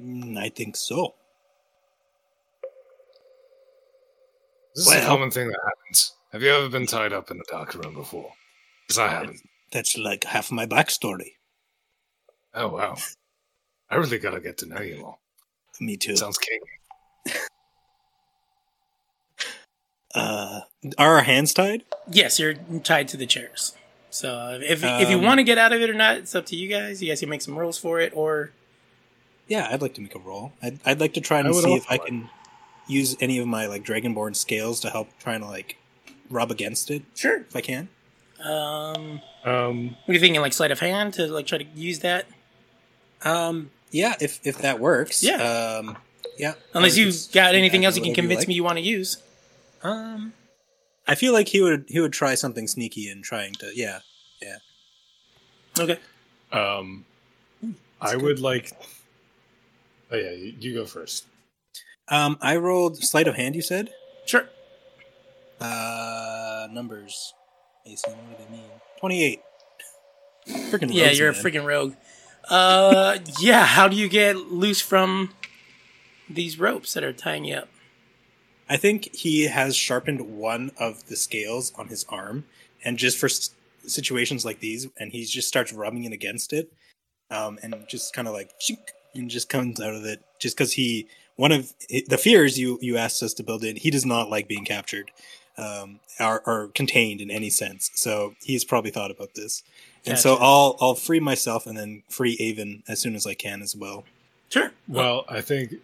Mm, I think so. This is a Well- common thing that happens. Have you ever been tied up in a dark room before? Because I haven't. That's like half my backstory. Oh, wow. I really gotta get to know you more. Me too. Sounds kinky. <laughs> Uh, are our hands tied? Yes, you're tied to the chairs. So if, if you Um, want to get out of it or not, it's up to you guys. You guys can make some rules for it or, Yeah, I'd like to make a roll. I'd, I'd like to try and see if I like- can use any of my like dragonborn scales to help trying to like rub against it sure. if I can. Um, Um, what are you thinking? Like sleight of hand to like try to use that? Um, yeah, if if that works. Yeah. Um, yeah. Unless you've got anything else you can whatever convince like. me you want to use. Um, I feel like he would he would try something sneaky and trying to yeah. Yeah. Okay. um, I would like. Oh, yeah, you, you go first. Um, I rolled sleight of hand. You said. Sure. Uh, numbers. AC, what do they mean? Twenty eight. Freaking Yeah, rogues, you're a freaking rogue. Uh, yeah. How do you get loose from these ropes that are tying you up? I think he has sharpened one of the scales on his arm, and just for s- situations like these, and he just starts rubbing it against it, um, and just kind of like chink, and just comes out of it. Just because he one of the fears you you asked us to build in, he does not like being captured, um, are are contained in any sense. So he's probably thought about this, and so I'll I'll free myself and then free Avon as soon as I can as well. Sure. Well, I think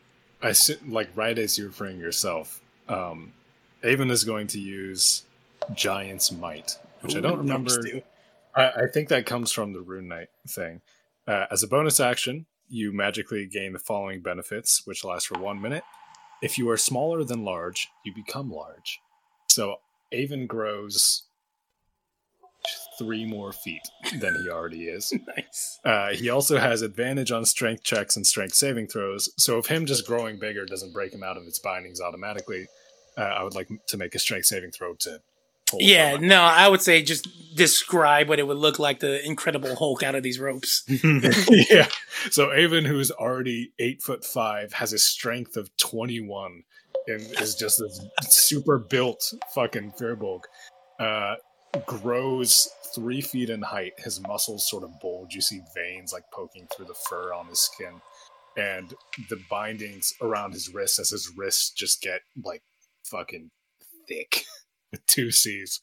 I sit like right as you're freeing yourself. Um, Avon is going to use Giant's Might, which I don't remember. do. I, I think that comes from the Rune Knight thing. Uh, as a bonus action, you magically gain the following benefits, which last for one minute. If you are smaller than large, you become large. So Avon grows three more feet than he already is. <laughs> Nice. Uh, he also has advantage on strength checks and strength saving throws. So if him just growing bigger doesn't break him out of its bindings automatically, uh, I would like to make a strength saving throw to. Yeah. from No, I would say just describe what it would look like the Incredible Hulk out of these ropes. <laughs> <laughs> yeah. So Avon, who's already eight foot five, has a strength of twenty one, is just this super built fucking Firbolg. Uh, grows three feet in height. His muscles sort of bulge. You see veins like poking through the fur on his skin, and the bindings around his wrists as his wrists just get like fucking thick with <laughs> two C's.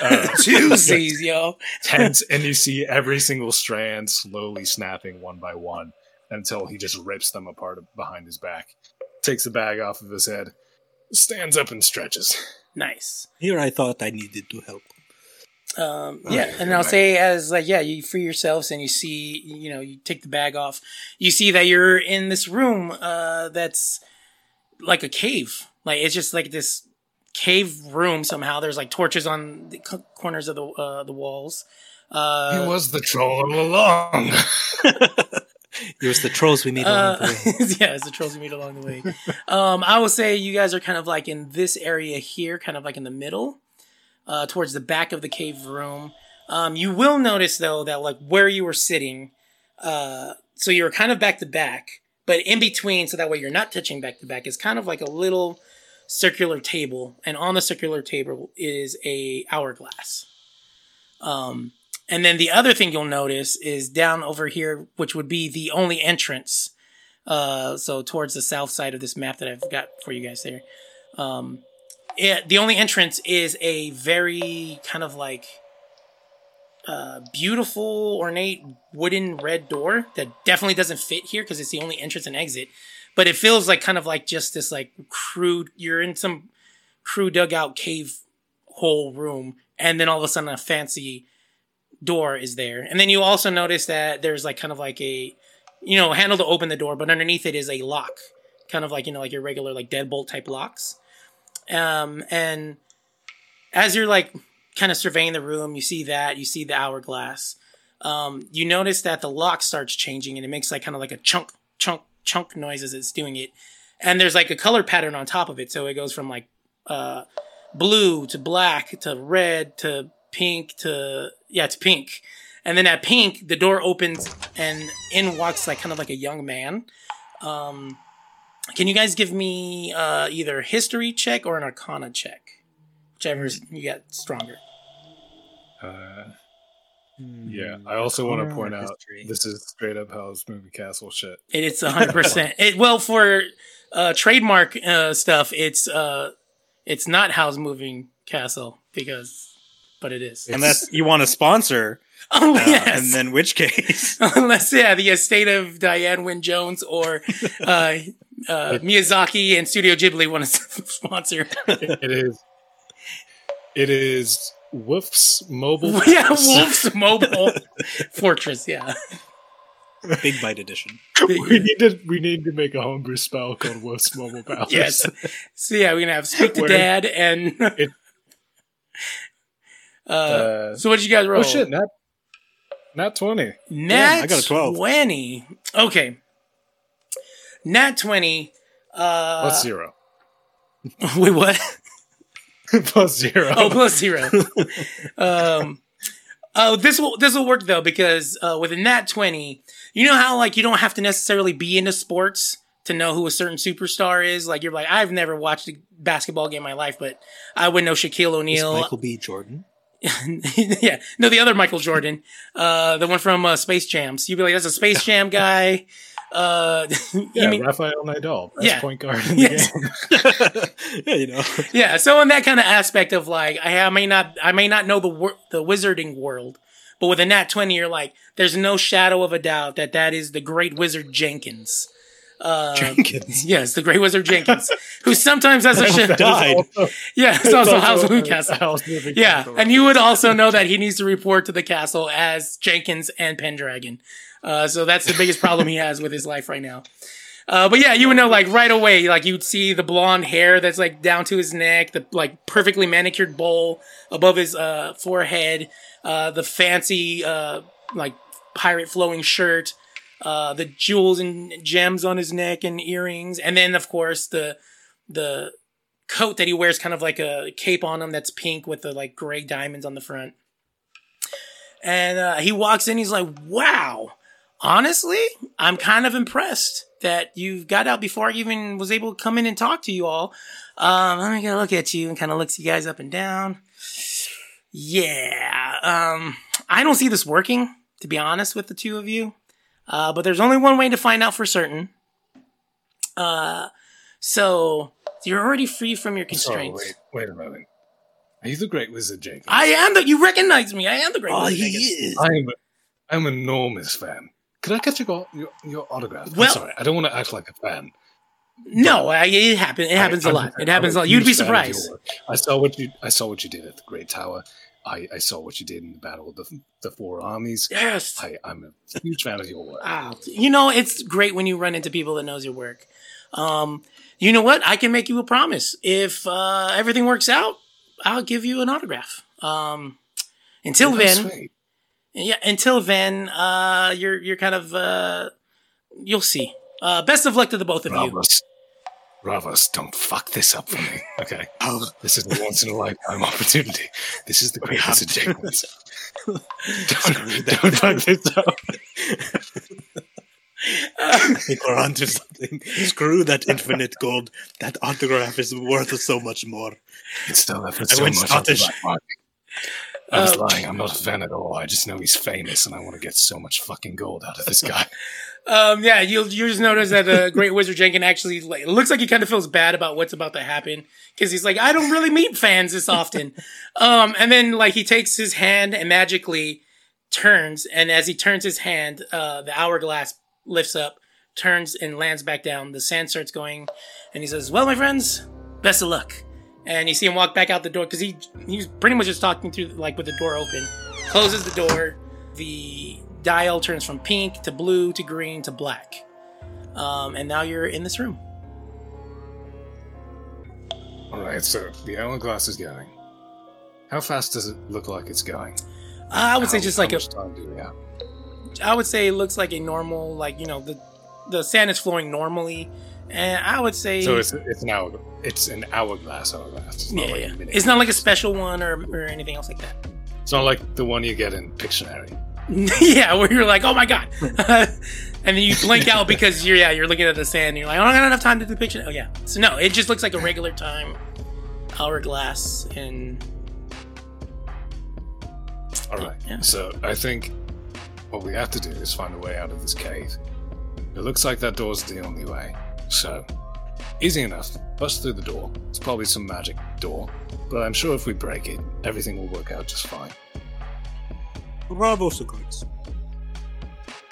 Uh, <laughs> Two <laughs> C's, yo. tense, and you see every single strand slowly snapping one by one until he just rips them apart behind his back. Takes the bag off of his head, stands up and stretches. Nice. Here I thought I needed to help. Um, yeah, and I'll say as like yeah, you free yourselves and you see, you know, you take the bag off. You see that you're in this room uh, that's like a cave. Like it's just like this cave room somehow. There's like torches on the co- corners of the uh, the walls. Uh, he was the troll all along. <laughs> <laughs> It was the trolls we made along Uh, the way. <laughs> yeah, it's the trolls we meet along the way. Um, I will say you guys are kind of like in this area here, kind of like in the middle, uh, towards the back of the cave room. Um, you will notice though that like where you were sitting, uh, so you're kind of back to back, but in between, so that way you're not touching back to back, is kind of like a little circular table, and on the circular table is a hourglass. Um, and then the other thing you'll notice is down over here, which would be the only entrance Uh, so towards the south side of this map that I've got for you guys there. Um, it, the only entrance is a very kind of like uh, beautiful, ornate wooden red door that definitely doesn't fit here because it's the only entrance and exit. But it feels like kind of like just this like crude. You're in some crew dugout cave hole room, and then all of a sudden a fancy door is there. And then you also notice that there's like kind of like a you know handle to open the door, but underneath it is a lock, kind of like you know like your regular like deadbolt type locks. Um, and as you're like kind of surveying the room, you see that you see the hourglass. Um, you notice that the lock starts changing and it makes like kind of like a chunk, chunk, chunk noise as it's doing it. And there's like a color pattern on top of it, so it goes from like uh, blue to black to red to pink to yeah to pink. And then at pink, the door opens and in walks like kind of like a young man. Um, can you guys give me uh, either history check or an arcana check? Whichever you get stronger. Uh, yeah, I also want to point out this is straight up Howl's Moving Castle shit. It, it's hundred <laughs> percent. It well for uh, trademark uh, stuff. It's uh, it's not House Moving Castle because, but it is. Unless you want to sponsor, <laughs> oh uh, yes. and then which case? <laughs> Unless yeah, the estate of Diane Wynne Jones or <laughs> uh, uh, Miyazaki and Studio Ghibli want to sponsor. It is. It is Wolf's Mobile. yeah, Wolf's Mobile Fortress. Yeah. Big Bite Edition. we need to. We need to make a homebrew spell called Wolf's Mobile Palace. Yes. So yeah, we're gonna have speak to Where- dad and. It- uh, Uh, so what did you guys roll? oh shit! Not. Not twenty. Nat I got a 12. 20. Okay. Nat 20. Uh, Plus zero. <laughs> Wait, what? <laughs> Plus zero. Oh, plus zero. um, oh, this will this will work though because uh, with a nat twenty, you know how like you don't have to necessarily be into sports to know who a certain superstar is. Like you're like I've never watched a basketball game in my life, but I would know Shaquille Is O'Neal. Michael B. Jordan. <laughs> yeah, no, the other Michael Jordan, uh, the one from uh, Space Jam. So you'd be like, that's a Space <laughs> Jam guy. Uh, <laughs> yeah, mean Rafael Nadal, best Yeah. point guard in Yes. game. yeah, you know. Yeah, so in that kind of aspect of like, I, I may not, I may not know the wor- the wizarding world, but with a nat twenty, you're like, there's no shadow of a doubt that that is the great wizard Jenkins. Uh, Jenkins. yes, the great wizard Jenkins, <laughs> who sometimes has a sh- died. <laughs> yeah, it's also House of Castle. House Yeah, Castle. and you would also know that he needs to report to the castle as Jenkins and Pendragon. Uh, so that's the biggest problem he has with his life right now. Uh, but yeah, you would know like right away, like you'd see the blonde hair that's like down to his neck, the like perfectly manicured bowl above his uh, forehead, uh, the fancy uh, like pirate flowing shirt, uh, the jewels and gems on his neck and earrings, and then of course the the coat that he wears, kind of like a cape on him that's pink with the like gray diamonds on the front. And uh, he walks in, he's like, "Wow, honestly, I'm kind of impressed that you got out before I even was able to come in and talk to you all. Um, let me get a look at you and kind of looks you guys up and down. Yeah, um, I don't see this working, to be honest with the two of you. Uh, but there's only one way to find out for certain. Uh, so you're already free from your Oh, constraints. wait, wait a minute. Are you the Great Wizard Jenkins? I am the. You recognize me. I am the great. Wizard. Oh, Wizard he Jenkins. is. I'm I'm an enormous fan. Could I get your your, your autograph? I'm Well- sorry, I don't want to act like a fan. No, I, it happens. It happens I- a I'm- lot. It happens a I'm lot. You'd be huge fan of your surprised. I saw what you I saw what you did at the Great Tower. I, I saw what you did in the Battle of the the Four Armies. Yes. I, I'm a huge fan of your work. Wow. You know, it's great when you run into people that knows your work. Um, you know what? I can make you a promise. If uh, everything works out, I'll give you an autograph. Um, until Oh, then, sweet. yeah. Until then, uh, you're you're kind of uh, you'll see. Uh, best of luck to the both of you. Ravos, don't fuck this up for me. Okay, this is a once in a lifetime opportunity. This is the Great have Wizard to. Jenkins. don't, don't fuck this up. <laughs> Uh, You're onto something. Screw that infinite gold. That autograph is worth so much more. It's still I so much the Scottish. I was Uh, lying. I'm not a fan at all. I just know he's famous, and I want to get so much fucking gold out of this guy. <laughs> Um, yeah, you'll you just notice that uh, Great Wizard Jenkins actually like looks like he kind of feels bad about what's about to happen because he's like, I don't really meet fans this often. <laughs> um, and then like he takes his hand and magically turns, and as he turns his hand, uh, the hourglass lifts up, turns and lands back down. The sand starts going, and he says, "Well, my friends, best of luck." And you see him walk back out the door because he he's pretty much just talking through like with the door open. Closes the door. The dial turns from pink to blue to green to black. Um, and now you're in this room. All right, so the hourglass is going. How fast does it look like it's going? I would say just like a, time do we have? I would say it looks like a normal, like you know, the the sand is flowing normally, and I would say, So it's it's an hour. It's an hourglass hourglass. It's yeah, like yeah. it's not like a special one or or anything else like that. It's not like the one you get in Pictionary. <laughs> yeah, where you're like, oh my god, <laughs> and then you blink out because you're yeah, you're looking at the sand. And you're like, oh, I don't got enough time to do the picture. Oh yeah, so no, it just looks like a regular time hourglass, and All right. Yeah. So I think what we have to do is find a way out of this cave. It looks like that door's the only way. So easy enough. Bust through the door. It's probably some magic door, but I'm sure if we break it, everything will work out just fine. Bravo, Socrates.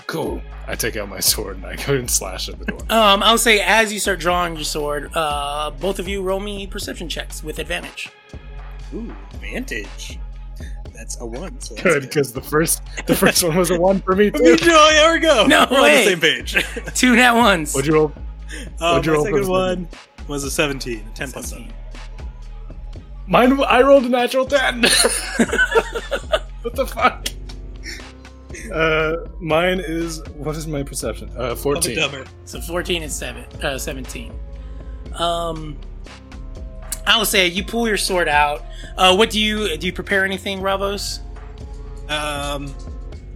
Cool. I take out my sword and I go and slash at the door. um, I'll say as you start drawing your sword, uh, both of you roll me perception checks with advantage. Ooh, advantage. That's a one. So that's Good, because the first the first one was a one for me <laughs> Me too. too. There we go. No We're way. on the same page. <laughs> Two nat ones. What'd you roll? Uh, What'd you my roll for second the one was a 17. a 10 plus 7. Mine. I rolled a natural ten. <laughs> what the fuck? Uh, mine is what is my perception? Uh, fourteen. So 14 and 7, uh, 17. Um, I will say you pull your sword out. Uh, what do you do? You prepare anything, Ravos, Um,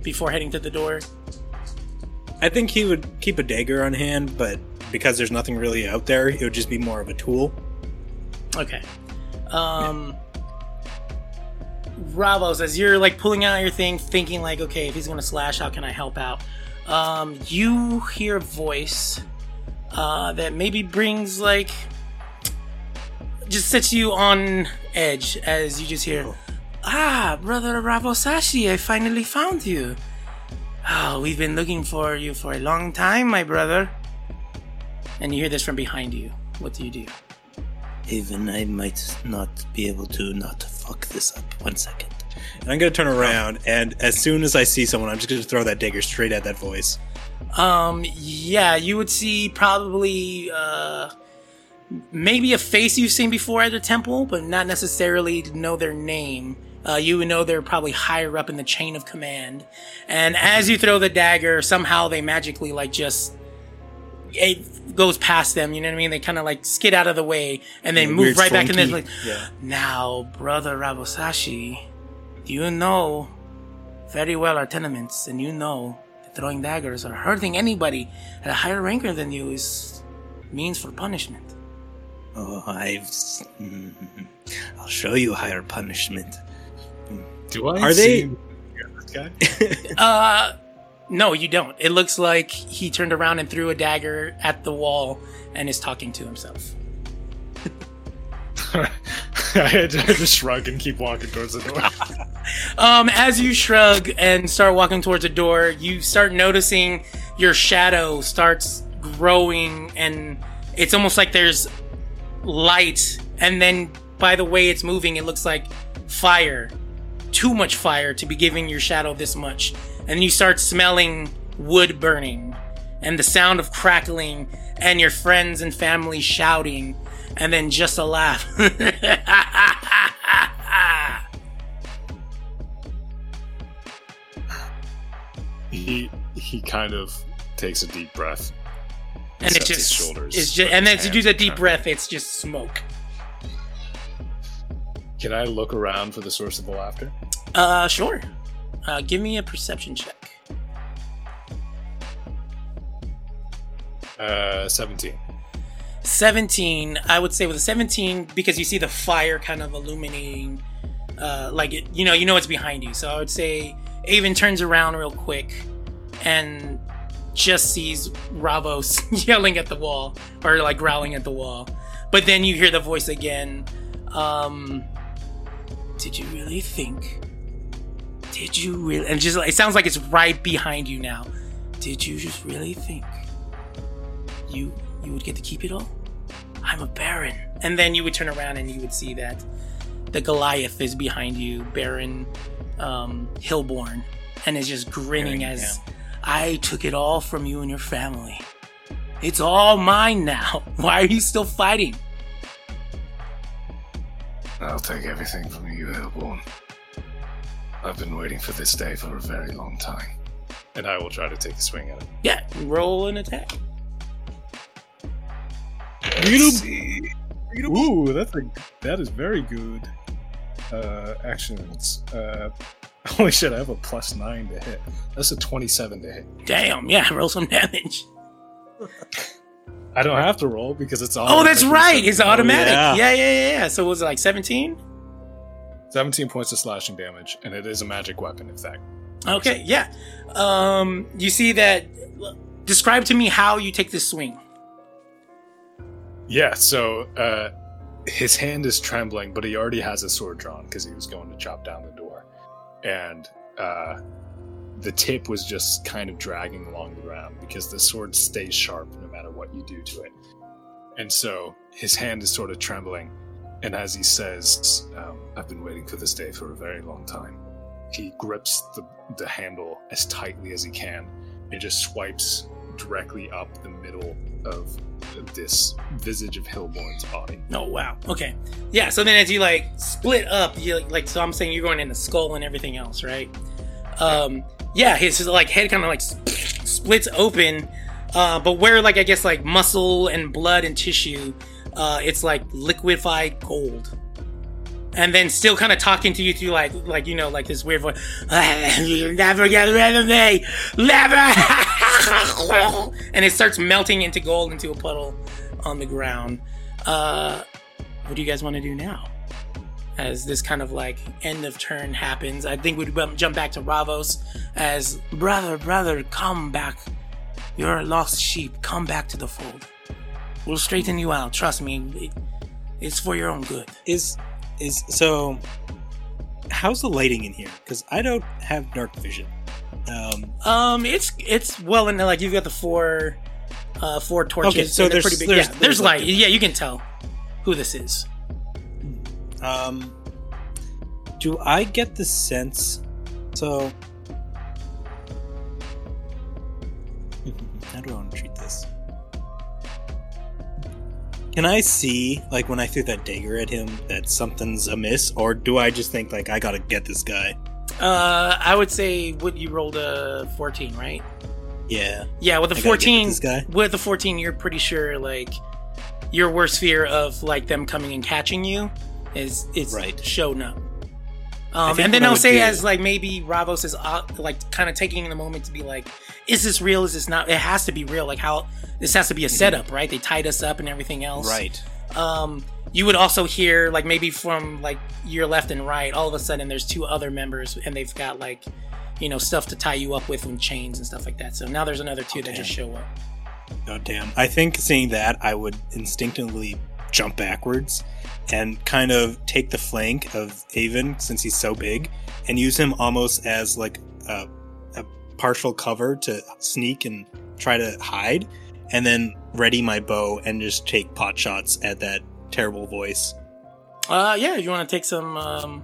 before heading to the door? I think he would keep a dagger on hand, but because there's nothing really out there, it would just be more of a tool. Okay. Um, Ravos, as you're like pulling out your thing, thinking like, okay, if he's gonna slash, how can I help out? Um, you hear a voice uh, that maybe brings like just sets you on edge as you just hear, ah, brother Ravosashi, I finally found you. Oh, we've been looking for you for a long time, my brother. And you hear this from behind you. What do you do? Even I might not be able to not fuck this up. One second. And I'm gonna turn around, and as soon as I see someone, I'm just gonna throw that dagger straight at that voice. Um, yeah, you would see probably, uh, maybe a face you've seen before at the temple, but not necessarily know their name. Uh, you would know they're probably higher up in the chain of command. And as you throw the dagger, somehow they magically, like, just, it goes past them, you know what I mean? They kind of, like, skid out of the way, and they Yeah, move right back in there, slunky. like, Yeah. now, brother Ravosashi, you know very well our tenements, and you know that throwing daggers or hurting anybody at a higher ranker than you is means for punishment. Oh, I've. mm, <laughs> I'll show you higher punishment. Do I? Are they- see <laughs> this guy? Uh, no, you don't. It looks like he turned around and threw a dagger at the wall and is talking to himself. I <laughs> just shrug and keep walking towards the door. <laughs> Um, as you shrug and start walking towards the door, you start noticing your shadow starts growing, and it's almost like there's light. And then, by the way it's moving, it looks like fire. Too much fire to be giving your shadow this much. And you start smelling wood burning, and the sound of crackling, and your friends and family shouting, and then just a laugh. <laughs> he he kind of takes a deep breath. and it just shoulders, it's just and then to do the deep breath it's just smoke Can I look around for the source of the laughter? uh sure uh give me a perception check Uh, seventeen. 17 i would say with a 17 because you see the fire kind of illuminating uh like it you know you know it's behind you so i would say avon turns around real quick and just sees Ravos <laughs> yelling at the wall or like growling at the wall. But then you hear the voice again. Um, did you really think? Did you really? And just it sounds like it's right behind you now. Did you just really think you you would get to keep it all? I'm a baron. And then you would turn around and you would see that the Goliath is behind you, Baron um, Hillborn, and is just grinning Staring as I took it all from you and your family. It's all mine now. <laughs> Why are you still fighting? I'll take everything from you, Hellborn. I've been waiting for this day for a very long time. And I will try to take a swing at it. Yeah, roll an attack. Let's see. Ooh, that's a that is very good. Uh, actions. Uh, <laughs> holy shit! I have a plus nine to hit. That's a twenty-seven to hit. Damn, yeah, <laughs> roll some damage. I don't have to roll because it's automatic. Oh, that's right. It's automatic. yeah. Yeah, yeah, yeah. yeah. So was it like 17? Seventeen points of slashing damage, and it is a magic weapon. If that Okay, yeah. Um, you see that. Describe to me how you take this swing. Yeah, so uh, his hand is trembling, but he already has a sword drawn because he was going to chop down the door. And uh, the tip was just kind of dragging along the ground because the sword stays sharp no matter what you do to it. And so his hand is sort of trembling. And as he says, um, I've been waiting for this day for a very long time, he grips the, the handle as tightly as he can and just swipes directly up the middle of this visage of Hillborn's body. Oh wow. Okay. Yeah. So then, as you like split up, you like so I'm saying you're going in the skull and everything else, right? Um. Yeah. His, his like head kind of like splits open, uh, but where like I guess like muscle and blood and tissue, uh, it's like liquefied gold. And then still kind of talking to you through like like you know like this weird voice. You'll <laughs> never get rid of me, never. <laughs> and it starts melting into gold into a puddle on the ground. Uh, what do you guys want to do now? As this kind of like end of turn happens, I think we'd jump back to Ravos as brother, brother, come back. You're a lost sheep. Come back to the fold. We'll straighten you out. Trust me. It, it's for your own good. Is is so? How's the lighting in here? Because I don't have dark vision. Um, Um, it's it's well, and like you've got the four, uh, four torches. Okay, so there's- pretty big. there's- yeah, there's, there's light. like- yeah, you can tell who this is. um, do I get the sense? So, <laughs> how do I want to treat Can I see, like, when I threw that dagger at him, that something's amiss, or do I just think like I gotta get this guy? Uh, I would say what you rolled a fourteen, right? Yeah. Yeah, with the I fourteen, this guy? with the fourteen, you're pretty sure like your worst fear of like them coming and catching you is is Right. showing up. Um, and then I'll say as like maybe Ravos is uh, like kind of taking the moment to be like, is this real? Is this not? It has to be real. Like how this has to be a setup, right? They tied us up and everything else. Right. um, you would also hear like maybe from like your left and right all of a sudden there's two other members and they've got like you know stuff to tie you up with and chains and stuff like that so now there's another two that just show up God damn. I think seeing that, I would instinctively jump backwards and kind of take the flank of Avon since he's so big and use him almost as like a, a partial cover to sneak and try to hide, and then ready my bow and just take pot shots at that terrible voice. uh yeah you want to take some um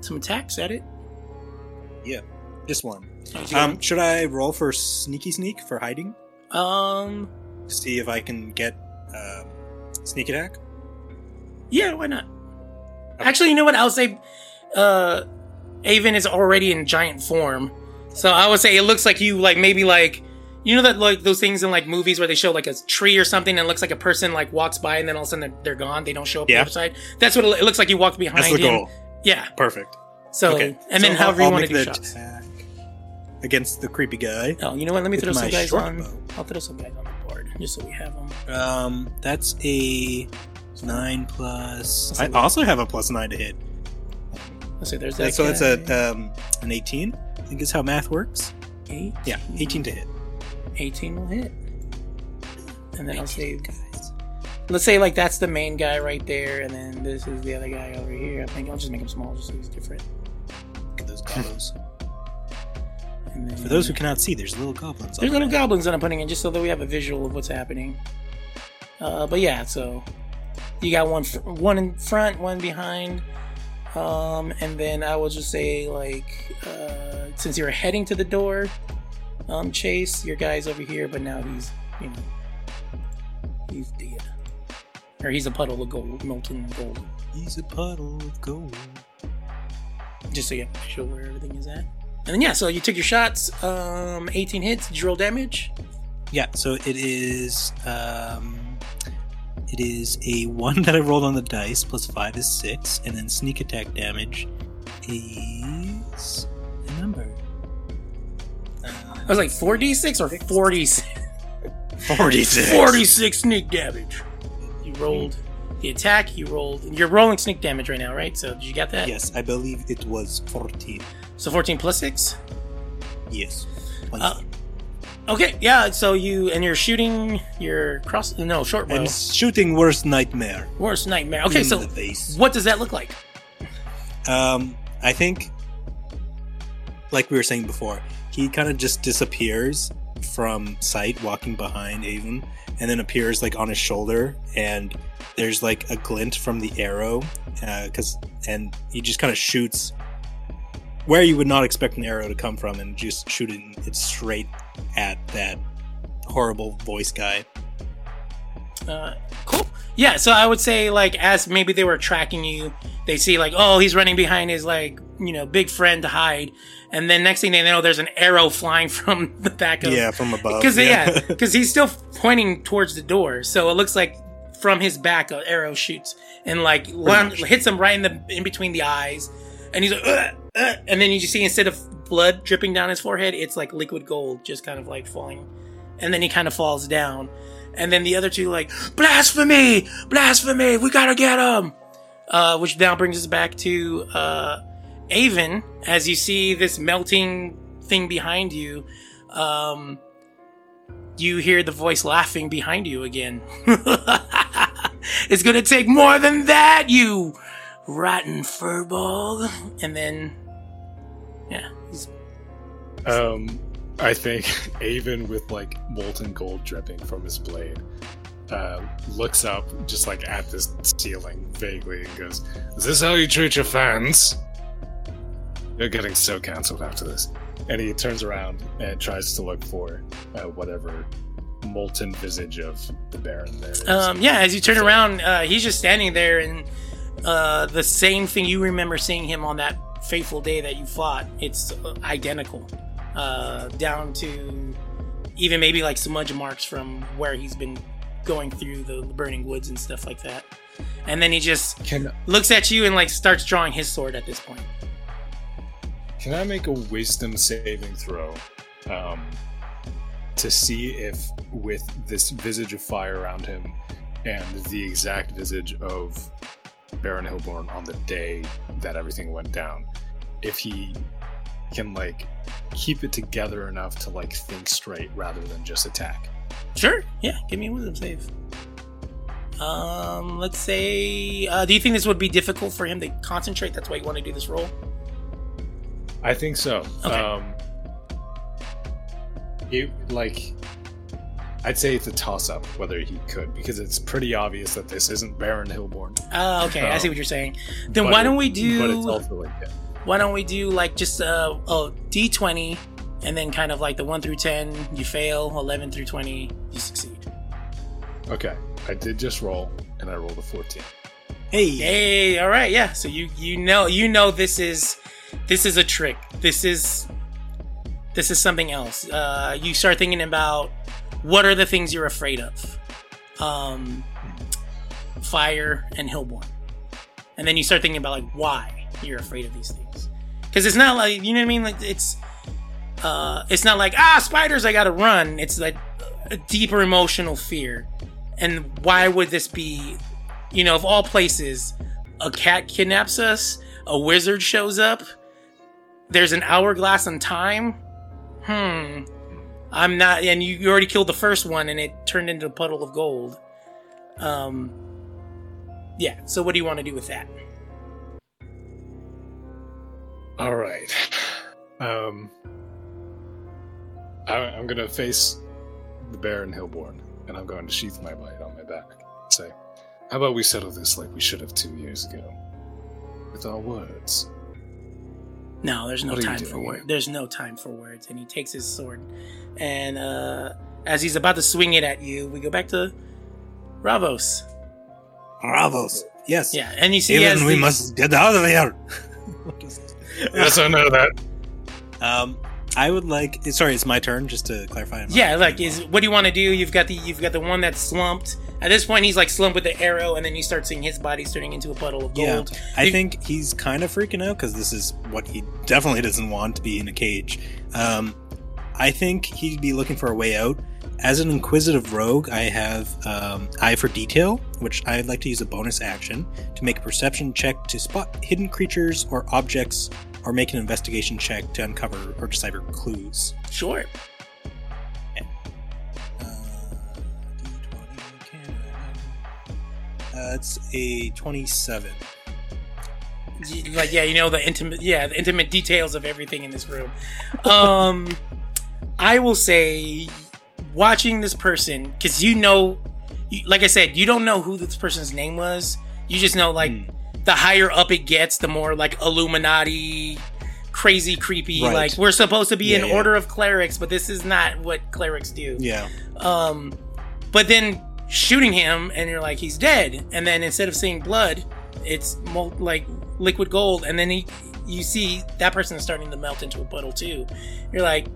some attacks at it Yeah. Just one. um, Um, should I roll for sneaky sneak for hiding? um See if I can get uh, sneak attack. Yeah why not actually you know what i'll say uh avon is already in giant form so i would say it looks like you like maybe like you know that like those things in like movies where they show like a tree or something and it looks like a person like walks by and then all of a sudden they're, they're gone they don't show up Yeah. the other side that's what it, it looks like you walked behind That's the him goal. yeah Perfect. so okay. and then So however I'll- you want to do the shots attack against the creepy guy. oh you know what let me throw some guys on bow. i'll throw some guys on the board just so we have them Um, that's a nine plus. I also have a plus nine to hit. let's see there's that so it's guy. a um an eighteen. I think is how math works. Eight? Yeah, eighteen to hit. 18 will hit. And then I'll say, guys. let's say like that's the main guy right there, and then this is the other guy over here. I think I'll just make him small just so he's different. Look at those <laughs> goblins. Then, For those who cannot see, there's little goblins. there's little goblins that I'm putting in just so that we have a visual of what's happening. Uh, but yeah, so you got one one in front, one behind. Um, and then I will just say like uh, since you're heading to the door, um, Chase, your guy's over here, but now he's you know he's dead, or he's a puddle of gold, molten gold. He's a puddle of gold. Just so you have a visual where everything is at. And then yeah, so you took your shots. Um, 18 hits. Did you roll damage? Yeah, so it is um it is a one that I rolled on the dice, plus five is six, and then sneak attack damage is a number. Uh, I was like 4d6 or 46. 46. 46 sneak damage. You rolled the attack, you rolled. You're rolling sneak damage right now, right? So, did you get that? Yes, I believe it was 14. So, 14 plus 6? Yes. Uh, Okay, yeah, so you. And you're shooting your cross. No, short bow. I'm shooting worst nightmare. Worst nightmare. Okay, in so the face. what does that look like? Um, I think, like we were saying before, he kind of just disappears from sight, walking behind Avon, and then appears like on his shoulder, and there's like a glint from the arrow, because and he just kind of shoots where you would not expect an arrow to come from, and just shooting it straight at that horrible voice guy. Uh, cool. Yeah, so I would say like as maybe they were tracking you, they see like oh he's running behind his like you know big friend to hide, and then next thing they know there's an arrow flying <laughs> from the back of Yeah, from above. because yeah because <laughs> he's still pointing towards the door, so it looks like from his back an arrow shoots and like one, hits him right in the in between the eyes, and he's like "Ugh, ugh," and then you see instead of blood dripping down his forehead, it's like liquid gold just kind of like falling, and then he kind of falls down. And then the other two like blasphemy, blasphemy. We gotta get him. Uh, which now brings us back to uh, Avon as you see this melting thing behind you. Um, you hear the voice laughing behind you again. <laughs> it's gonna take more than that, you rotten furball. And then, yeah, he's Um, I think <laughs> Avon with like molten gold dripping from his blade uh, looks up just like at this ceiling vaguely and goes, "Is this how you treat your fans?" You're getting so cancelled after this. And he turns around and tries to look for uh, whatever molten visage of the Baron there is. Um, yeah, as you turn around, uh, he's just standing there, and uh, the same thing you remember seeing him on that fateful day that you fought. It's uh, identical, uh, down to even maybe like smudge marks from where he's been going through the burning woods and stuff like that. And then he just Can looks at you and like starts drawing his sword at this point. Can I make a wisdom saving throw um, to see if, with this visage of fire around him and the exact visage of Baron Hillborn on the day that everything went down, if he can like keep it together enough to like think straight rather than just attack? Sure, yeah, give me a wisdom save. Um, let's say, uh, do you think this would be difficult for him to concentrate? That's why you want to do this roll. I think so. Okay. Um, it like I'd say it's a toss up whether he could because it's pretty obvious that this isn't Baron Hillborn. Uh, okay, I see Um, what you're saying. Then why don't we But it's do? also like yeah. Why don't we do like just a D twenty, and then kind of like the one through ten, you fail. Eleven through twenty, you succeed. Okay, I did just roll and I rolled a fourteen. Hey, Hey, all right, yeah. So you you know you know this is this is a trick. This is this is something else. Uh, you start thinking about what are the things you're afraid of. Um, fire and Hillborn, and then you start thinking about like why you're afraid of these things. Because it's not like you know what I mean. Like it's uh, it's not like ah spiders I gotta run. It's like a deeper emotional fear. And why would this be you know, of all places, a cat kidnaps us, a wizard shows up, there's an hourglass in time. Hmm. I'm not, and you, you already killed the first one, and it turned into a puddle of gold. Um, yeah. So what do you want to do with that? All right. Um, I, I'm gonna face the Baron Hillborn, and I'm going to sheath my blade on my back. Say, how about we settle this like we should have two years ago, with our words? No, there's no What time for words. There's no time for words. And he takes his sword, and uh, as he's about to swing it at you, we go back to Ravos. Ravos. Yes. Yeah, and you see, as Even we the- must get out of here. <laughs> Yes, I know that. Um, I would like. Sorry, it's my turn. Just to clarify. I'm Yeah, like is what do you want to do? You've got the you've got the one that's slumped. At this point, he's like slumped with the arrow, and then you start seeing his body turning into a puddle of gold. Yeah. I You- think he's kind of freaking out because this is what he definitely doesn't want to be in a cage. Um, I think he'd be looking for a way out. As an inquisitive rogue, I have um, Eye for Detail, which I'd like to use a bonus action to make a perception check to spot hidden creatures or objects, or make an investigation check to uncover or decipher clues. Sure. Uh, D20, can I- uh, it's a 27. Like yeah, you know the intimate yeah the intimate details of everything in this room. Um, I will say, watching this person because you know, like I said, you don't know who this person's name was. You just know like Hmm. The higher up it gets, the more like Illuminati, crazy, creepy. Right. Like we're supposed to be Yeah, an yeah. order of clerics, but this is not what clerics do. Yeah. Um, but then shooting him, and you're like, he's dead. And then instead of seeing blood, it's mol- like liquid gold. And then he, you see that person is starting to melt into a puddle too. You're like,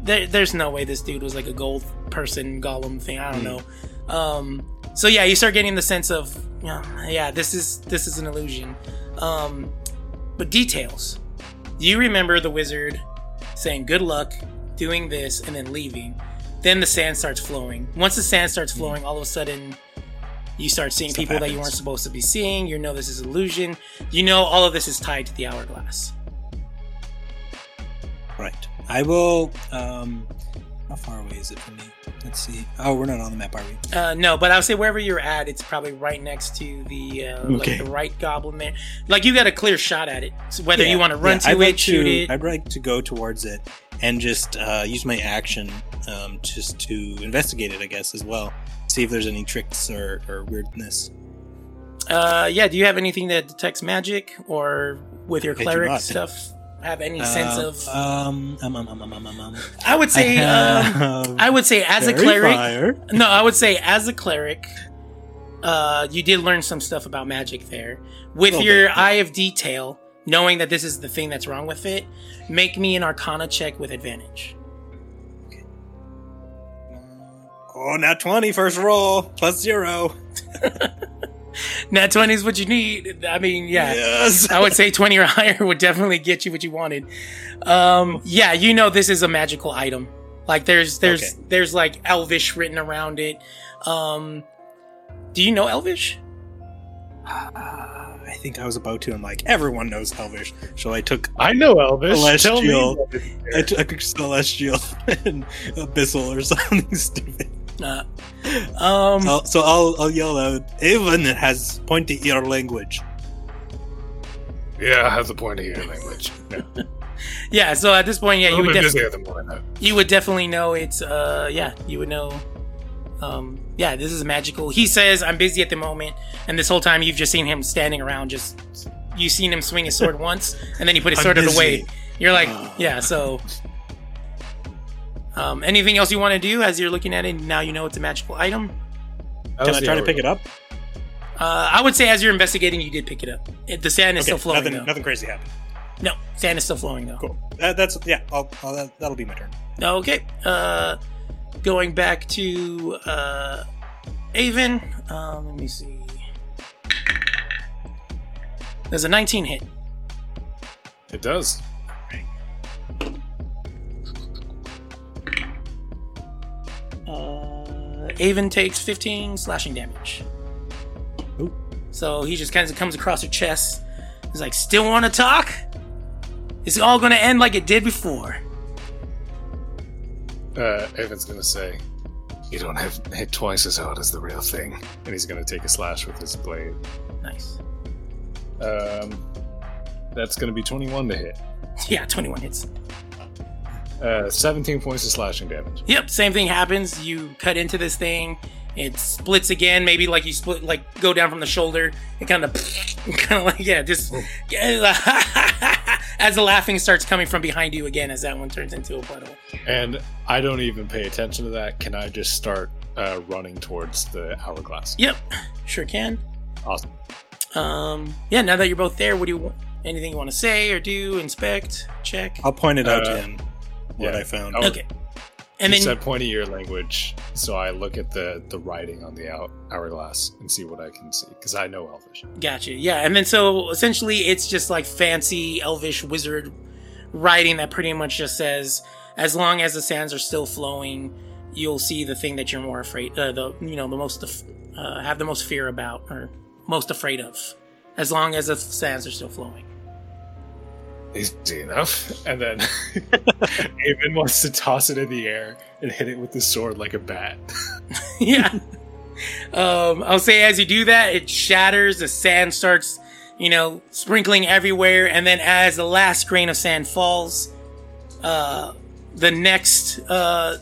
there, there's no way this dude was like a gold person golem thing. I don't know. Um, so yeah, you start getting the sense of, yeah, yeah, this is this is an illusion. Um, but details. You remember the wizard saying good luck, doing this, and then leaving. Then the sand starts flowing. Once the sand starts flowing, all of a sudden you start seeing Stuff people that you weren't supposed to be seeing. You know this is illusion. You know all of this is tied to the hourglass. Right. I will. Um, how far away is it from me? Let's see. Oh, we're not on the map, are we? Uh, no, but I would say wherever you're at, it's probably right next to the uh, Okay. like the right goblin there. Like you got a clear shot at it. So whether Yeah, you want to run yeah, to I'd it, like shoot to, it. I'd like to go towards it and just uh, use my action um, just to investigate it, I guess, as well. See if there's any tricks or, or weirdness. Uh, yeah. Do you have anything that detects magic, or with your cleric stuff, have any sense Uh, of? Um, um, um, um, um, um, um, um. I would say. I <laughs> um, I would say as a cleric. Fire. No, I would say as a cleric, uh, you did learn some stuff about magic there. With your bit, yeah. eye of detail, knowing that this is the thing that's wrong with it, make me an Arcana check with advantage. Oh, now 20 first roll plus zero. <laughs> Nat twenty is what you need. I mean, yeah. Yes. I would say 20 or <laughs> higher would definitely get you what you wanted. Um, yeah, you know this is a magical item. Like there's there's Okay. there's like elvish written around it. Um, do you know elvish? Ah, I think I was about to. I'm like, everyone knows Elvish. So I took I know Elvish. Celestial. Tell me. I there. took Celestial <laughs> and Abyssal or <laughs> something stupid. Uh, um, I'll, so I'll, I'll yell out, even has pointy ear language. Yeah, I have the point of your language. <laughs> Yeah. yeah. So at this point, yeah, you would bit def- busier than mine. though. you would definitely know it's uh yeah you would know um yeah this is magical he says i'm busy at the moment and this whole time you've just seen him standing around just you've seen him swing his sword <laughs> once and then he put his I'm sword busy. away you're like yeah so um anything else you want to do as you're looking at it now you know it's a magical item That Can I try to pick it up? uh i would say as you're investigating you did pick it up it, the sand is Okay, still flowing nothing, nothing crazy happened. no sand is still flowing though Cool. That, that's yeah. I'll, I'll, that, that'll be my turn. Okay. Uh, going back to uh, Avon. Um, let me see. There's a 19 hit. It does. Avon takes 15 slashing damage. Ooh. So he just kind of comes across her chest. He's like, "Still want to talk? It's all gonna end like it did before." uh, Evan's gonna say, "You don't have hit twice as hard as the real thing," and he's gonna take a slash with his blade. Nice. Um, that's gonna be 21 to hit. <laughs> Yeah, 21 hits. Uh, 17 points of slashing damage. Yep, same thing happens. You cut into this thing, it splits again. Maybe like you split, like go down from the shoulder. It kind of, <laughs> kind of like yeah, just <laughs> as the laughing starts coming from behind you again, as that one turns into a puddle. And I don't even pay attention to that. Can I just start uh, running towards the hourglass? Yep, sure can. Awesome. Um, yeah. Now that you're both there, what do you want? Anything you want to say or do? Inspect, check. I'll point it out Uh, to him what yeah. I found. Oh, Okay. And you then said point of your language, so I look at the the writing on the out, hourglass and see what I can see because I know Elvish. Gotcha. Yeah, and then so essentially it's just like fancy elvish wizard writing that pretty much just says, as long as the sands are still flowing, you'll see the thing that you're more afraid, uh, the you know the most af- uh, have the most fear about or most afraid of, as long as the sands are still flowing. Easy enough. And then <laughs> Avon wants to toss it in the air and hit it with the sword like a bat. <laughs> yeah. Um, I'll say as you do that, it shatters. The sand starts, you know, sprinkling everywhere, and then as the last grain of sand falls, uh, the next uh,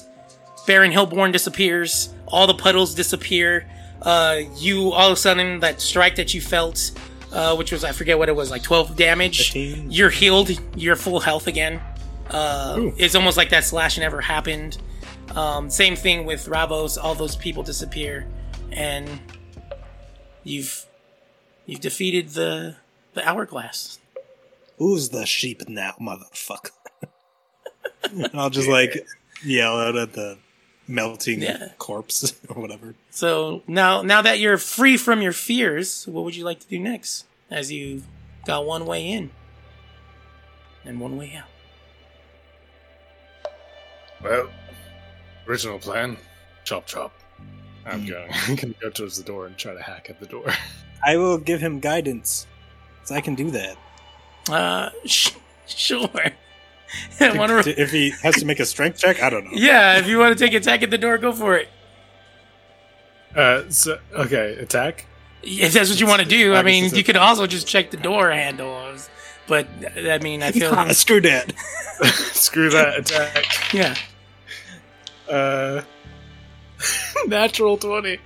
Baron Hillborn disappears. All the puddles disappear. Uh, you all of a sudden that strike that you felt, uh, which was I forget what it was, like twelve damage. 15. You're healed. You're full health again. Uh, it's almost like that slash never happened. Um, same thing with Ravos. All those people disappear, and you've you've defeated the the hourglass. Who's the sheep now, motherfucker? <laughs> I'll just like <laughs> yell out at the melting Yeah. corpse <laughs> or whatever. So now now that you're free from your fears, what would you like to do next? As you got one way in and one way out. Well, original plan, chop chop. I'm Hmm. going. <laughs> I'm gonna go towards the door and try to hack at the door. <laughs> I will give him guidance, so I can do that. Uh, sh- sure. <laughs> I wanna- if he has to make a strength check, I don't know. <laughs> yeah, if you want to take attack at the door, go for it. Uh, so okay, attack. If that's what you want to do, I I mean, you could also just check the door handles. But I mean, I <laughs> feel Ah, screw that. Screw that attack. yeah, Uh, natural twenty.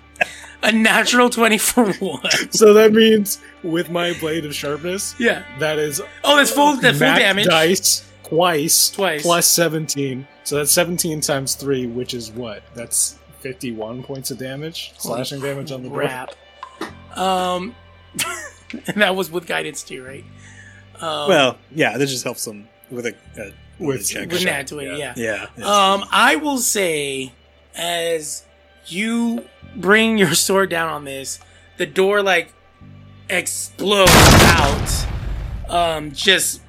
a natural twenty for what? So that means with my blade of sharpness, Yeah. that is Oh, that's full. That's full damage. dice twice, Twice. plus seventeen. So that's seventeen times three, which is what? That's fifty-one points of damage, slashing damage on the door. Crap. Um, <laughs> and that was with guidance too, right? Um, Well, yeah, that just helps them with a, a With- with with nat twenty, yeah. yeah. yeah. Um, I will say, as you bring your sword down on this, the door like explodes out. Um, just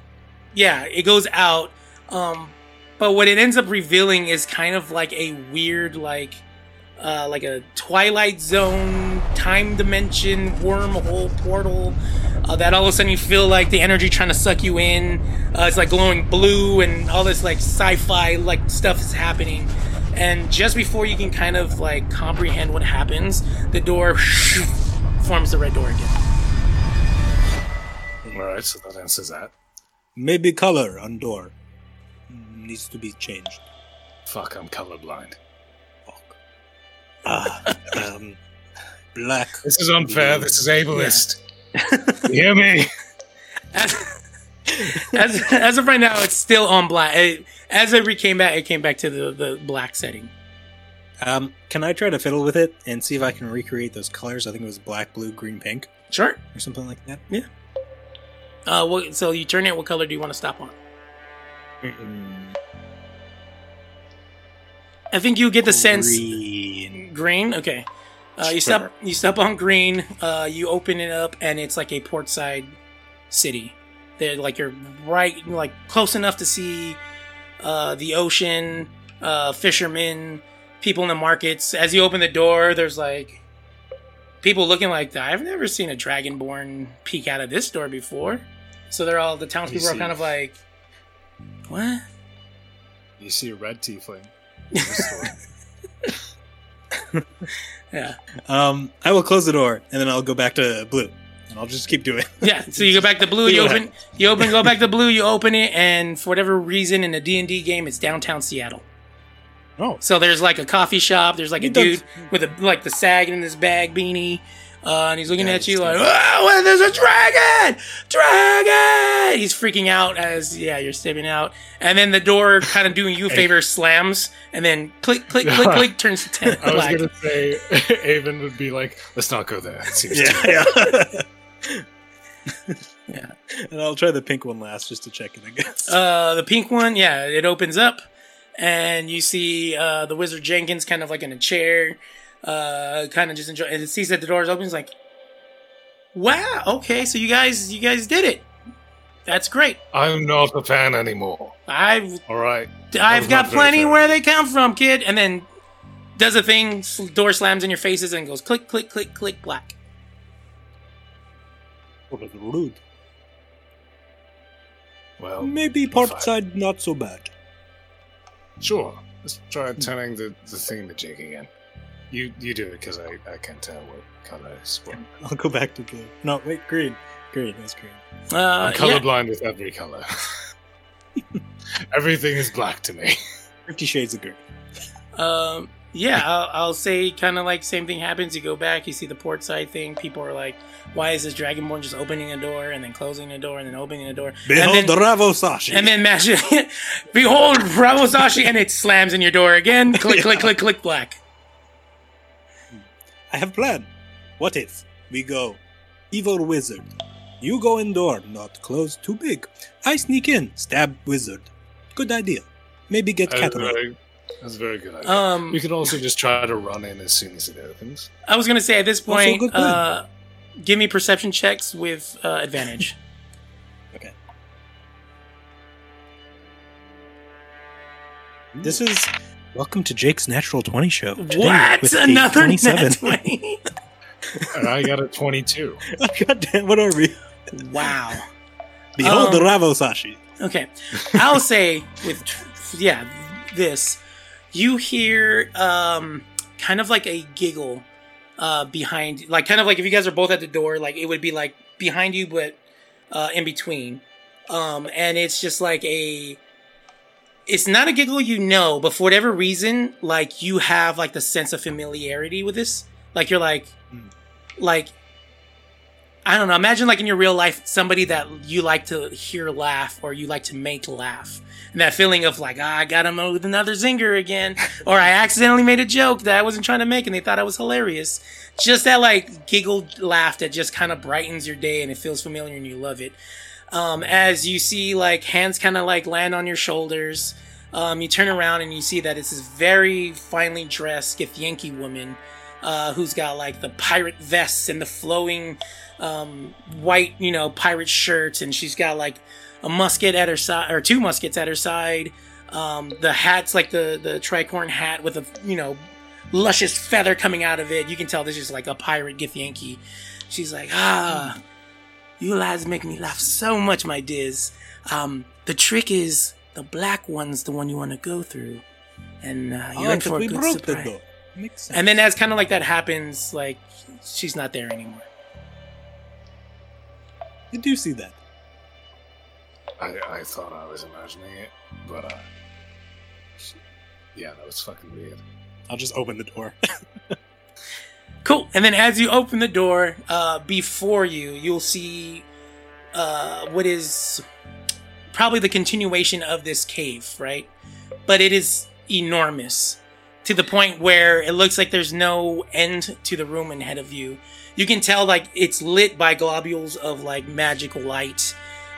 yeah, it goes out. Um, but what it ends up revealing is kind of like a weird, like, uh, like a Twilight Zone time dimension wormhole portal. Uh, that all of a sudden you feel like the energy trying to suck you in. Uh, it's like glowing blue and all this like sci-fi like stuff is happening. And just before you can kind of like comprehend what happens, the door <laughs> forms the red door again. All right, so that answers that. Maybe color on door needs to be changed. Fuck, I'm colorblind. Fuck. Ah, <laughs> um, black. This is unfair. This is ableist. You hear me? As, as, as of right now, it's still on black. It, as it came back, it came back to the, the black setting. Um, can I try to fiddle with it and see if I can recreate those colors? I think it was black, blue, green, pink, Sure. or something like that. Uh, what, so you turn it. What color do you want to stop on? I think you get the sense Green. green. Okay. Uh, you Sure. step you step on green. Uh, you open it up, and it's like a portside city. They're like you're right, like close enough to see uh, the ocean, uh, fishermen, people in the markets. As you open the door, there's like people looking like that. I've never seen a dragonborn peek out of this door before. So they're all the townspeople are kind of like, what? You see a red tiefling in the store. Yeah. Um, I will close the door and then I'll go back to blue, and I'll just keep doing. Yeah, so you go back to blue, <laughs> you open, you open, go back to blue, you open it, and for whatever reason in a D and D game, it's downtown Seattle. Oh, So there's like a coffee shop, there's like a dude with a like the sag in his bag beanie, uh, and he's looking at you like, oh, there's a dragon, dragon! He's freaking out as yeah, you're stepping out, and then the door, <laughs> kind of doing you a favor, slams, and then click, click, click, click, <laughs> turns to ten I was gonna say <laughs> Avon would be like, "Let's not go there." It seems yeah, too yeah. Yeah. And I'll try the pink one last just to check it. I guess. Uh, the pink one, yeah, it opens up, and you see uh, the wizard Jenkins kind of like in a chair, uh, kind of just enjoy. And it sees that the door is open. It's like, wow, okay, so you guys, you guys did it. That's great. I'm not a fan anymore. I've All right. I've got plenty where they come from, kid. And then does a thing, door slams in your faces, and goes click, click, click, click, black. What a rude. Well, Maybe part port side not so bad. sure. Let's try turning the the thingamajig again. You you do it because I I can't tell what color is <laughs> what. I'll go back to blue. No, wait, green. Green. That's green. Uh, I'm yeah. colorblind with every color. <laughs> Everything is black to me. Fifty Shades of Green. Um, yeah, I'll, I'll say kind of like same thing happens. You go back, you see the port side thing. People are like, "Why is this Dragonborn just opening a door and then closing a door and then opening a door?" Behold and then, Ravo Sashi. and then mash it. Behold, Bravo Sashi, and it slams in your door again. Click, <laughs> click, click, click, black. I have a plan. What if we go evil wizard? You go indoor, not close too big. I sneak in, stab wizard. Good idea. Maybe get That's Catalan. very, that's a very good idea. Um, we can also just try to run in as soon as it opens. I was gonna say at this point, uh, give me perception checks with uh, advantage. <laughs> Okay. This is welcome to Jake's Natural Twenty Show. Today what? with Another 27. 20? <laughs> And I got a 22. <laughs> God damn, what are we? wow. Behold the Um, Ravo Sashi. Okay, I'll say with yeah this, you hear um kind of like a giggle uh behind, like kind of like if you guys are both at the door, like it would be like behind you, but uh in between, um and it's just like a. It's not a giggle you know, but for whatever reason, like you have like the sense of familiarity with this. Like you're like, like I don't know. Imagine like in your real life, somebody that you like to hear laugh or you like to make laugh. And that feeling of like, ah, I got him with another zinger again. <laughs> or I accidentally made a joke that I wasn't trying to make and they thought I was hilarious. Just that like giggle laugh that just kind of brightens your day and it feels familiar and you love it. Um, as you see like hands kind of like land on your shoulders. Um, you turn around and you see that it's this very finely dressed Githyanki woman uh, who's got like the pirate vests and the flowing um, white, you know, pirate shirt, and she's got like a musket at her side, or two muskets at her side. Um, the hat's like the the tricorn hat with a you know luscious feather coming out of it. You can tell this is like a pirate Githyanki. She's like, ah, you lads make me laugh so much, my dears. Um, the trick is the black one's the one you want to go through, and uh, you're Ah, in 'cause for a good broke the surprise. door. Makes sense. And then as kind of like that happens, like she's not there anymore. you do see that. I, I thought I was imagining it, but uh, yeah, that was fucking weird. I'll just open the door. <laughs> Cool. And then as you open the door, uh, before you, you'll see uh, what is probably the continuation of this cave, right? But it is enormous to the point where it looks like there's no end to the room ahead of you. You can tell like it's lit by globules of like magical light.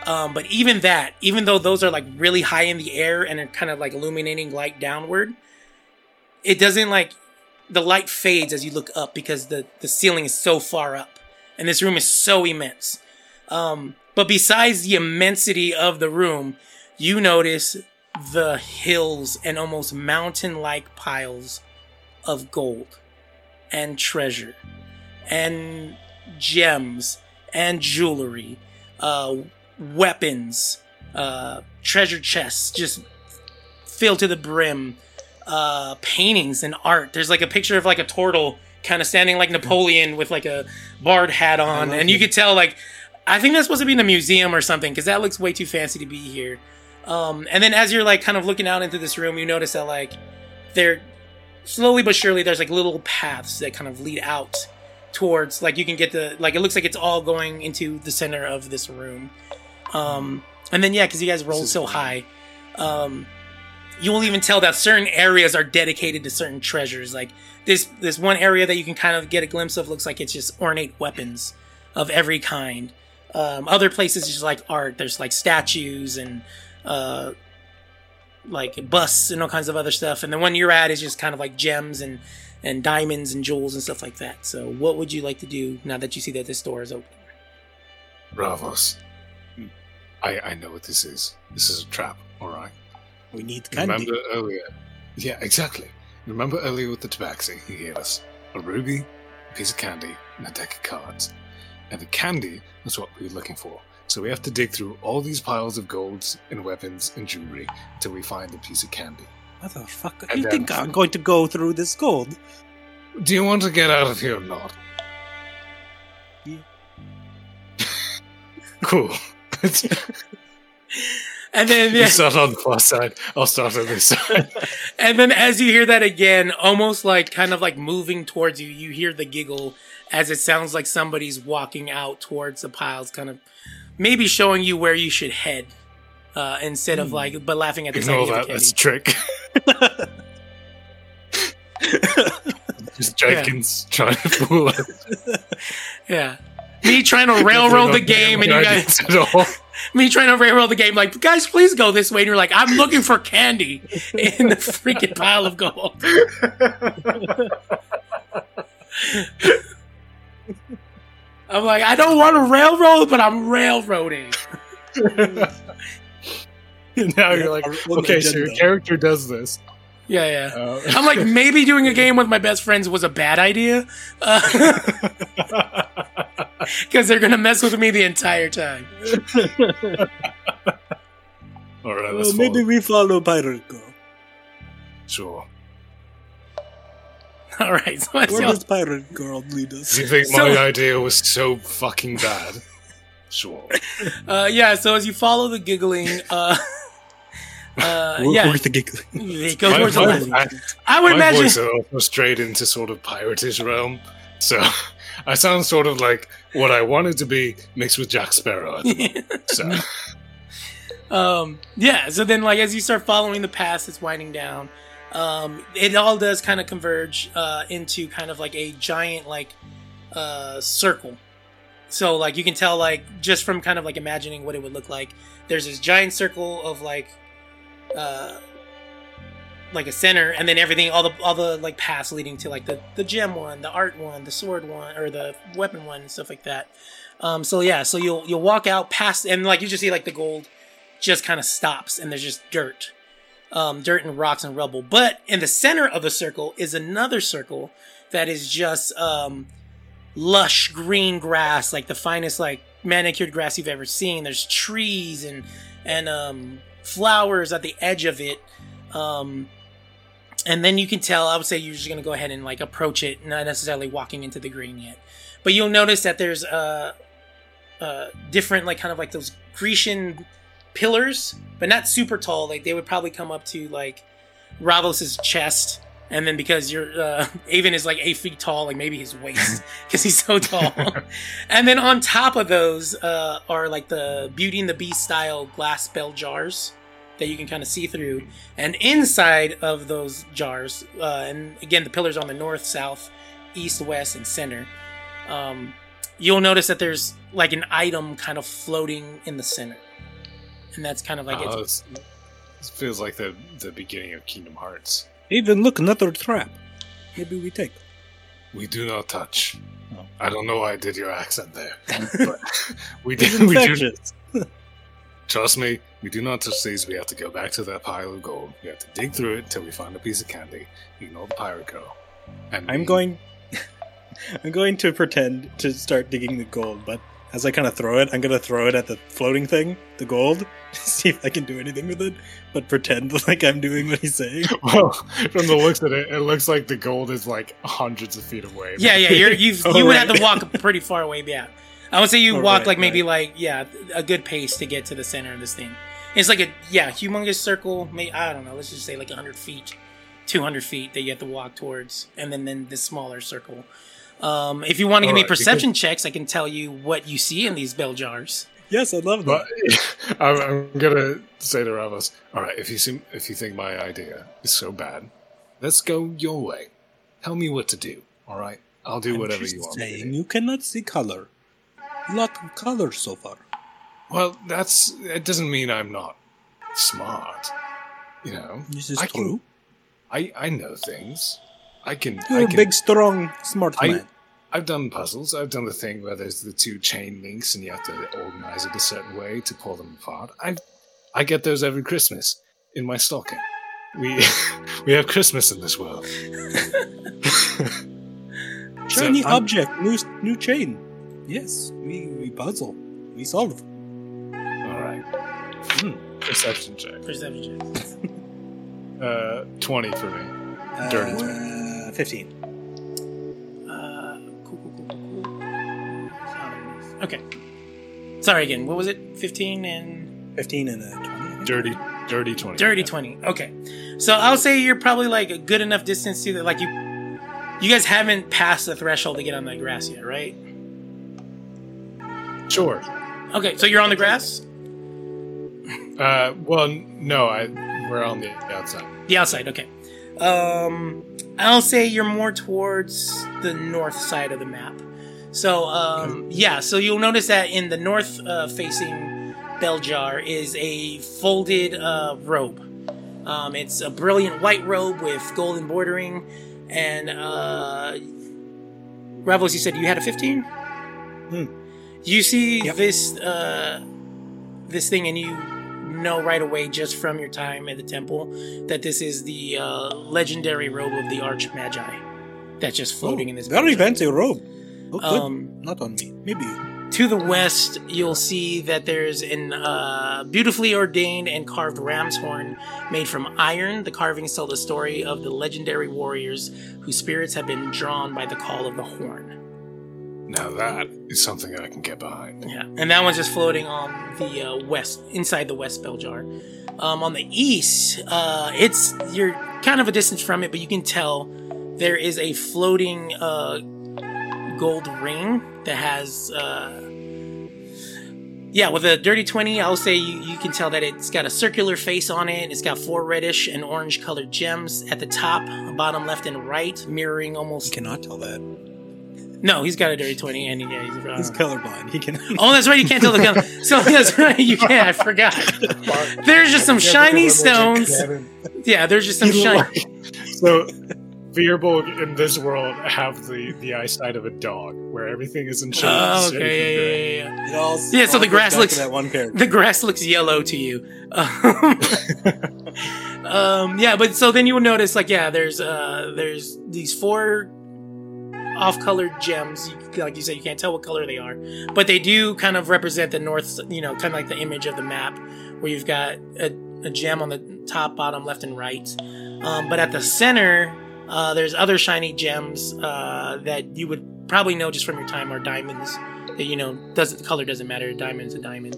Um, but even that, even though those are like really high in the air and are kind of like illuminating light downward, it doesn't like the light fades as you look up because the, the ceiling is so far up and this room is so immense. Um, but besides the immensity of the room, you notice the hills and almost mountain like piles of gold and treasure and gems and jewelry, uh, weapons, uh, treasure chests just filled to the brim uh, paintings and art. There's like a picture of like a turtle kind of standing like Napoleon with like a bard hat on, and you it. could tell like I think that's supposed to be in a museum or something because that looks way too fancy to be here. Um, and then as you're like kind of looking out into this room, you notice that like there slowly but surely there's like little paths that kind of lead out towards like you can get the like it looks like it's all going into the center of this room. Um, and then yeah, because you guys rolled so high, um, you will even tell that certain areas are dedicated to certain treasures. Like this this one area that you can kind of get a glimpse of looks like it's just ornate weapons of every kind. Um, other places just like art. There's like statues and uh, like busts and all kinds of other stuff. And the one you're at is just kind of like gems and and diamonds and jewels and stuff like that. So what would you like to do now that you see that this door is open? Bravos. I I know what this is. This is a trap. All right. We need candy. Remember earlier? Yeah, exactly. Remember earlier with the tabaxi, he gave us a ruby, a piece of candy, and a deck of cards. And the candy is what we were looking for. So we have to dig through all these piles of golds and weapons and jewelry until we find a piece of candy. Motherfucker, And you then- think I'm going to go through this gold? Do you want to get out of here or not? Yeah. <laughs> cool. <laughs> <laughs> And then You start on the plus side. I'll start on this side. <laughs> and then as you hear that again, almost like kind of like moving towards you, you hear the giggle as it sounds like somebody's walking out towards the piles, kind of maybe showing you where you should head. Uh, instead of like, but laughing at the Ignore idea of that. the That's a trick. <laughs> Just Jenkins trying to fool us. Yeah. Me trying to <laughs> railroad the game, and you guys, <laughs> <laughs> me trying to railroad the game, like, guys, please go this way. And you're like, I'm looking for candy in the freaking pile of gold. I'm like, I don't want to railroad, but I'm railroading. now you're like, okay, so your character does this. Yeah, yeah. Uh, I'm like, maybe doing a game with my best friends was a bad idea. Because they're going to mess with me the entire time. <laughs> all right, Uh, let's maybe follow. we follow Pirate Girl. Sure. <laughs> All right. So that's Where y'all- does Pirate Girl lead us? You think So- my idea was so fucking bad? Sure. <laughs> Uh, yeah, so as you follow the giggling, uh, uh, We're yeah, worth the giggling. it goes My, towards the my- left. I- I would my imagine. voice is also straight into sort of piratish realm, so <laughs> I sound sort of like what I wanted to be mixed with Jack Sparrow. at the moment. so <laughs> um, yeah, so then, like, as you start following the path that's winding down, um, it all does kind of converge uh, into kind of like a giant, like, uh, circle. So, like, you can tell, like, just from kind of like imagining what it would look like, there's this giant circle of, like, uh, like a center, and then everything, all the all the like paths leading to like the the gem one, the art one, the sword one, or the weapon one, and stuff like that. Um, so yeah, so you'll you'll walk out past, and like you just see like the gold just kind of stops, and there's just dirt, um, dirt and rocks and rubble. But in the center of the circle is another circle that is just um, lush green grass, like the finest like manicured grass you've ever seen. There's trees and and um, flowers at the edge of it. Um, and then you can tell. I would say you're just gonna go ahead and like approach it, not necessarily walking into the green yet. But you'll notice that there's uh, uh, different like kind of like those Grecian pillars, but not super tall. Like they would probably come up to like Ravos's chest. And then because you're uh, <laughs> Avon is like eight feet tall, like maybe his waist <laughs> because he's so tall. <laughs> and then on top of those uh, are like the Beauty and the Beast style glass bell jars that you can kind of see through. And inside of those jars, uh, and again the pillars on the north, south, east, west, and center, um, you'll notice that there's like an item kind of floating in the center, and that's kind of like Oh, it's, it's- this feels like the the beginning of Kingdom Hearts. Even look, another trap. Maybe we take. We do not touch. Oh. I don't know why I did your accent there, <laughs> but <laughs> we It's did. We do, infectious. Trust me, we do not touch these. We have to go back to that pile of gold. We have to dig through it till we find a piece of candy. Ignore the pirate girl. And I'm we- going. <laughs> I'm going to pretend to start digging the gold, but as I kind of throw it, I'm gonna throw it at the floating thing, the gold, <laughs> to see if I can do anything with it, but pretend <laughs> like I'm doing what he's saying. Well, from the looks of it, it looks like the gold is like hundreds of feet away. Yeah, yeah, you're, you Oh, you would right. have to walk pretty far away. Yeah, I would say you Oh, walk right, like maybe right. like yeah a good pace to get to the center of this thing. It's like a yeah humongous circle. Maybe I don't know. Let's just say like hundred feet, two hundred feet that you have to walk towards, and then then this smaller circle. Um, if you want to give me Alright, perception checks, I can tell you what you see in these bell jars. Yes, I'd love that. But <laughs> I'm, I'm gonna say to Ravos, all right, if you seem, if you think my idea is so bad, let's go your way. Tell me what to do. All right, I'll do I'm whatever just you want. me to saying do. you cannot see color. Lot of color so far. Well, that's it. Doesn't mean I'm not smart. You know, This is I can- true. I I know things. I can. You're I a can, big, strong, smart I- man. I've done puzzles. I've done the thing where there's the two chain links and you have to organize it a certain way to pull them apart. I I get those every Christmas in my stocking. We <laughs> we have Christmas in this world. <laughs> Shiny I'm- object, new new chain. Yes, we, we puzzle. We solve. All right. Hmm. Perception check. Perception checks. <laughs> Uh, twenty for me. Dirty Uh, 15. Uh, cool, cool, cool, cool, cool. Okay. Sorry again. What was it? Fifteen and 15 and a 20. Dirty, dirty twenty. dirty twenty. Okay. So I'll say you're probably like a good enough distance to that. Like you, you guys haven't passed the threshold to get on the grass yet, right? Sure. Okay. So you're on the grass. Uh, well, no, I we're on the outside. The outside, okay. Um, I'll say you're more towards the north side of the map. So, um, yeah, so you'll notice that in the north uh, facing bell jar is a folded uh, robe. Um, it's a brilliant white robe with golden bordering. And, uh, Ravos, you said you had a 15? Hmm. You see Yep. this, uh, this thing and you know right away just from your time at the temple that this is the uh, legendary robe of the Arch Magi that's just floating in this. Very fancy robe. Oh. Um, Not on me. Maybe to the west, you'll see that there's an uh, beautifully ordained and carved ram's horn made from iron. The carvings tell the story of the legendary warriors whose spirits have been drawn by the call of the horn. Now that is something I can get behind. Yeah, and that one's just floating on the uh, west, inside the west bell jar. Um, on the east, uh, it's you're kind of a distance from it, but you can tell there is a floating uh, gold ring that has. Uh, yeah, with a dirty 20, I'll say you, you can tell that it's got a circular face on it. It's got four reddish and orange colored gems at the top, bottom left, and right, mirroring You almost. cannot tell that. No, he's got a dirty 20, and yeah, he's, uh, He's colorblind. He can. Oh, that's right. You can't tell the color. <laughs> So that's right. You can't. I forgot. There's just some shiny stones. Yeah, there's just some shiny. so, Firbolg in this world have the the eyesight of a dog, where everything is in shape. Oh, shape and okay. gray. Yeah, yeah, yeah, yeah. It all, Yeah, so all the goes grass back looks- to that one character. The grass looks yellow to you. <laughs> Um, <laughs> um, yeah, but so then you will notice, like, yeah, there's uh, there's these four off-colored gems. Like you said, you can't tell what color they are, but they do kind of represent the north. You know, kind of like the image of the map, where you've got a, a gem on the top, bottom, left, and right. Um, but at the center, uh, there's other shiny gems uh, that you would probably know just from your time are diamonds. That you know doesn't the color doesn't matter. Diamond's a diamond,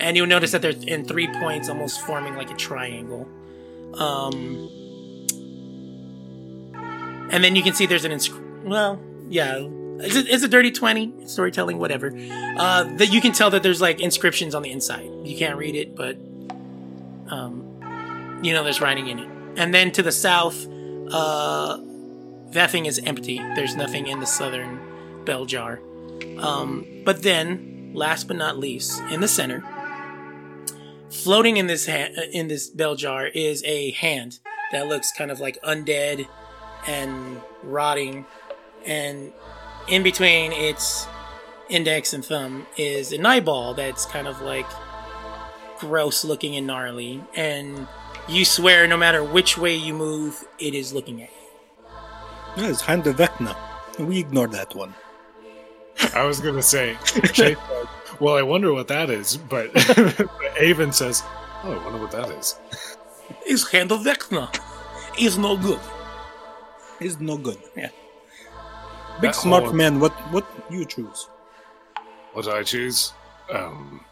and you'll notice that they're in three points, almost forming like a triangle. Um, and then you can see there's an inscri- well, yeah, it's a, it's a dirty twenty storytelling, whatever. Uh, that you can tell that there's like inscriptions on the inside. You can't read it, but um, you know there's writing in it. And then to the south, uh, that thing is empty. There's nothing in the southern bell jar. Um, but then, last but not least, in the center, floating in this ha- in this bell jar is a hand that looks kind of like undead and rotting, and in between its index and thumb is an eyeball that's kind of like gross looking and gnarly, and you swear no matter which way you move, it is looking at you. No, it's Hand of Vecna. We ignore that one. I was gonna say, <laughs> Chase, well, I wonder what that is. But <laughs> Avon says, oh, I wonder what that is. It's hand of Vecna is no good. It's no good. Yeah. Big That smart man, what what you choose? What I choose? Um,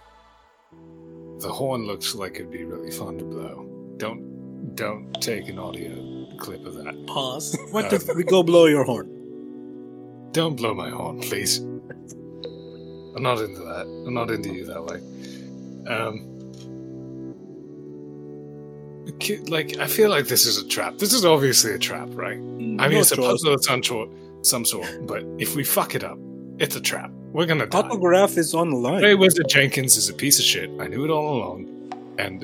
the horn looks like it'd be really fun to blow. Don't don't take an audio clip of that. Pause. What if we go blow your horn? Don't blow my horn, please. I'm not into that. I'm not into you that way. Um, like I feel like this is a trap. This is obviously a trap, right? I mean, No it's a puzzle some sort, some sort. But if we fuck it up, it's a trap. We're gonna die. Autograph is online. Ray Wizard Jenkins is a piece of shit. I knew it all along, and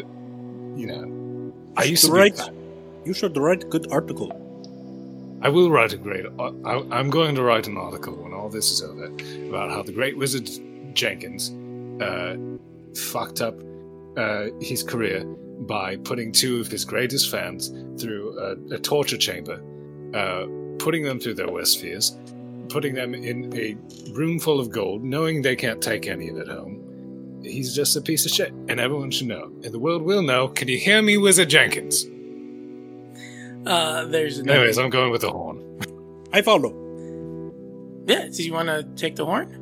you know, I used to write. You should write a good article. I will write a great. I, I'm going to write an article when all this is over about how the Great Wizard Jenkins uh, fucked up uh, his career by putting two of his greatest fans through a, a torture chamber, uh, putting them through their worst fears, putting them in a room full of gold, knowing they can't take any of it home. He's just a piece of shit, and everyone should know. And the world will know. Can you hear me, Wizard Jenkins? Uh, there's no. Anyways, I'm going with the horn. I follow. Yeah. Do you want to take the horn?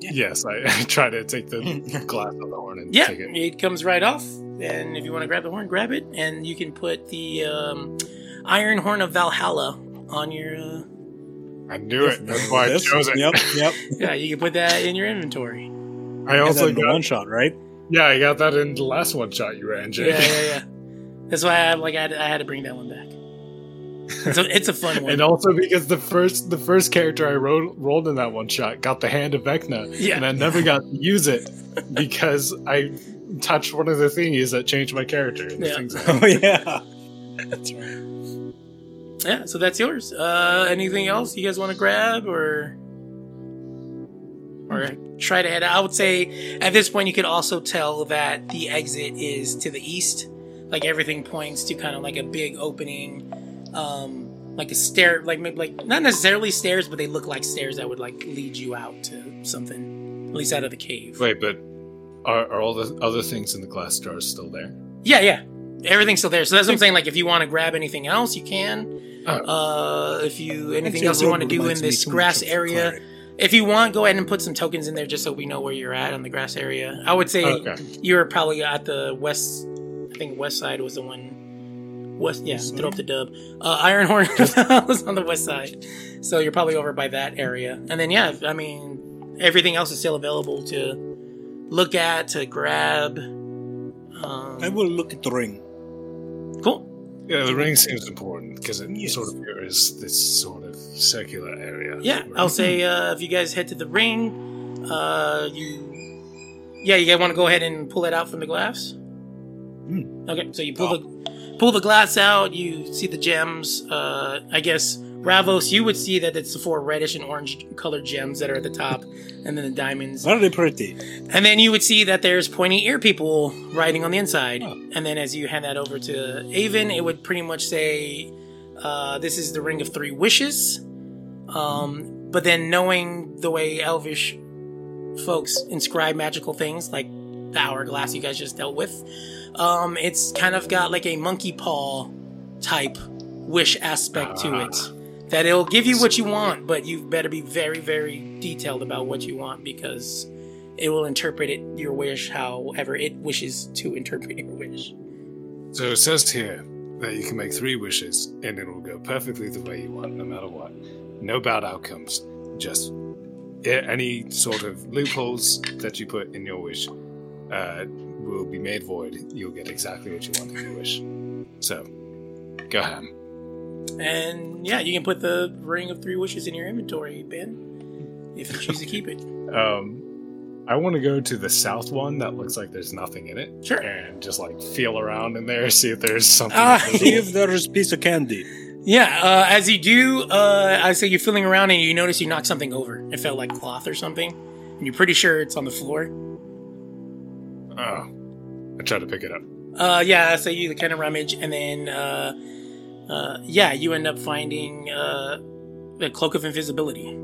Yes, I, I <laughs> try to take the <laughs> glass of the horn and Yeah. take it. It comes right off, and if you want to grab the horn, grab it, and you can put the um, Iron Horn of Valhalla on your. Uh, I knew it. That's why I This? chose it. Yep, yep. <laughs> yeah, you can put that in your inventory. I also then the got one shot, right? yeah, I got that in the last one shot you ran, Jay. Yeah, yeah, <laughs> yeah. That's why I like I had, I had to bring that one back. It's a, it's a fun one. and also because the first the first character I rolled rolled in that one shot got the hand of Vecna, Yeah. and I never got to use it because I touched one of the thingies that changed my character. and Yeah. things <laughs> that- Oh yeah. That's right. Yeah, so that's yours. Uh, anything else you guys want to grab or or try to head out? I would say at this point you could also tell that the exit is to the east. Like everything points to kind of like a big opening, um, like a stair, like maybe like not necessarily stairs, but they look like stairs that would like lead you out to something, at least out of the cave. Wait, but are, are all the other things in the glass jars still there? Yeah, yeah. Everything's still there. So that's what I'm saying. Like, if you want to grab anything else, you can. Oh. Uh, if you anything else you want to do in this grass area, if you want, go ahead and put some tokens in there just so we know where you're at on the grass area. I would say Okay. you're probably at the west. I think west side was the one. West, yeah, West throw up the dub. Uh, Ironhorn <laughs> was on the west side, so you're probably over by that area. And then, yeah, I mean, everything else is still available to look at, to grab. Um, I will look at the ring. Cool. Yeah, the ring seems important because it Yes. sort of mirrors this sort of circular area. Yeah, I'll say uh, if you guys head to the ring, uh, you, yeah, you guys want to go ahead and pull it out from the glass. Okay, so you pull the pull the glass out. You see the gems. Uh, I guess Ravos, you would see that it's the four reddish and orange colored gems that are at the top, and then the diamonds. Very pretty. And then you would see that there's pointy ear people writing on the inside. And then as you hand that over to Avon, it would pretty much say, uh, "This is the Ring of Three Wishes." Um, but then knowing the way Elvish folks inscribe magical things, like the hourglass you guys just dealt with, um, it's kind of got like a monkey paw type wish aspect to it. That it'll give you what you want, but you better be very, very detailed about what you want because it will interpret it your wish however it wishes to interpret your wish. So it says here that you can make three wishes and it will go perfectly the way you want, no matter what. No bad outcomes. Just any sort of loopholes that you put in your wish uh, will be made void. You'll get exactly what you want in your wish. So, go ahead. And yeah, you can put the ring of three wishes in your inventory, Ben, if you choose to keep it. Um, I want to go to the south one that looks like there's nothing in it. Sure. And just like feel around in there, see if there's something. Ah. See <laughs> if there is a piece of candy. Yeah, uh, as you do, uh, I say you're feeling around and you notice you knocked something over. It felt like cloth or something. And you're pretty sure it's on the floor. oh, I try to pick it up. Uh, yeah, so you kind of rummage, and then, uh, yeah, you end up finding uh, the cloak of invisibility.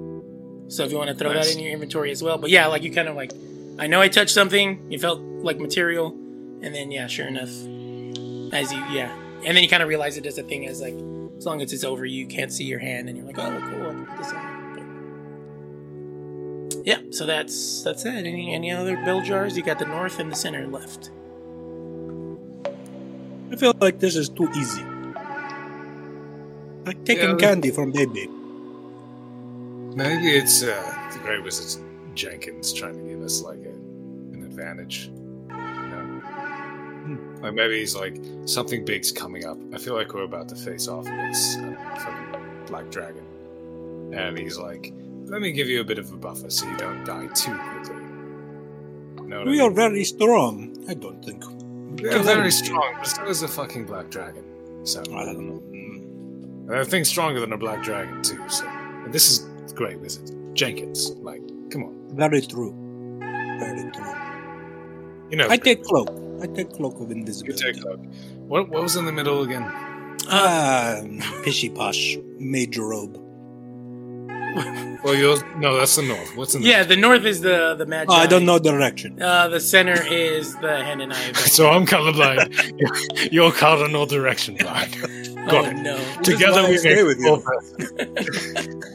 So if you want to throw Nice. that in your inventory as well, but yeah, like you kind of like I know I touched something. It felt like material, and then yeah, sure enough, as you yeah, and then you kind of realize it as a thing as like as long as it's over, you can't see your hand, and you're like, oh, cool. I can put this in. But- yeah, so that's that's it. Any any other bell jars? You got the north and the center left. I feel like this is too easy. Like taking Yeah. candy from baby. Maybe it's uh, the Great Wizard Jenkins trying to give us like a, an advantage. You know? Hmm. Like maybe he's like something big's coming up. I feel like we're about to face off against uh, fucking Black Dragon, and he's like, "Let me give you a bit of a buffer so you don't die too quickly." No, We are very strong. I don't think. We're very strong, but so is the fucking Black Dragon. So I don't know. And I think stronger than a Black Dragon too. So and this is the Great Wizard Jenkins. Like, come on, Very true. Very true. you know. I take Great cloak. I take cloak of Wizard. You invisibility. take cloak. What what was in the middle again? Ah, pishy posh major robe. Well, you're no, that's the north. What's in the Yeah, the north is the the magi. Oh, I don't know direction. Uh, the center is the hand and eye. <laughs> So I'm colorblind. <laughs> You're- You're cardinal direction <laughs> blind. Got oh it. no. Together we stay with you. <laughs>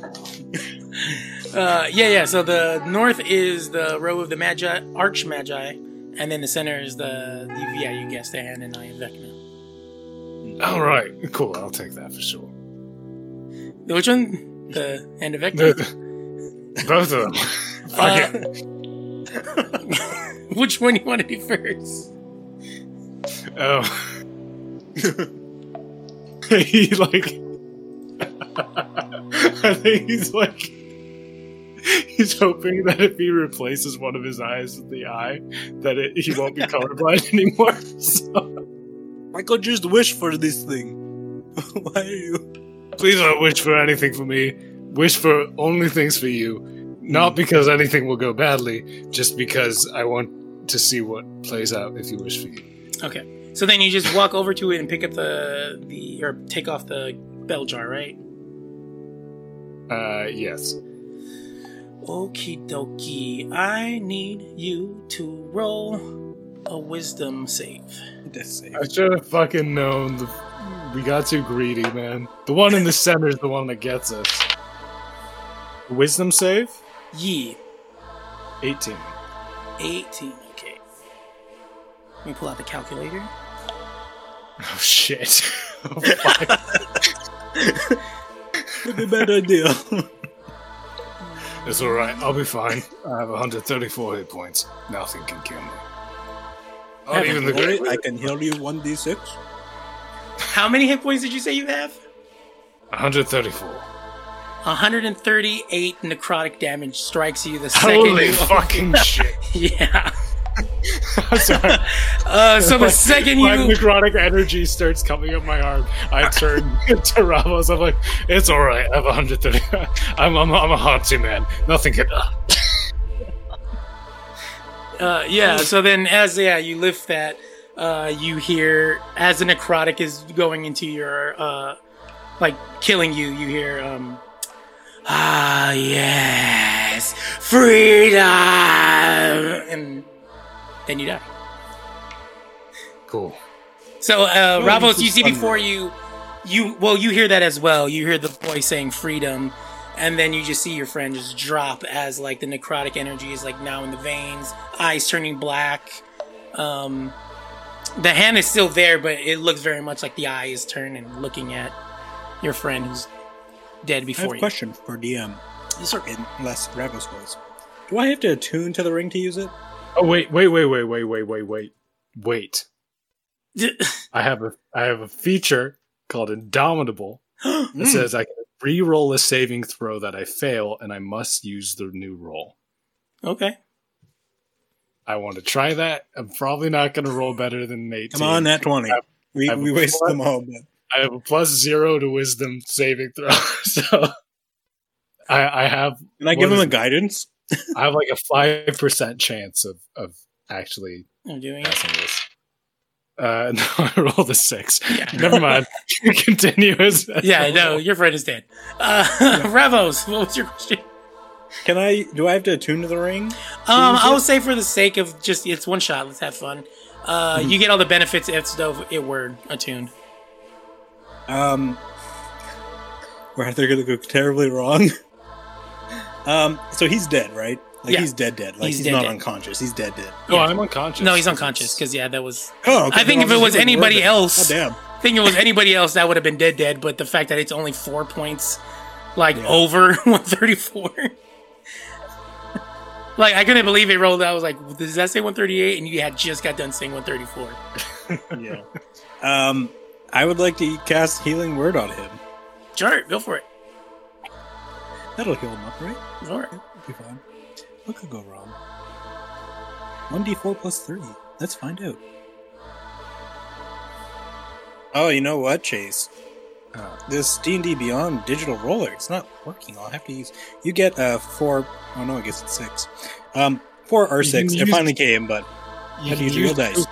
Uh, yeah, yeah. So the north is the row of the magi, arch magi, and then the center is the yeah, you guessed the hand and of Vecna. All right, cool. I'll take that for sure. Which one? The hand of The- Vecna. both of them. <laughs> Fuck it. <laughs> Which one you want to do first? Oh. <laughs> he like. <laughs> I think he's like. He's hoping that if he replaces one of his eyes with the eye, that it, he won't be colorblind <laughs> anymore. So, I could just wish for this thing. Why are you? please don't wish for anything for me. Wish for only things for you. Not hmm. because anything will go badly, just because I want to see what plays out if you wish for you. Okay. So then you just walk over to it and pick up the the or take off the bell jar, right? Uh, yes. Okie dokie. I need you to roll a wisdom save. Death save. I should have fucking known. The, we got too greedy, man. The one in the <laughs> center is the one that gets us. Wisdom save? Ye. 18. 18. Okay. Let me pull out the calculator. <laughs> Oh, shit. <laughs> oh, fuck. Maybe a bad idea. it's alright. I'll be fine. I have 134 hit points. Nothing can kill me. Oh, Not even the Worry, great. I can heal you 1d6. How many hit points did you say you have? 134. 138 necrotic damage strikes you the second Holy you fucking <laughs> shit. Yeah. <laughs> I'm sorry. <laughs> Uh, so the second My you necrotic energy starts coming up my arm. I turn <laughs> to Ravos. I'm like, it's all right. I have 130. I'm, I'm, I'm a haunty man. Nothing can. Uh, Uh, yeah. So then, as yeah, you lift that, uh, you hear as the necrotic is going into your, uh, like killing you. You hear, um, ah, yes, freedom, and then you die. cool. So, uh, Ravos, you see before you, you well, you hear that as well. You hear the boy saying freedom, and then you just see your friend just drop as like the necrotic energy is like now in the veins, eyes turning black. Um, the hand is still there, but it looks very much like the eye is turned and looking at your friend who's dead I have before you. question for DM. Yes, sir. In less Ravos voice. Do I have to attune to the ring to use it? Oh wait, wait, wait, wait, wait, wait, wait, wait, wait. <laughs> I have a I have a feature called Indomitable <gasps> mm. that says I can re-roll a saving throw that I fail, and I must use the new roll. okay. I want to try that. I'm probably not going to roll better than an 18. Come on, that 20. We, I have we a wasted plus- them all, but I have a plus zero to wisdom saving throw, <laughs> so I, I have can I give him a guidance? I have like a five percent chance of of actually I'm doing it. this. Uh, <laughs> no, I rolled a six. Yeah. Never mind. <laughs> Continue. as- Yeah, no, your friend is dead. Uh, <laughs> Ravos, what was your question? Can I? Do I have to attune to the ring? Um, I it? would say for the sake of just it's one shot. Let's have fun. Uh, Mm-hmm. you get all the benefits if though it were attuned. Um, we're either gonna go terribly wrong. Um, so he's dead, right? Like Yeah. he's dead, dead. Like He's he's, dead, not dead. unconscious. He's dead, dead. Oh, I'm unconscious. No, he's unconscious because yeah, that was. Oh, okay, I think then if it was anybody word else, Oh, damn. I think it was anybody else, that would have been dead, dead. But the fact that it's only four points, like over <laughs> 134. <laughs> like I couldn't believe it rolled. out. I was like, does that say 138? And you had just got done saying 134. <laughs> Yeah. Um, I would like to cast healing word on him. Sure, go for it. That'll heal him up, right? Go for it. Be fine. What could go wrong? One d four plus three. Let's find out. Oh, you know what, Chase? Oh. This D and D Beyond digital roller, it's not working. I'll have to use. You get uh four. Oh no, I guess it's six. Um, four or six. can It finally came, but You Have can you used real dice? Google,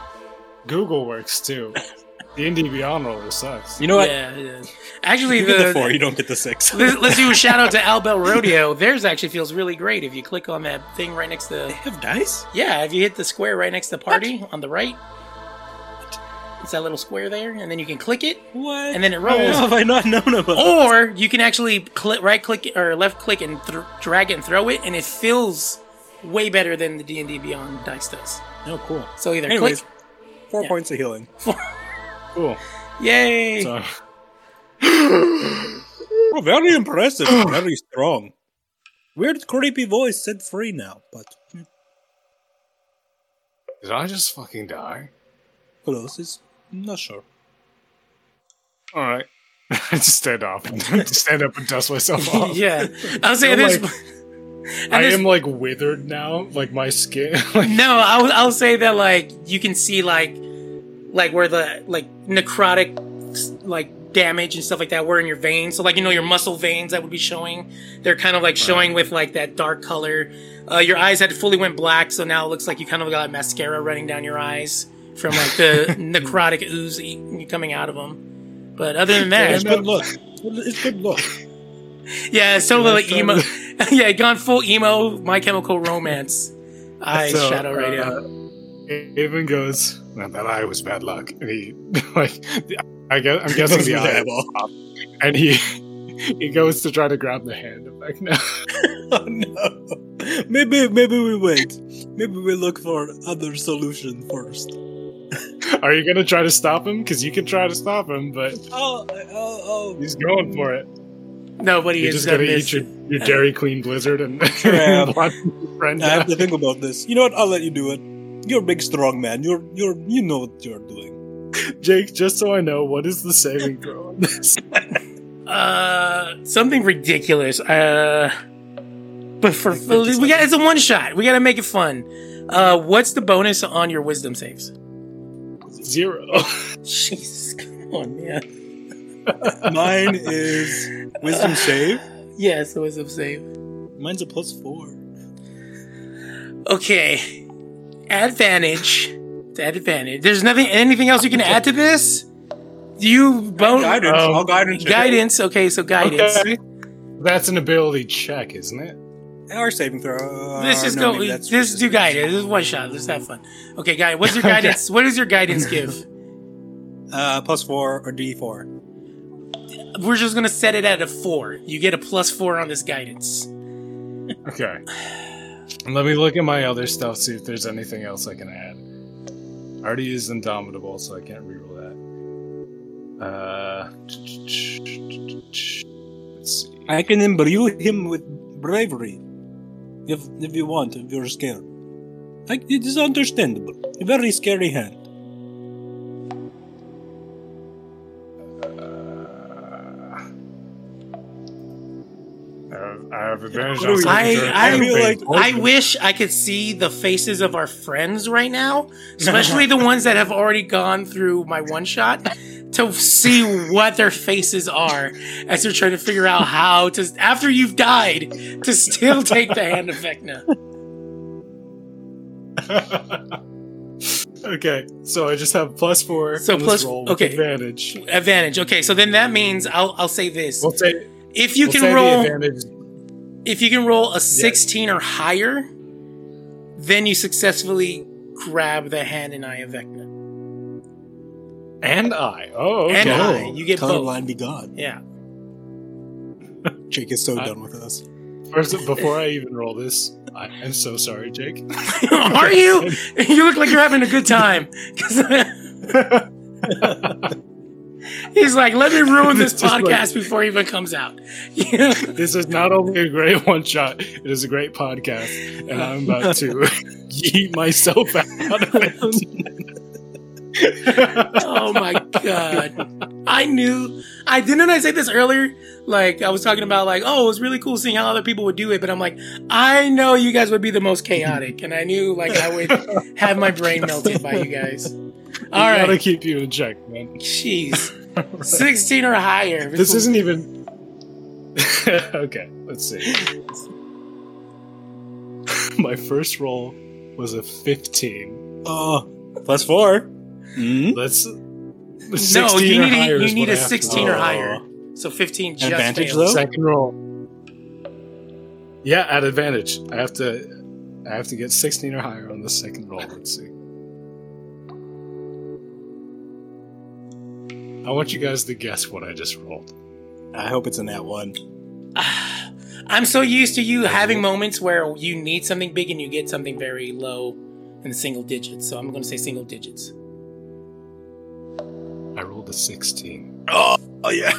Google works too. <laughs> D and D Beyond roller sucks. you know what? Yeah, yeah. Actually, <laughs> You the, get the four. You don't get the six. <laughs> let's, let's do a shout out to <laughs> Owlbear Rodeo. Theirs actually feels really great if you click on that thing right next to. They have dice. Yeah, if you hit the square right next to party on the right, it's that little square there, and then you can click it, What? and then it How rolls. have I not known about? Or you can actually click right click or left click and th- drag it and throw it, and it feels way better than the D and D Beyond dice does. Oh, cool. So either Anyways, click, four Yeah. points of healing. Cool. yay! So, <gasps> Oh, very impressive. very strong. Weird, creepy voice set free now, but did I just fucking die? close is not sure. All right. <laughs> I just stand up. <laughs> just stand up and dust myself <laughs> off. yeah, I'll say I'm this. like- I am like withered now, like my skin. like, No, I'll, I'll say that like you can see like like where the like necrotic like damage and stuff like that were in your veins. So like you know your muscle veins that would be showing, they're kind of like showing with like that dark color. Uh, your eyes had fully went black, so now it looks like you kind of got mascara running down your eyes from like the <laughs> necrotic ooze e- coming out of them. But other than that, It's good look. It's good look. <laughs> yeah, it's totally like Yeah, emo. <laughs> yeah, gone full emo. My Chemical Romance. Eyes So, shadow right now. uh, Avon goes, "Now that eye was bad luck," and he <laughs> like, I guess I'm guessing the <laughs> eye, Eyeball. and he <laughs> he goes to try to grab the hand of Vecna. Oh no. Maybe maybe we wait. Maybe we look for other solution first. Are you gonna try to stop him? Because you can try to stop him, but Oh oh oh. he's going for it. Nobody You're is just gonna gonna miss. eat your, your Dairy Queen Blizzard and Sure am. watch your friend I have to think about this. You know what? I'll let you do it. You're a big strong man. You're you're you know what you're doing. <laughs> Jake, just so I know, what is the saving throw on this? <laughs> Uh, something ridiculous. Uh, but for we got it's a one shot. We got to make it fun. Uh, what's the bonus on your wisdom saves? Zero. <laughs> Jesus, come on, man. Mine is wisdom save. Yes, the wisdom save. Mine's a plus four. Okay, advantage. It's advantage. There's nothing. Anything else you can add to this? Do you bon- Guidance. I'll guidance. Guidance. Okay, so guidance. Okay. That's an ability check, isn't it? Or saving throw. Let's Or just no, go. maybe that's This do guidance. This is one shot. Let's have fun. Okay, guy. What's your guidance? What does your guidance give? Uh, plus four or D four. We're just gonna set it at a four. You get a plus four on this guidance. Okay. <sighs> <sighs> <sighs> Let me look at my other stuff, see if there's anything else I can add. I already used Indomitable, so I can't reroll that. Uh, let's see. I can imbue him with bravery. If if you want, if you're scared. Like it is understandable. A very scary hand. I have, advantage What do on I. I, I feel like- I wish I could see the faces of our friends right now, especially the <laughs> ones that have already gone through my one shot, to see what their faces are as they're trying to figure out how to after you've died to still take the hand of Vecna. <laughs> okay, so I just have plus four. So on this plus- roll with okay. advantage. Advantage. Okay, so then that means I'll I'll say this: We'll say if you we'll can say roll, the advantage. If you can roll a 16 or higher, then you successfully grab the hand and eye of Vecna. And I. Oh, okay. And I. You get both. Colorblind be gone. Yeah. Jake is so I- done with us. First, before I even roll this, I, I'm so sorry, Jake. <laughs> Are you? You look like you're having a good time. <laughs> <laughs> He's like, let me ruin this <laughs> just like- podcast before it even comes out. <laughs> This is not only a great one shot, it is a great podcast, and I'm about <laughs> to yeet myself out of it. oh my god. I knew I didn't I say this earlier? Like I was talking about like, oh, it was really cool seeing how other people would do it, but I'm like, I know you guys would be the most chaotic, and I knew like I would have my brain melted by you guys. All I gotta keep you in check, man. Jeez. <laughs> 16 or higher. This isn't even. <laughs> okay, let's see. <laughs> My first roll was a 15. Oh, plus four. Hmm? Let's. No, you or need a, you need what a I to 16 or higher. So 15 just Advantage, failed. though? Second roll. Yeah, at advantage. I have to. I have to get 16 or higher on the second roll. Let's see. I want you guys to guess what I just rolled. I hope it's in that one. <sighs> I'm so used to you having moments where you need something big and you get something very low in the single digits. So I'm going to say single digits. I rolled a 16. Oh yeah.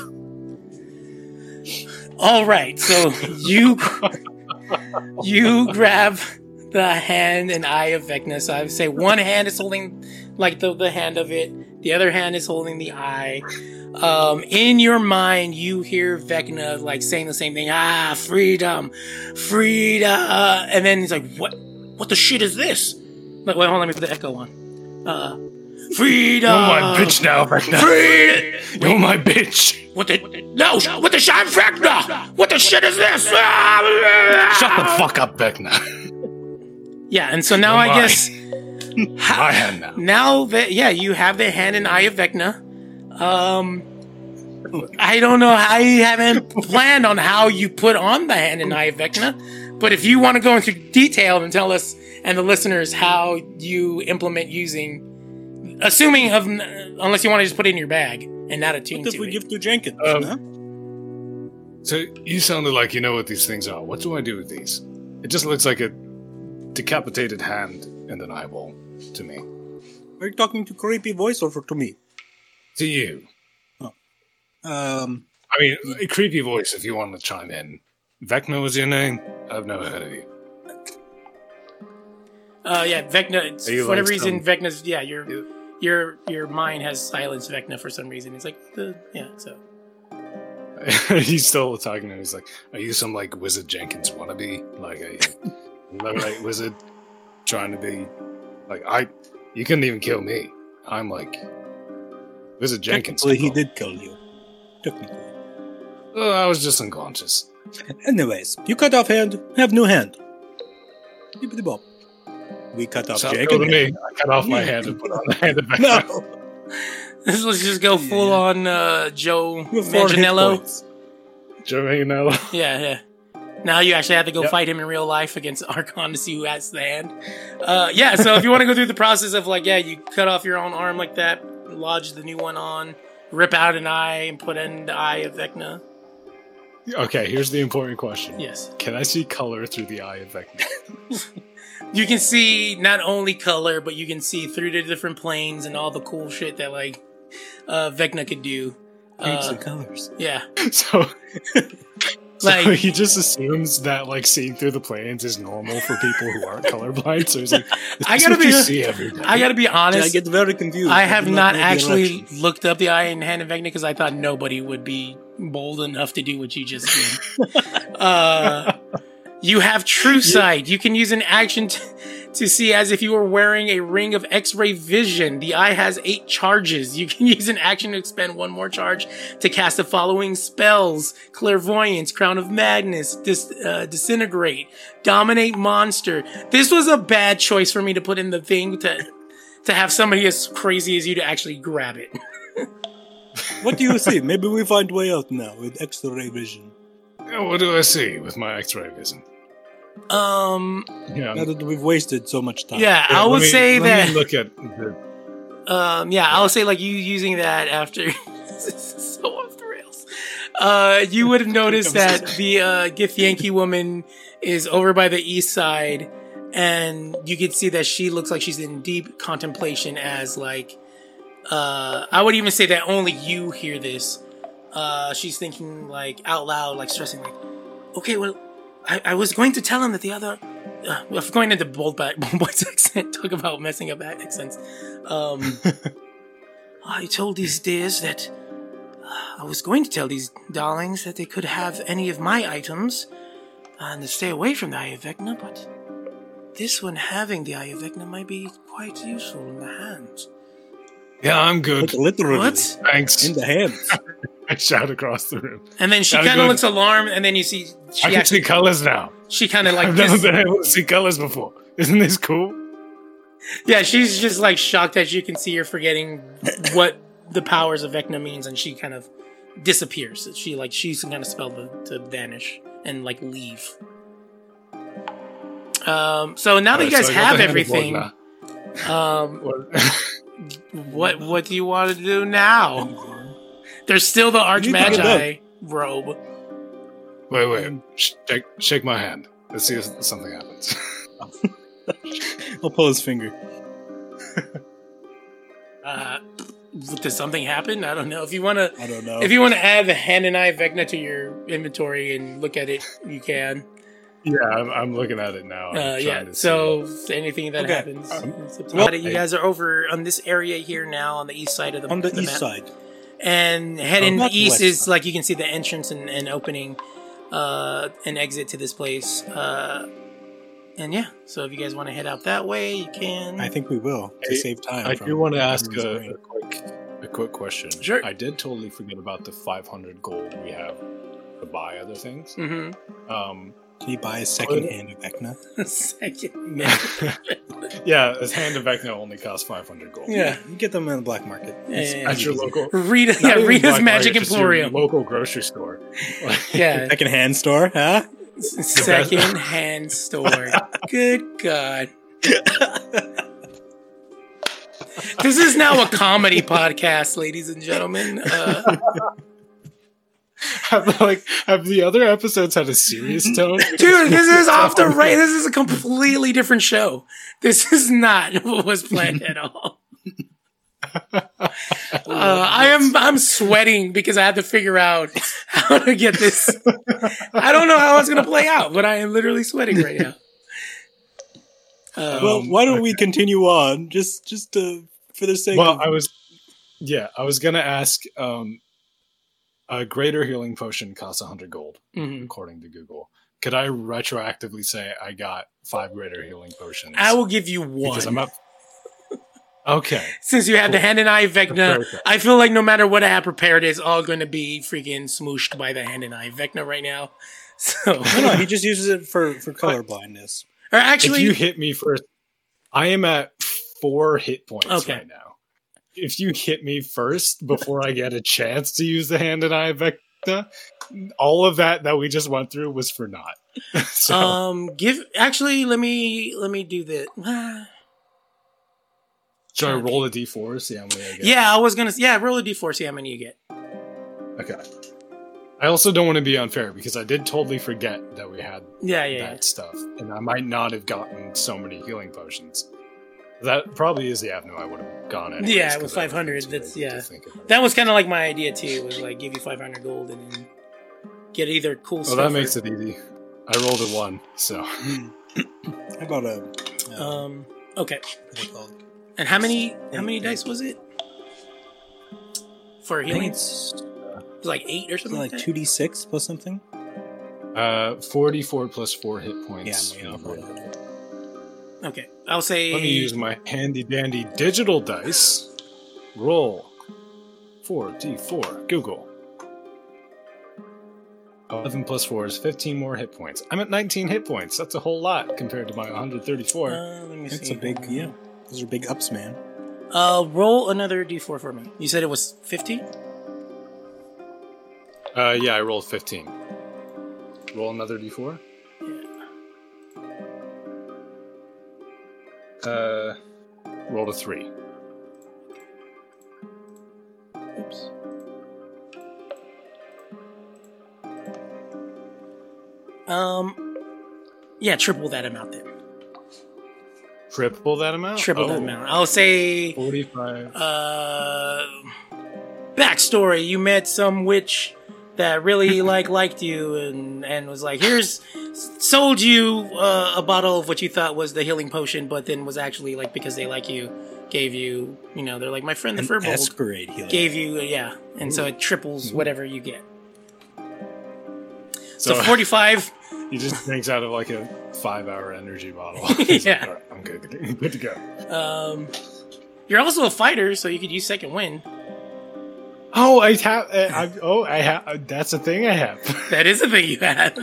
All right. So <laughs> you you grab the hand and eye of Vecna. So I would say one hand is holding like the, the hand of it. The other hand is holding the eye. Um, in your mind, you hear Vecna like saying the same thing. Ah, freedom, freedom. And then he's like, what, what the shit is this? Like, wait, hold on, let me put the echo on. Uh, freedom. You're my bitch now, Vecna. Freedom. You're my bitch. What the? No! What the shit, Vecna? What the shit is this? Shut the fuck up, Vecna. Yeah, and so now Oh I guess My hand now. now that yeah, you have the hand and eye of Vecna. Um, I don't know. I haven't planned on how you put on the hand and eye of Vecna, but if you want to go into detail and tell us and the listeners how you implement using, assuming of unless you want to just put it in your bag and not attune What if to we it. give to Jenkins? Um, huh? So you sounded like you know what these things are. What do I do with these? It just looks like a decapitated hand and an eyeball to me. Are you talking to creepy voice or to me? To you. Um, I mean, a creepy voice if you want to chime in. Vecna was your name? I've never heard of you. Uh, yeah, Vecna. it's- Are For whatever like reason, some- Vecna's. Yeah, your your your mind has silenced Vecna for some reason. It's like the yeah. So <laughs> He's still talking to him. He's like, Are you some like Wizard Jenkins wannabe? Like a low <laughs> like wizard trying to be like I you couldn't even kill me. I'm like this is Jenkins. technically, he did kill you. Technically. Oh, I was just unconscious. Anyways, you cut off hand, have new hand. Bippity bop. We cut off Sounds Jake. good to and- me. I cut off my <laughs> hand and put on the hand of Vecna. No. let's <laughs> just go full on uh, Joe With Manganiello. Joe Manganiello. Yeah, yeah. Now you actually have to go Yep. fight him in real life against <laughs> Arkhan to see who has the hand. Uh, yeah, so if you want to go through the process of like, yeah, you cut off your own arm like that, lodge the new one on, rip out an eye, and put in the eye of Vecna. Okay, here's the important question. Yes. Can I see color through the eye of Vecna? <laughs> <laughs> You can see not only color, but you can see through the different planes and all the cool shit that like uh, Vecna could do. Shapes Uh, and colors. yeah, So, so he just assumes that like seeing through the planes is normal for people who aren't colorblind. So he's like, <laughs> I gotta be- see every day." I gotta be honest. I get very confused. I have do not know actually directions. looked up the eye in hand of Vecna because I thought nobody would be bold enough to do what you just did. <laughs> uh, you have true sight. You can use an action t- to see as if you were wearing a ring of X-ray vision. The eye has eight charges. You can <laughs> use an action to expend one more charge to cast the following spells: Clairvoyance, Crown of Madness, dis- uh, Disintegrate, Dominate Monster. This was a bad choice for me to put in the thing to to have somebody as crazy as you to actually grab it. <laughs> What do you see? Maybe we find way out now with X-ray vision. What do I see with my X-ray vision? Um, Yeah, Now that we've wasted so much time. yeah, I let would me- say let that. me look at Um, yeah, I'll say like you using that after. this <laughs> is so off the rails. Uh, you would have noticed <laughs> that the uh, Githyanki woman is over by the east side, and you can see that she looks like she's in deep contemplation. As like, uh, I would even say that only you hear this. Uh, she's thinking like out loud, like stressing, like, okay, well, I, I was going to tell him that the other. Uh, I'm going into bold, <laughs> bold boy's accent. Talk about messing up accents. Um, <laughs> I told these dears that uh, I was going to tell these darlings that they could have any of my items and to stay away from the Eye of Vecna, but this one having the Eye of Vecna might be quite useful in the hands. Yeah, I'm good. Like, literally. What? Thanks. In the hands. <laughs> I shout across the room. And then she kind of looks alarmed, and then you see I she can actually see colors now. she kind of like I've never been able to see colors before. Isn't this cool? yeah she's just like shocked that you can see you're forgetting what the powers of Vecna means, and she kind of disappears. She like she's kind of spelled to, to vanish and like leave. Um, so now that you guys so have the hand of everything, um, <laughs> what what do you want to do now? There's still the Arch You need to get Magi robe. wait, wait. Shake, shake my hand. Let's see if something happens. <laughs> I'll pull his finger. <laughs> Uh, does something happen? I don't know. If you want to, I don't know. if you want to add the hand and eye Vecna to your inventory and look at it, you can. yeah, I'm, I'm looking at it now. I'm Uh, yeah. to So anything that Okay. happens, Um, it's up to well, you. You guys are over on this area here now on the east side of the on the, the east map. side. And heading not east west is like you can see the entrance and, and opening uh an exit to this place uh and yeah so if you guys want to head out that way you can I think we will to Hey, save time. I from do want to ask a, a quick a quick question. Sure. I did totally forget about the 500 gold we have to buy other things. hmm Um, Can you buy a second hand of Vecna? <laughs> second <laughs> yeah, this hand of Vecna only costs 500 gold. yeah You get them in the black market. Yeah, yeah, yeah. At your local, Rita, yeah, even Rita's Magic market, just your Emporium. local grocery store. <laughs> Yeah, Second hand store, huh? second hand store. Good God. This is now a comedy podcast, ladies and gentlemen. Uh, <laughs> have, like have the other episodes had a serious tone? <laughs> dude, this is off the right. This is a completely different show. This is not <laughs> what was planned at all. Uh, I am I'm sweating because I had to figure out how to get this. I don't know how it's gonna play out, but I am literally sweating right now. Uh, well, Um, why don't we continue on? Just, just uh, for the sake Well, of. I was, yeah, I was gonna ask. Um, a greater healing potion costs 100 gold, mhm. according to Google. Could I retroactively say I got five greater healing potions? I will give you because I'm one up. Okay. <laughs> since you have the hand and eye Vecna. I feel like no matter what I have prepared, it's all going to be freaking smooshed by the hand and eye Vecna right now. <laughs> So, no, no, he just uses it for for color blindness. or if actually, you hit me first, I am at four hit points Okay. right now. If you hit me first before I get a chance to use the hand and eye Vecna, all of that that we just went through was for naught. <laughs> so um, give actually let me let me do the. <sighs> should I roll a d4 see how many I get? Yeah, I was gonna. Yeah, roll a d4, see how many you get. Okay. I also don't want to be unfair because I did totally forget that we had Yeah, yeah, that stuff, and I might not have gotten so many healing potions. That probably is the avenue I would have gone in. Yeah, with 500, that's- yeah. That, That was kind of like my idea too. Was like give you 500 gold and then get either cool well, stuff. that or- makes it easy. I rolled a one, so <clears throat> How about a? Uh, Um. Okay. what are called? And how many how many dice was it for I think healing? it's It was like eight or something like like two d six plus something. uh, forty-four plus four hit Yeah, points. I'm Okay, I'll say. Let me use my handy dandy digital dice. Roll. 4d4. Google. 11 plus 4 is 15 more hit points. I'm at 19 hit points. That's a whole lot compared to my 134. Uh, let me It's see. a big, yeah. Those are big ups, man. Uh, roll another d4 for me. You said it was 15? Uh, yeah, I rolled 15. roll another d4. Uh, roll a three. Oops. Um, yeah, triple that amount then. Triple that amount. Triple that Oh, amount. I'll say. Forty-five. Uh, backstory: You met some witch that really like liked you and and was like, "Here's." Sold you uh, a bottle of what you thought was the healing potion, but then was actually like because they like you, gave you, you know, they're like my friend the An Firbolg gave you, yeah, and so it triples whatever you get. So, So <laughs> forty five. he just drinks out of like a five-hour energy bottle. <laughs> He's like, Yeah. "All right, I'm good. to- <laughs> Good to go. Um, you're also a fighter, so you could use second wind. Oh, I have. Uh, I, oh, I have. That's a thing I have. <laughs> That is a thing you have.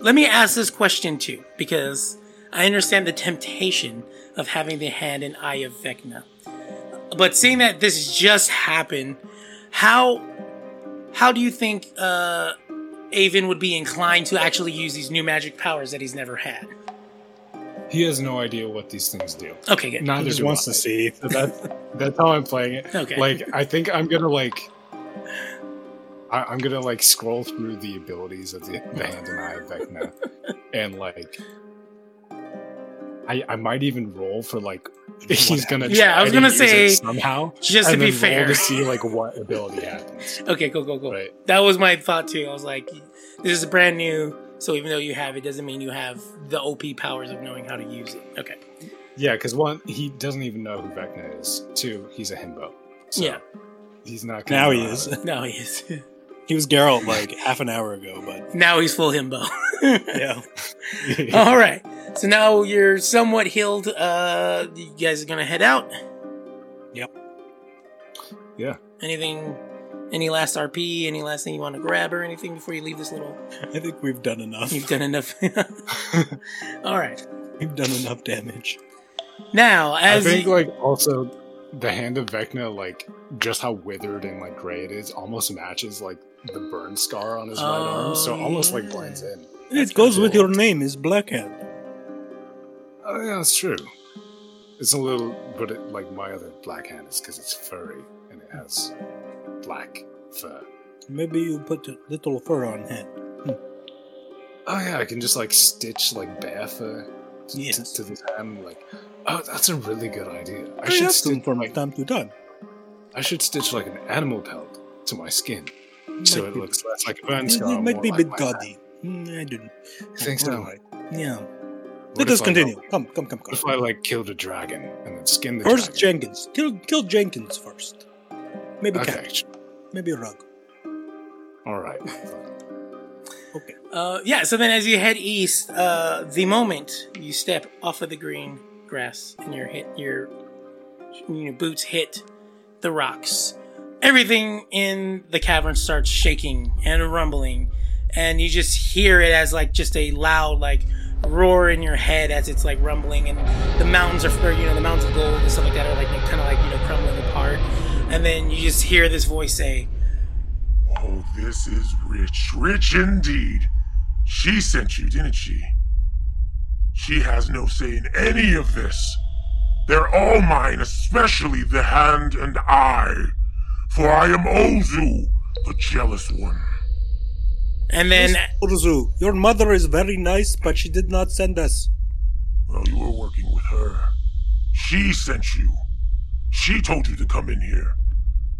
Let me ask this question too, because I understand the temptation of having the hand and eye of Vecna. But seeing that this just happened, how how do you think uh, Avon would be inclined to actually use these new magic powers that he's never had? He has no idea what these things do. Okay, good. Neither He just wants I. to see. So that's <laughs> that's how I'm playing it. Okay. Like I think I'm gonna like I, I'm gonna like scroll through the abilities of the, the hand and eye of Vecna, <laughs> and like I I might even roll for like <laughs> he's gonna Yeah, I was try to gonna say, somehow just to be then roll fair. to see like what ability happens. Okay, go go go. Right. That was my thought too. I was like, this is brand new, so even though you have it, doesn't mean you have the OP powers of knowing how to use it. Okay. Yeah, because one he doesn't even know who Vecna is. Two, he's a himbo. So Yeah. he's not. Gonna Now know he how is. to- <laughs> <laughs> Now he is. He was Geralt like half an hour ago, but <laughs> now he's full himbo. yeah. All right. So now you're somewhat healed. Uh, you guys are gonna head out. Yep. Yeah. Anything? Any last RP? Any last thing you want to grab or anything before you leave this little? <laughs> I think we've done enough. You've done enough. <laughs> <laughs> All right. We've done enough damage. Now, as I think you- like also the hand of Vecna, like just how withered and like gray it is, almost matches like the burn scar on his right arm, so it almost like blends in. it goes with your name, is Blackhand. Oh yeah, that's true. It's a little, but it, like my other black hand is because it's furry and it has black fur. Maybe you put a little fur on head. Oh yeah, I can just like stitch like bear fur to, Yes. to, to this hand. Like, oh, that's a really good idea. I I should stitch from like time to time. I should stitch like an animal pelt to my skin, so Might it be- looks less like a burn It, scar. it might be a bit gaudy. Mm, I didn't. Think so? Alright. Yeah. What Let us I, continue. like, Come, come, come, What if come. I like killed a dragon and then skinned the First, dragon? Jenkins. Kill, kill Jenkins first. Maybe Okay, Cat. Maybe a Rug. all right. <laughs> Okay. Uh, yeah, so then as you head east, uh, the moment you step off of the green grass and your hit your you know, boots hit the rocks, everything in the cavern starts shaking and rumbling, and you just hear it as like just a loud like roar in your head as it's like rumbling, and the mountains are you know the mountains of gold and stuff like that are like kind of like you know crumbling apart, and then you just hear this voice say. Oh, this is rich, rich indeed. She sent you, didn't she? She has no say in any of this. They're all mine, especially the hand and eye. For I am Ozu, the jealous one. And then Ozu, your mother is very nice, but she did not send us. Well, you were working with her. She sent you. She told you to come in here.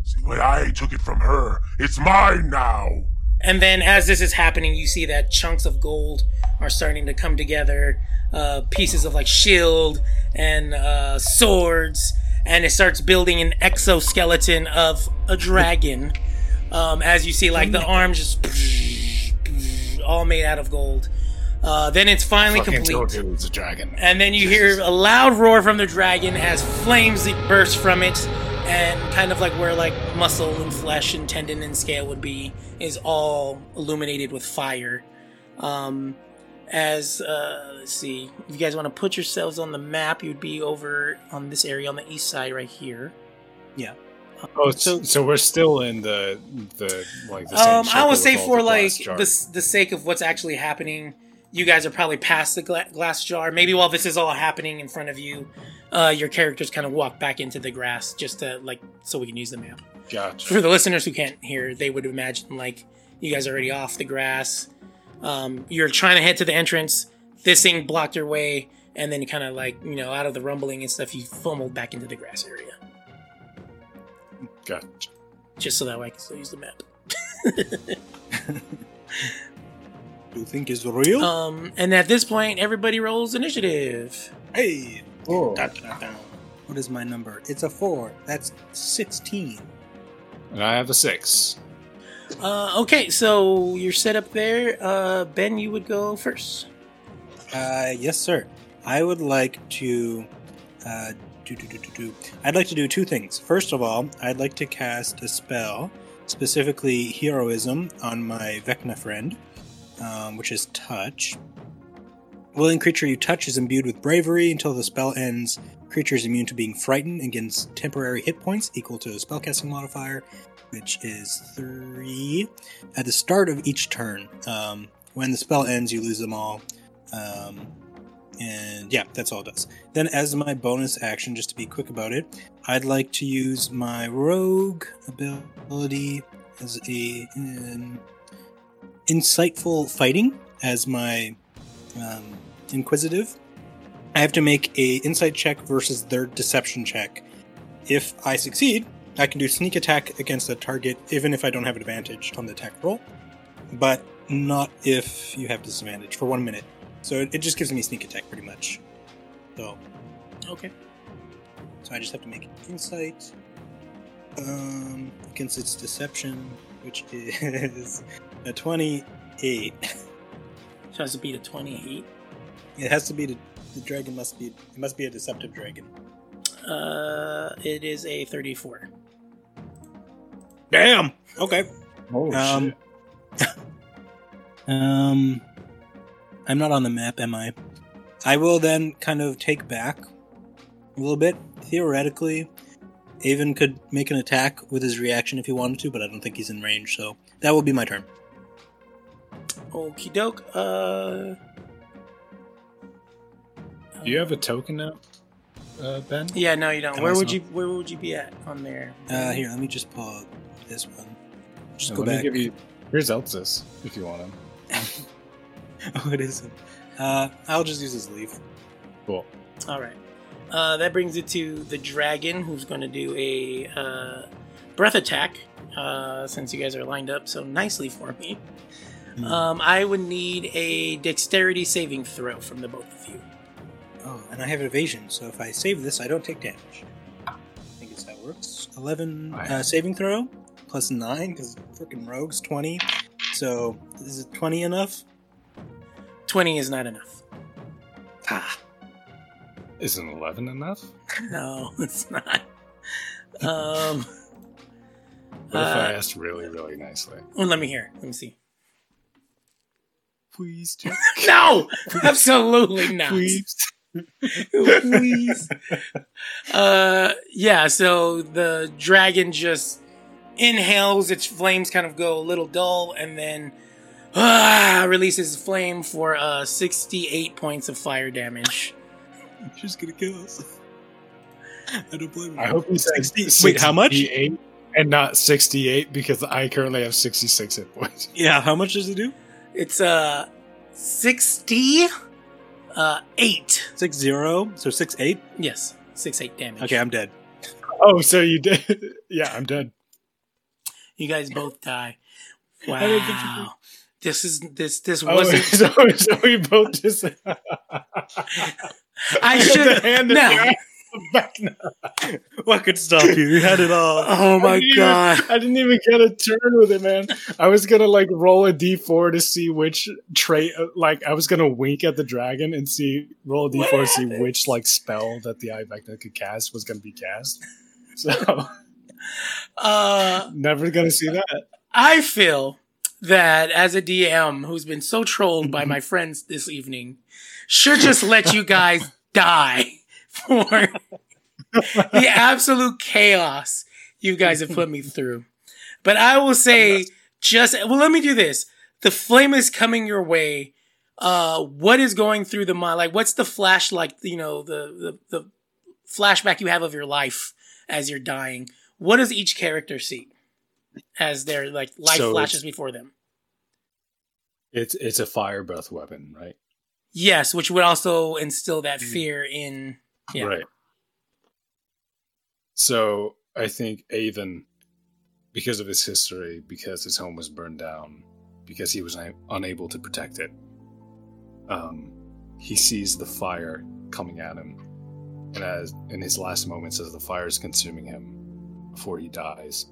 See, but I took it from her. It's mine now. And then, as this is happening, you see that chunks of gold are starting to come together, uh, pieces of like shield and uh, swords, and it starts building an exoskeleton of a dragon. Um, as you see, like the arms just <laughs> all made out of gold. Uh, then it's finally complete. told you it's a dragon. And then you hear a loud roar from the dragon as flames burst from it, and kind of like where like muscle and flesh and tendon and scale would be is all illuminated with fire. Um, as uh, let's see, if you guys want to put yourselves on the map, you'd be over on this area on the east side right here. Yeah. Oh, so So- so we're still in the the like the Um, I would say for like the the sake of what's actually happening, you guys are probably past the gla- glass jar. Maybe while this is all happening in front of you, uh, your characters kind of walk back into the grass just to like so we can use the map. Gotcha. For the listeners who can't hear, they would imagine like you guys are already off the grass. Um, you're trying to head to the entrance. This thing blocked your way, and then kind of like you know out of the rumbling and stuff, you fumbled back into the grass area Gotcha. just so that way I can still use the map. <laughs> <laughs> Do you think is real? Um, and at this point, everybody rolls initiative. hey, Oh. da, da, da. what is my number? It's a four. That's sixteen. And I have a six. Uh, okay, so you're set up there. Uh, ben, you would go first. Uh, yes, sir. I would like to uh, do, do, do, do, do. I'd like to do two things. First of all, I'd like to cast a spell, specifically heroism, on my Vecna friend, um, which is touch. Willing creature you touch is imbued with bravery until the spell ends. Creature is immune to being frightened and gains temporary hit points equal to a spellcasting modifier, which is three. At the start of each turn, um, when the spell ends, you lose them all. Um, and yeah, that's all it does. Then, as my bonus action, just to be quick about it, I'd like to use my rogue ability as a um, insightful fighting as my um, inquisitive. I have to make a insight check versus their deception check. If I succeed, I can do sneak attack against the target, even if I don't have advantage on the attack roll, but not if you have disadvantage for one minute. So it, it just gives me sneak attack pretty much. So, Okay. so I just have to make insight um, against its deception, which <laughs> is a twenty-eight. So has to beat a 28. It has to be the, the dragon must be it must be a deceptive dragon. Uh, it is a 34. Damn. Okay. Oh Um, <laughs> Um, I'm not on the map, am I? I will then kind of take back a little bit. Theoretically, Avon could make an attack with his reaction if he wanted to, but I don't think he's in range, so that will be my turn. Okie doke. Uh, Do you have a token now, uh, Ben? yeah, no, you don't. Am Where would so- you Where would you be at on there? Uh, here, let me just pull up this one. Just Yeah, go let me back. give you. Here's Elpsis if you want him. <laughs> oh, it isn't. Uh, I'll just use his leaf. Cool. All right. Uh, that brings it to the dragon, who's going to do a uh, breath attack. Uh, since you guys are lined up so nicely for me, Hmm. um, I would need a dexterity saving throw from the both of you. Oh, and I have evasion, so if I save this, I don't take damage. I think it's how it works. 11 I- uh, saving throw, plus 9, because freaking rogue's 20. So, is it 20 enough? Twenty is not enough. Ah. Isn't eleven enough? <laughs> No, it's not. Um, What if I Uh, asked really, really nicely? well, let me hear. Let me see. Please, Jack. <laughs> No, absolutely not. Please. Please. Uh, yeah. So the dragon just inhales. Its flames kind of go a little dull, and then ah, releases flame for uh 68 points of fire damage. She's gonna kill us. I don't blame her. I hope you said 60 Wait, how much? And not 68 because I currently have 66 hit points. Yeah, how much does it do? It's uh 60 uh 8. 6 0, so 6 8? Yes, 6 8 damage. Okay, I'm dead. Oh, so you did? <laughs> yeah, I'm dead. You guys both die. <laughs> I didn't Wow. This is this this Oh, <laughs> wasn't so, so we both just. I should have in no. The. Back now. What could stop you? You had it all. <laughs> Oh my didn't even- god. I didn't even get a turn with it, man. I was gonna like roll a d4 to see which trait. Like I was gonna wink at the dragon and see roll a d4 to see which like spell that the Ivecna could cast was gonna be cast. So <laughs> Uh never gonna see that. I feel that as a DM who's been so trolled by <laughs> my friends this evening, should just let you guys die for the absolute chaos you guys have put me through. But I will say, just well, let me do this. The flame is coming your way. Uh, what is going through the mind? Like, what's the flash? Like, you know, the the the flashback you have of your life as you're dying. What does each character see as their like life So flashes before them? It's it's a fire breath weapon, right? Yes, which would also instill that fear in. Yeah. Right. So I think Avon, because of his history, because his home was burned down, because he was un- unable to protect it, um, he sees the fire coming at him, and as in his last moments, as the fire is consuming him before he dies,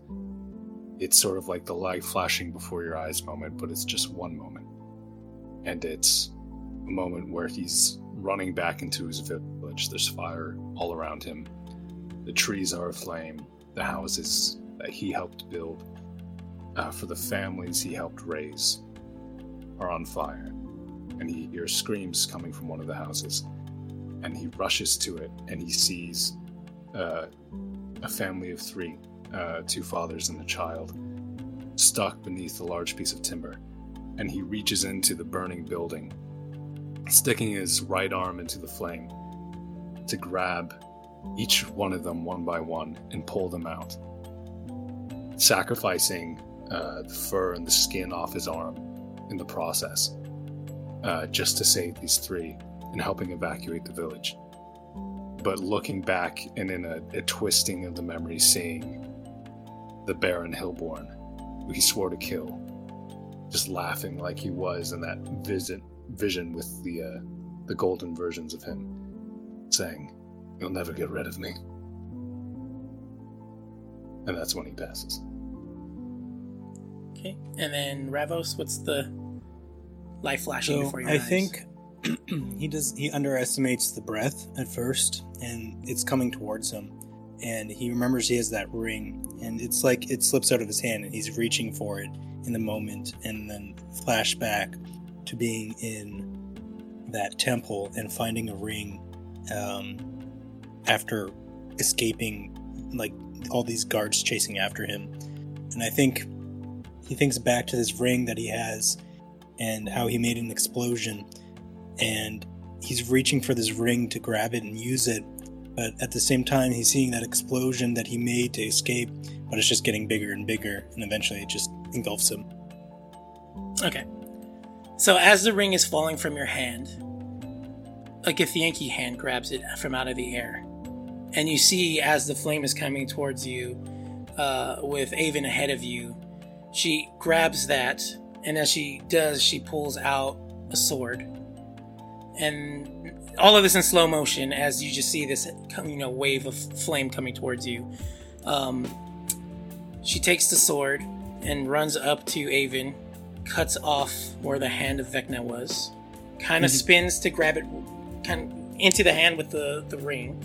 it's sort of like the light flashing before your eyes moment, but it's just one moment, and it's a moment where he's running back into his village. There's fire all around him. The trees are aflame. The houses that he helped build uh, for the families he helped raise are on fire. And he hears screams coming from one of the houses. And he rushes to it and he sees uh, a family of three uh, two fathers and a child stuck beneath a large piece of timber. And he reaches into the burning building sticking his right arm into the flame to grab each one of them one by one and pull them out, sacrificing uh, the fur and the skin off his arm in the process, uh, just to save these three and helping evacuate the village. But looking back and in a, a twisting of the memory, seeing the Baron Hillborn, who he swore to kill, just laughing like he was in that visit vision with the uh, the golden versions of him, saying, "You'll never get rid of me." And that's when he passes. Okay. And then Ravos, what's the life flashing So before your I eyes? think <clears throat> he does. He underestimates the breath at first, and it's coming towards him. And he remembers he has that ring, and it's like it slips out of his hand, and he's reaching for it in the moment, and then flashback to being in that temple and finding a ring um, after escaping, like all these guards chasing after him. And I think he thinks back to this ring that he has and how he made an explosion and he's reaching for this ring to grab it and use it but at the same time he's seeing that explosion that he made to escape but it's just getting bigger and bigger and eventually it just engulfs him Okay. So as the ring is falling from your hand, a Githyanki hand grabs it from out of the air. And you see as the flame is coming towards you, uh, with Avon ahead of you, she grabs that, and as she does, she pulls out a sword. And all of this in slow motion as you just see this, you know, wave of flame coming towards you. Um, she takes the sword and runs up to Avon, cuts off where the hand of Vecna was, kind of spins to grab it kind of into the hand with the, the ring.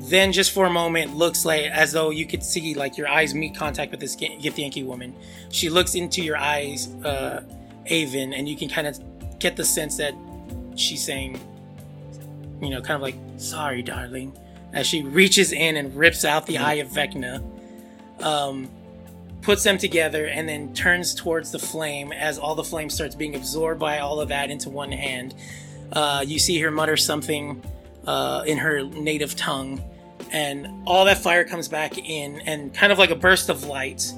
Then just for a moment looks like as though you could see like your eyes meet contact with this Gi- Githyanki woman. She looks into your eyes, uh, Avon, and you can kind of get the sense that she's saying, you know, kind of like, sorry, darling, as she reaches in and rips out the eye of Vecna. Um, puts them together and then turns towards the flame as all the flame starts being absorbed by all of that into one hand. Uh, you see her mutter something uh, in her native tongue, and all that fire comes back in, and kind of like a burst of light.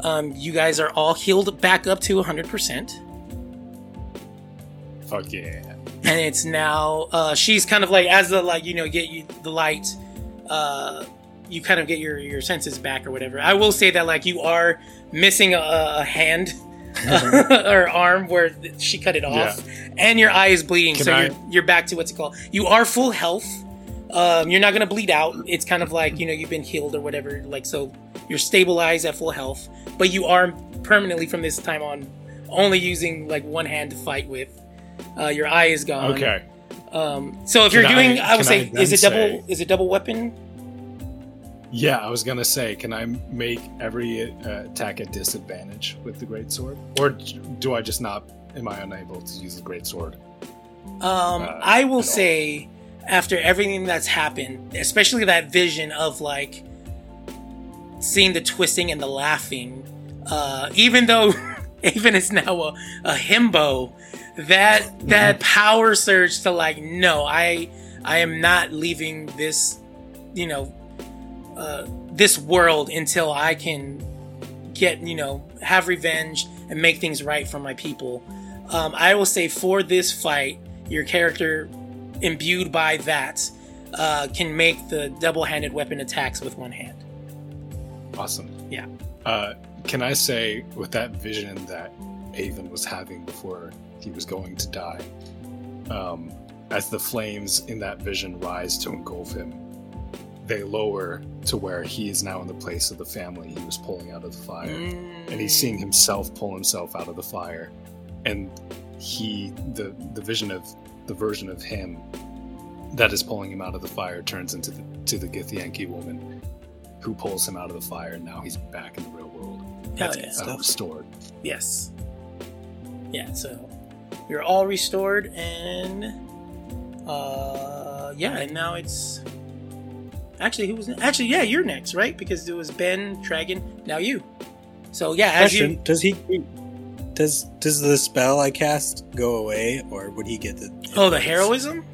Um, you guys are all healed back up to 100%. Fuck yeah. and it's now uh, she's kind of like as the like you know get you the light uh, you kind of get your your senses back or whatever i will say that like you are missing a, a hand <laughs> or arm where she cut it off. And your eye is bleeding Can so I- you're, you're back to what's it called. You are full health. Um, you're not gonna bleed out. It's kind of like you know you've been healed or whatever like so you're stabilized at full health. But you are permanently from this time on only using like one hand to fight with. Uh, your eye is gone. Okay. um, so if Can you're doing, I- I, would say, I is it double? say- Is it double weapon? Yeah, I was gonna say, can I make every uh, attack at disadvantage with the great sword, or do I just not? Am I unable to use the great sword? Um, Uh, I will say, after everything that's happened, especially that vision of like seeing the twisting and the laughing, uh, even though <laughs> Avon is now a, a himbo, that that power surge to like, no, I I am not leaving this, you know, uh, this world until I can get, you know, have revenge and make things right for my people. Um, I will say for this fight, your character imbued by that uh, can make the double-handed weapon attacks with one hand. Awesome. Yeah. Uh, can I say, with that vision that Avon was having before he was going to die, um, as the flames in that vision rise to engulf him, they lower to where he is now in the place of the family he was pulling out of the fire. And he's seeing himself pull himself out of the fire. And he, the, the vision of the version of him that is pulling him out of the fire turns into the, to the Githyanki woman who pulls him out of the fire. And now he's back in the real world. Hell yeah. Uh, restored. Yes. Yeah, so you're all restored and uh yeah, and now it's actually who was actually yeah, you're next, right? Because it was Ben, Dragon, now you. So yeah, as Question: you Does he? Does does the spell I cast go away, or would he get the? Oh, the heroism?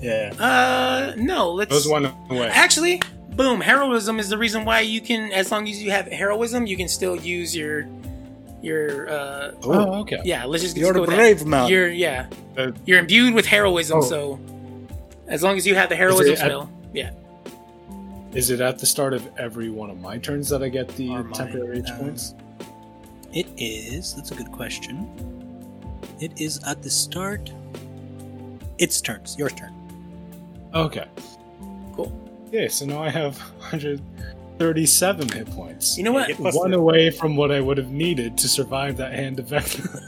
Yeah. Uh no, let's Those one away. Actually, boom, heroism is the reason why you can as long as you have heroism, you can still use your your uh Oh, okay. yeah, let's just You're go a brave man. You're yeah. Uh, You're imbued with heroism, Oh. so as long as you have the heroism at- spell, yeah. Is it at the start of every one of my turns that I get the Or mine, temporary hit um, points? It is. That's a good question. It is at the start. Its turns. Your turn. Okay. Cool. Yeah, so now I have 137 hit points. You know what? plus One the- away from what I would have needed to survive that hand of Vecna.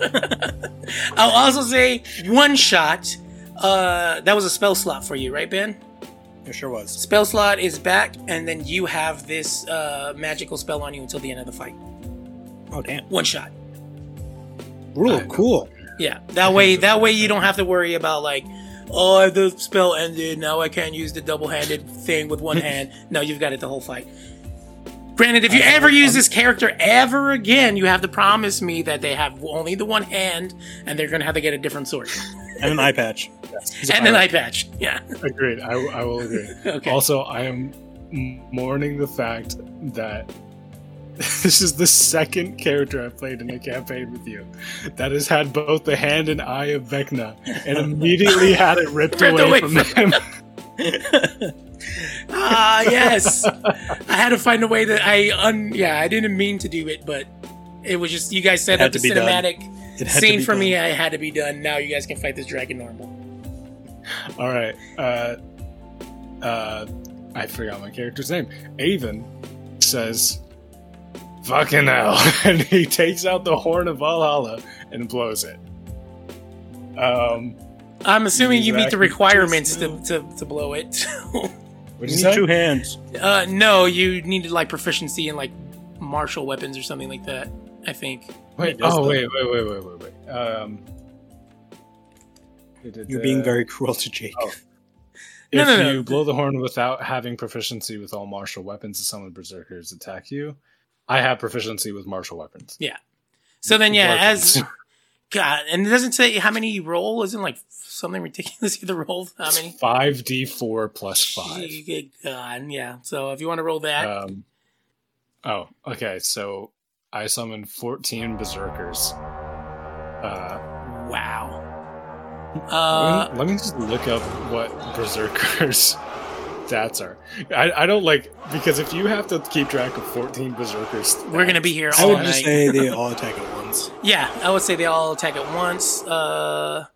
<laughs> <laughs> I'll also say one shot. Uh, that was a spell slot for you, right, Ben? It sure was. Spell slot is back, and then you have this uh, magical spell on you until the end of the fight. Oh damn. One shot. Rule. I. Cool. Yeah. That way, that way you don't have to worry about like, oh, the spell ended. Now I can't use the double-handed thing with one <laughs> hand. No, you've got it the whole fight. Granted, if you ever use this character ever again, you have to promise me that they have only the one hand, and they're gonna have to get a different sword And an eye patch. He's a and an eye patch. Yeah. Agreed. I, I will agree. <laughs> Okay. Also, I am mourning the fact that <laughs> this is the second character I've played in a campaign with you that has had both the hand and eye of Vecna and immediately <laughs> had it ripped, Ripped away, away from from him. Ah, yes. I had to find a way that I un. Yeah, I didn't mean to do it, but it was just you guys set It up the cinematic done. Cinematic It had to scene be for me. done. I had to be done. Now you guys can fight this dragon normal. All right. Uh, uh, I forgot my character's name. Avon says, "Fucking hell!" <laughs> and he takes out the horn of Valhalla and blows it. Um, I'm assuming you meet the requirements to, to, to blow it. <laughs> what You did need you two hands. uh, no, you needed like proficiency in like martial weapons or something like that. I think. Wait. Oh, that? wait, wait, wait, wait, wait, wait. Um, You're being very cruel to Jake. Oh. <laughs> No, If no, no. you blow the horn without having proficiency with all martial weapons, if some of the summon berserkers attack you. I have proficiency with martial weapons. Yeah. So then, yeah, Weapons. as <laughs> God, and it doesn't say how many you roll. Isn't like something ridiculous? You have to roll how many? five d four plus five. Good God, yeah. So if you want to roll that, Um, oh, okay. So I summoned 14 berserkers. Uh, wow. let, Uh, me, let me just look up what berserkers <laughs> stats are. I, I don't like because if you have to keep track of 14 berserkers, we're gonna be here I all would night. just say they <laughs> all attack at once. Yeah, I would say they all attack at once. Uh,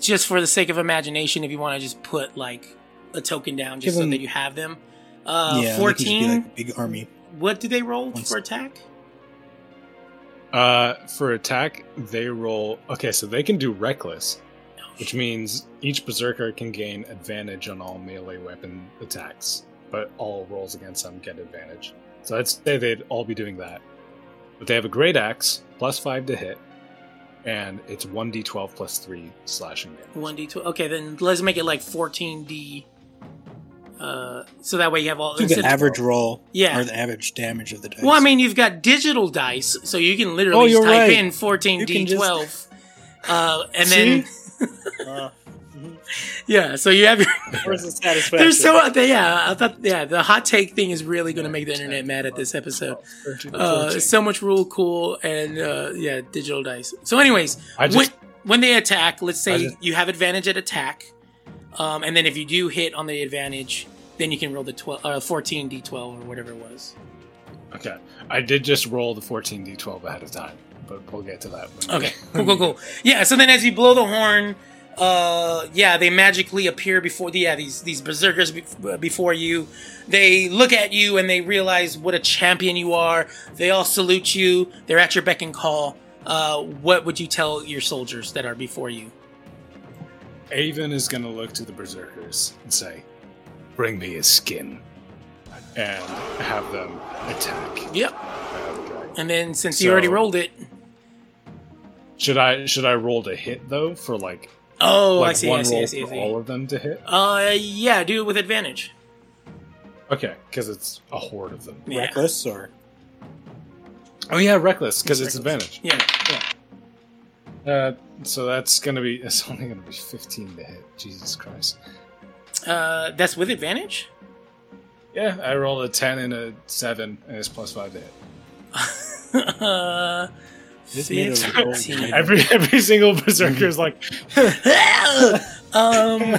just for the sake of imagination, if you want to just put like a token down, just Give so them- that you have them. Uh, yeah, they could just be fourteen. like a big army. What do they roll Once- for attack? Uh, for attack, they roll. Okay, so they can do reckless, which means each berserker can gain advantage on all melee weapon attacks, but all rolls against them get advantage. So I'd say they'd all be doing that. But they have a great axe, plus five to hit, and it's one d12 plus three slashing damage. One d twelve. Okay, then let's make it like fourteen d. Uh, so that way you have all Do the instead of- average roll, Yeah. or the average damage of the dice. Well, I mean, you've got digital dice, so you can literally Oh, just type right. in 14 You can d12, uh, and then Uh, <laughs> yeah, so you have your. where's the satisfaction? There's so yeah, I thought yeah, the hot take thing is really going to make the internet mad at this episode. Uh, so much rule cool and uh, yeah, digital dice. So, anyways, I when, just- when they attack, let's say just- you have advantage at attack, um, and then if you do hit on the advantage, then you can roll the 12, uh, 14 d12 or whatever it was. Okay. I did just roll the 14d12 ahead of time, but we'll get to that. Okay, <laughs> cool, cool, cool. Yeah, so then as you blow the horn, uh, yeah, they magically appear before the yeah these these berserkers be- before you. They look at you and they realize what a champion you are. They all salute you. They're at your beck and call. Uh, what would you tell your soldiers that are before you? Avon is going to look to the berserkers and say, "Bring me his skin," and have them attack. Yep. the dragon. And then since you already rolled it, Should I should I roll to hit though for like oh, like I see, one I see, I roll see, I for see. all of them to hit? Uh, yeah, do it with advantage. Okay, because it's a horde of them. Yeah. reckless or Oh yeah, reckless because it's Reckless. advantage. Yeah. Uh, so that's gonna be <laughs> it's only gonna be 15 to hit. Jesus Christ. Uh, that's with advantage. Yeah, I rolled a 10 and a 7, and it's plus 5 to hit. uh, <laughs> This made of gold. 15. Every every single berserker is like, <laughs> um,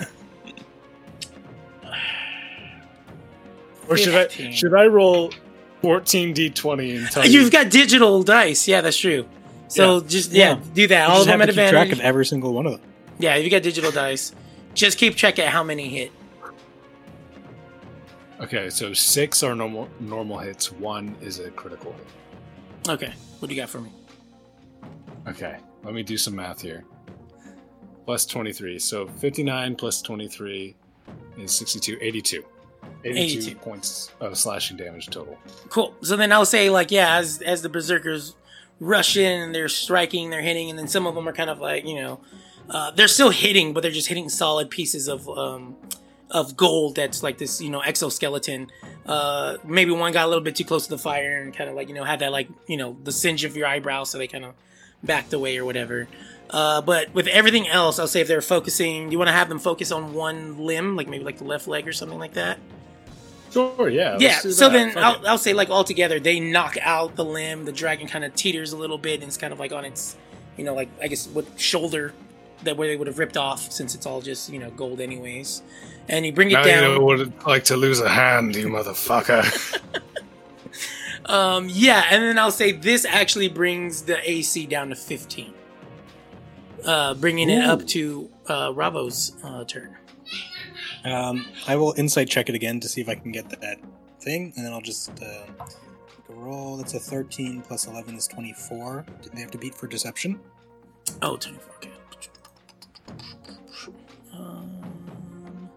or should I should I roll 14 d20 and tell you've you? got digital dice. Yeah, that's true. So Yeah. just yeah, Yeah. do that. You All of just them have at to keep track of every single one of them. Yeah, if you got digital dice, just keep track at how many hit. Okay, so six are normal normal hits. One is a critical hit. Okay, what do you got for me? Okay, let me do some math here. Plus 23, so 59 plus 23 is 62, 82. 82, 82. points of slashing damage total. Cool. So then I'll say like yeah, as as the berserkers rush in and they're striking, they're hitting, and then some of them are kind of like you know, uh, they're still hitting, but they're just hitting solid pieces of um, of gold that's like this you know exoskeleton. Uh, maybe one got a little bit too close to the fire and kind of like you know had that like you know the singe of your eyebrow, so they kind of backed away or whatever. Uh, but with everything else, I'll say if they're focusing, you want to have them focus on one limb, like maybe like the left leg or something like that. Sure, yeah. Yeah, so that. then Fuck I'll, it. I'll say like all together they knock out the limb. The dragon kind of teeters a little bit and it's kind of like on its, you know, like I guess what shoulder that where they would have ripped off since it's all just you know gold anyways. And you bring it Now you down. know what it's like to lose a hand, you motherfucker. <laughs> <laughs> Um, yeah, and then I'll say this actually brings the AC down to fifteen, uh, bringing it up to uh, Ravo's uh, turn. Um, I will insight check it again to see if I can get that thing, and then I'll just uh, roll. That's a 13 plus 11 is 24. Do they have to beat for deception? Oh, 24, okay. Um,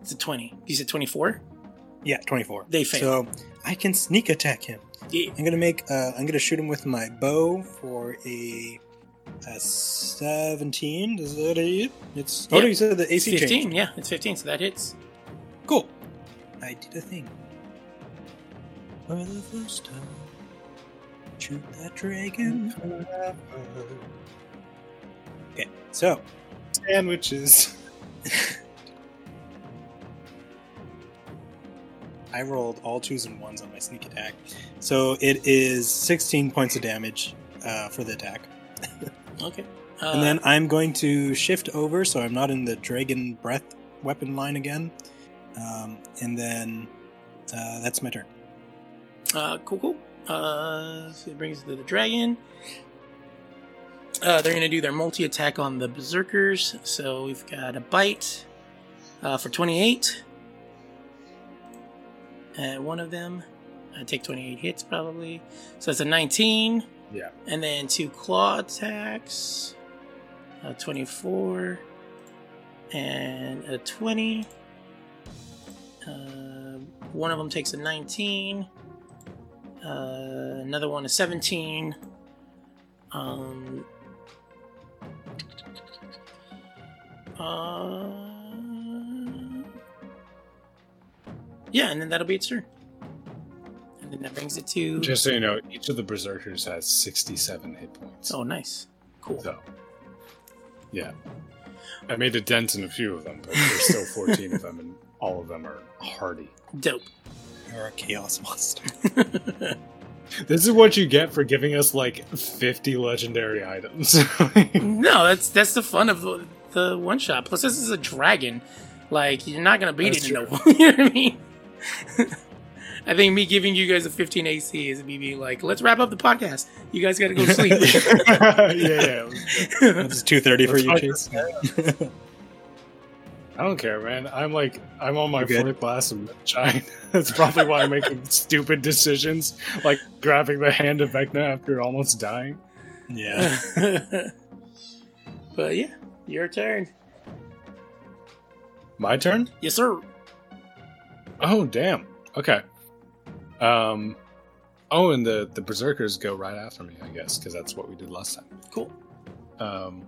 it's a 20. You said 24? Yeah, 24. They fail. So I can sneak attack him. Yeah. I'm gonna make. Uh, I'm gonna shoot him with my bow for a, a 17. Does that hit? It's. Oh, Yeah. no, you said the AC 15, changed. yeah, it's 15, so that hits. Cool. I did a thing. For the first time, shoot that dragon forever. Okay, so Sandwiches. <laughs> I rolled all twos and ones on my sneak attack. So it is 16 points of damage uh, for the attack. <laughs> Okay. Uh, and then I'm going to shift over so I'm not in the dragon breath weapon line again. Um, and then uh, that's my turn. Uh, cool, cool. Uh, so it brings to the dragon. Uh, they're going to do their multi attack on the berserkers. So we've got a bite uh, for 28. And one of them, I take 28 hits probably. So it's a 19. Yeah. And then two claw attacks. Uh, 24. And a 20. Uh, one of them takes a 19. Uh, another one is 17. Um, uh, Yeah, and then that'll be its turn. And then that brings it to. Just so you know, each of the berserkers has 67 hit points. oh, nice. Cool. So, yeah. I made a dent in a few of them, but there's still <laughs> 14 of them, and all of them are hardy. Dope. You're a chaos monster. <laughs> This is what you get for giving us like 50 legendary items. <laughs> No, that's that's the fun of the, the one shot. Plus, this is a dragon. Like you're not gonna beat That's it in you know what I mean? I think me giving you guys a 15 AC is me being like, let's wrap up the podcast. You guys gotta go sleep. <laughs> yeah, yeah. That's two thirty for you, Chase. I don't care, man. I'm like, I'm on my You fourth glass of China. <laughs> That's probably why I'm making <laughs> stupid decisions, like grabbing the hand of Vecna after almost dying. Yeah. but yeah, your turn. My turn? Yes, sir. Oh, damn. Okay. Um. Oh, and the the berserkers go right after me, I guess, because that's what we did last time. Cool. Um.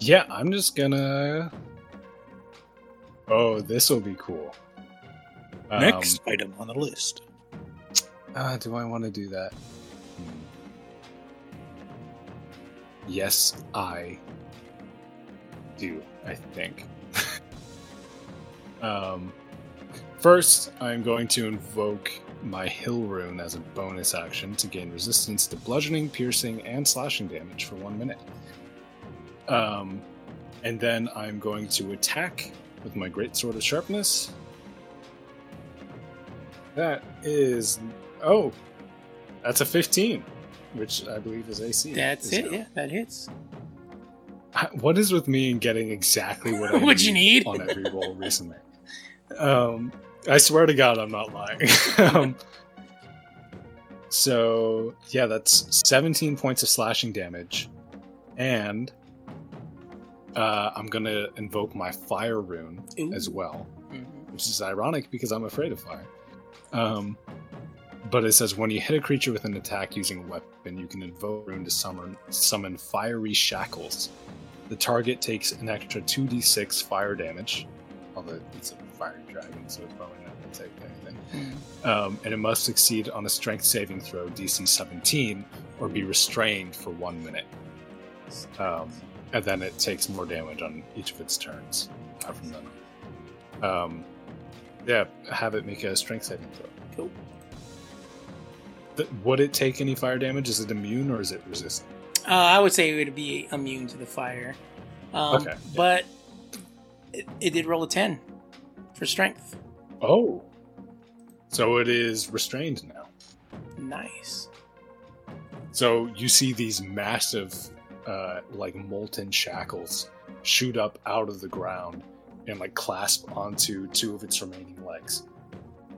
Yeah, I'm just gonna. Oh, this will be cool. Um, Next item on the list. Uh, do I want to do that? Hmm. Yes, I do, I think. <laughs> um, first, I'm going to invoke my Hill Rune as a bonus action to gain resistance to bludgeoning, piercing, and slashing damage for one minute. Um, and then I'm going to attack with my Great Sword of Sharpness. That is Oh, that's a 15, which I believe is AC. That's is it. now. Yeah, that hits. What is with me and getting exactly what I <laughs> What you need. on every roll recently? Um, I swear to God, I'm not lying. <laughs> um, so yeah, that's 17 points of slashing damage, and uh, I'm gonna invoke my fire rune Ooh. as well. Mhm. which is ironic because I'm afraid of fire. Um, but it says when you hit a creature with an attack using a weapon, you can invoke rune to summon summon fiery shackles. The target takes an extra 2d6 fire damage. Although it's a fire dragon, so it's probably not going to take anything. Um, and it must succeed on a strength saving throw DC 17 or be restrained for one minute. Um, and then it takes more damage on each of its turns uh, from then. Um, yeah, have it make a strength saving throw. Cool. Th- would it take any fire damage? Is it immune or is it resistant? Uh, I would say it would be immune to the fire. Um, Okay. But it, it did roll a 10 for strength. Oh. So it is restrained now. Nice. So you see these massive, uh, like molten shackles shoot up out of the ground and like clasp onto two of its remaining legs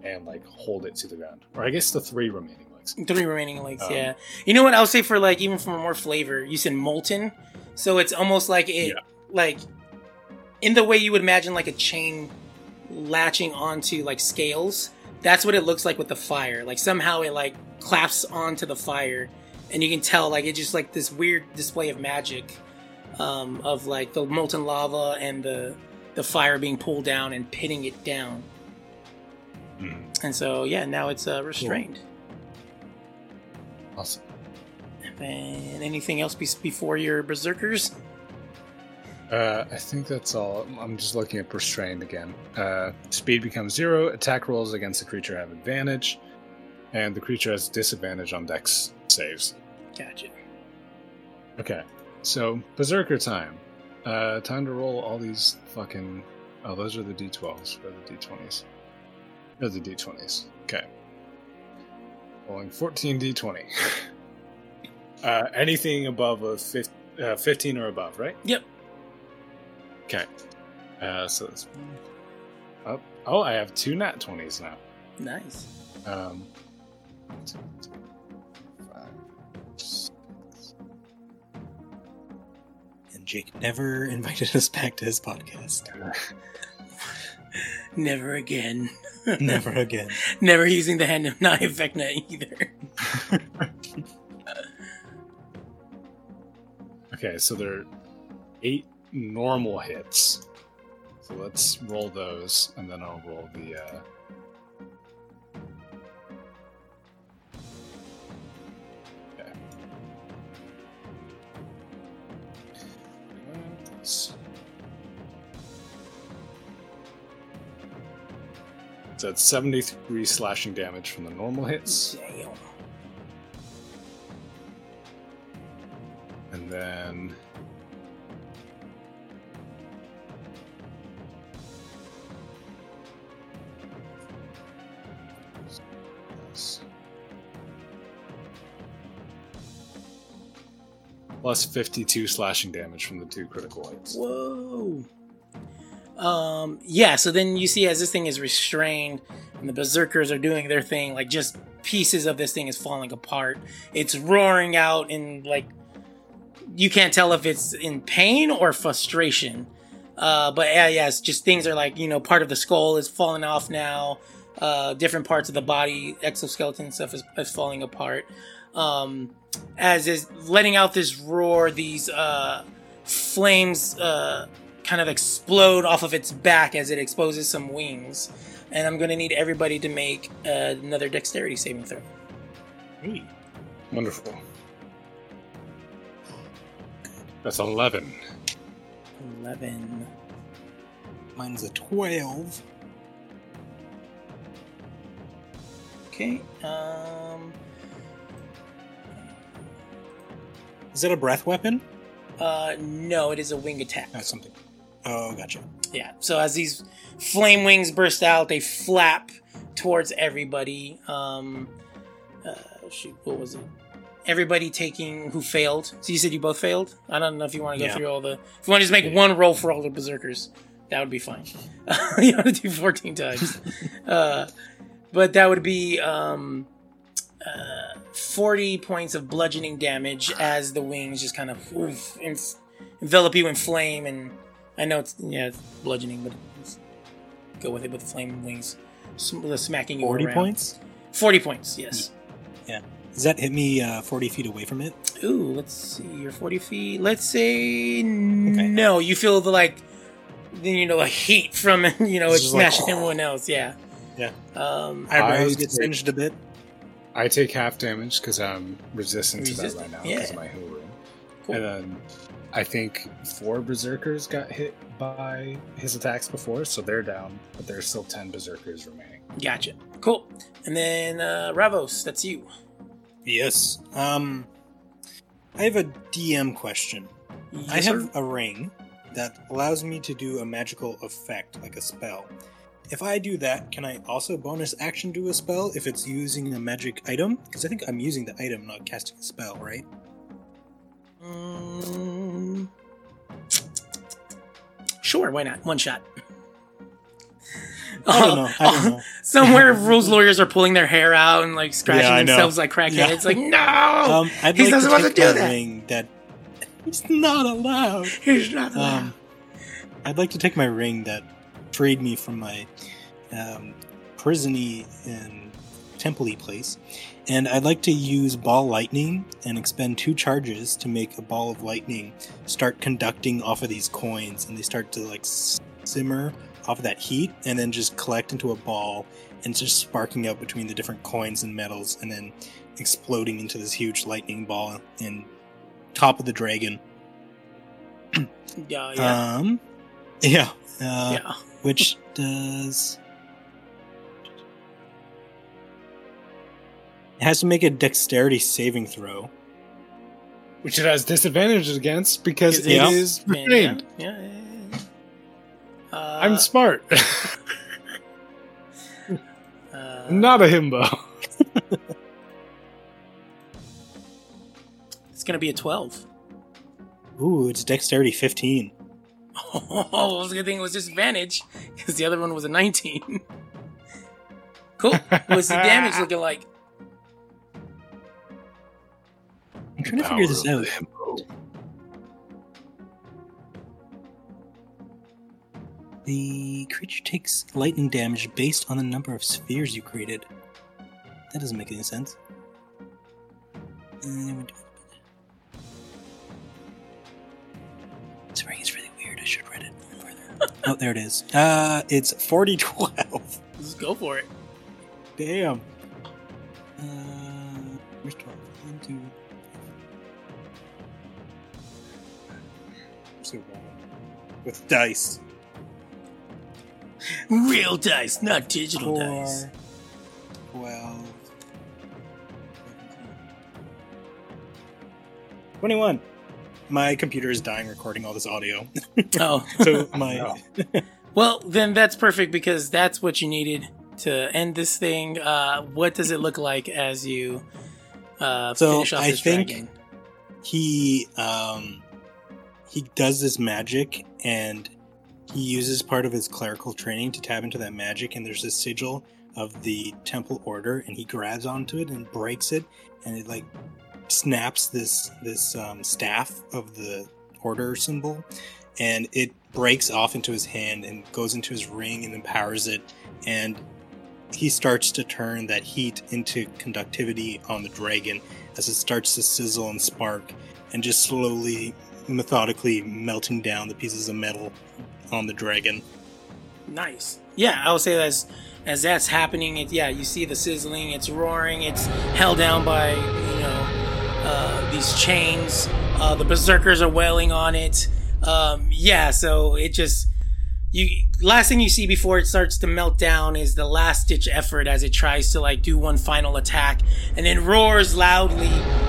and like hold it to the ground. Or I guess the three remaining legs. Three remaining legs, Um, yeah. You know what? I'll say for like, even for more flavor, you said molten. So it's almost like it, Yeah. like, in the way you would imagine like a chain latching onto like scales. That's what it looks like with the fire. Like somehow it like claps onto the fire, and you can tell like it's just like this weird display of magic, um, of like the molten lava and the the fire being pulled down and pitting it down. Mhm. And so yeah, now it's uh, restrained. Awesome. And anything else be- before your berserkers? Uh, I think that's all. I'm just looking at restrained again. Uh, speed becomes zero. Attack rolls against the creature have advantage, and the creature has disadvantage on dex saves. Gotcha. Okay, so berserker time. Uh, time to roll all these fucking. Oh, those are the d12s. Or the d20s. Those are the d20s. Okay. Rolling 14 d20. <laughs> uh, anything above a fif- uh, 15 or above, right? Yep. Okay. Uh, so that's. Oh, oh, I have two nat 20s now. Nice. Um, two, two, five, six. And Jake never <laughs> invited us back to his podcast. <laughs> Never again. <laughs> Never again. Never using the hand of knife Vecna either. Okay, so there are eight normal hits. So let's roll those, and then I'll roll the. Uh... Okay. So that's 73 slashing damage from the normal hits. Damn. And then. Plus 52 slashing damage from the two critical hits. Whoa. Um, yeah, so then you see as this thing is restrained and the berserkers are doing their thing, like just pieces of this thing is falling apart. It's roaring out and like you can't tell if it's in pain or frustration. Uh, but yeah, yes, just things are like, you know, part of the skull is falling off now. Uh, different parts of the body, exoskeleton stuff is, is falling apart. Um, as is letting out this roar, these uh, flames uh, kind of explode off of its back as it exposes some wings. And I'm going to need everybody to make uh, another dexterity saving throw. Wonderful. That's 11. 11. Mine's a 12. Okay. Um, Is that a breath weapon? uh, no, it is a wing attack. Oh, something. Oh, gotcha. Yeah. So as these flame wings burst out, they flap towards everybody. Um, uh, shoot, what was it? Everybody taking who failed. So you said you both failed. I don't know if you want to go Yeah. through all the. If you want to just make one roll for all the berserkers, that would be fine. <laughs> you don't to do fourteen times. <laughs> uh, but that would be um, uh, forty points of bludgeoning damage as the wings just kind of oof, enf- envelop you in flame and I know it's yeah, it's bludgeoning, but it's, go with it with the flame wings, sm- the smacking you 40 around. points? Forty points, yes. Yeah. Does that hit me uh, 40 feet away from it? Ooh, let's see. You're forty feet. Let's say no. You feel the like, then you know, a heat from it <laughs> you know, It's it's just like- smashing everyone else. Yeah. Yeah. Um. Eyebrows I get take- singed a bit. I take half damage because I'm resistant to that right now because yeah. of my Hill Rune. Cool. And then I think four berserkers got hit by his attacks before, so they're down, but there's still ten berserkers remaining. Gotcha. Cool. And then uh, Ravos, that's you. Yes. Um, I have a DM question. Yes, I have sir. a ring that allows me to do a magical effect, like a spell. If I do that, can I also bonus action do a spell if it's using a magic item? Because I think I'm using the item, not casting a spell, right? Mm, sure, why not? One shot. I don't know. I don't <laughs> know. Somewhere rules lawyers are pulling their hair out and like scratching Yeah, themselves like crackheads. Yeah. It's like, no! Um, I'd He's like not to supposed to take do that ring that it's not allowed. He's not allowed. Um, I'd like to take my ring that freed me from my um, prisony and temple place, and I'd like to use ball lightning and expend two charges to make a ball of lightning start conducting off of these coins, and they start to like simmer off of that heat, and then just collect into a ball and just sparking out between the different coins and metals, and then exploding into this huge lightning ball in top of the dragon. yeah, yeah. Um, yeah. Uh, yeah. Which does. It has to make a dexterity saving throw. Which it has disadvantages against because it it- is Yeah, restrained. yeah, yeah, yeah. Uh, I'm smart. <laughs> uh, not a himbo. It's gonna be a twelve. Ooh, it's dexterity 15. <laughs> Oh, the good thing it was disadvantage because the other one was a nineteen. <laughs> cool. What's the damage looking like? I'm trying to figure this out. The creature takes lightning damage based on the number of spheres you created. That doesn't make any sense. Uh, This ring Oh, there it is. Uh, it's forty twelve. Let's go for it. Damn. Uh, where's 12? One, two. So With dice. Real dice, not digital dice. Four, 12. 21. My computer is dying recording all this audio. <laughs> Oh, <laughs> so my. <laughs> well, then that's perfect because that's what you needed to end this thing. Uh, what does it look like as you uh, So, finish off I this think- dragon? he um he does this magic and he uses part of his clerical training to tap into that magic and there's this sigil of the temple order and he grabs onto it and breaks it and it like snaps this this um, staff of the order symbol and it breaks off into his hand and goes into his ring and empowers it and he starts to turn that heat into conductivity on the dragon as it starts to sizzle and spark and just slowly methodically melting down the pieces of metal on the dragon Nice. Yeah, I would say as as that's happening, it yeah, you see the sizzling, it's roaring, it's held down by you know uh, these chains. Uh, the berserkers are wailing on it. Um, yeah, so it just you last thing you see before it starts to melt down is the last ditch effort as it tries to like do one final attack and then roars loudly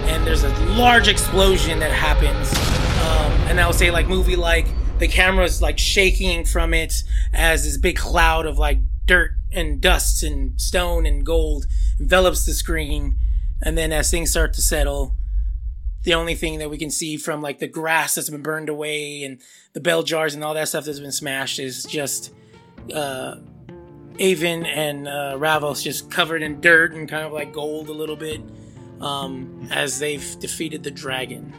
and there's a large explosion that happens um, and I would say like movie like the camera's like shaking from it as this big cloud of like dirt and dust and stone and gold envelops the screen and then as things start to settle the only thing that we can see from like the grass that's been burned away and the bell jars and all that stuff that's been smashed is just uh Avon and uh, Ravos just covered in dirt and kind of like gold a little bit um, as they've defeated the dragon.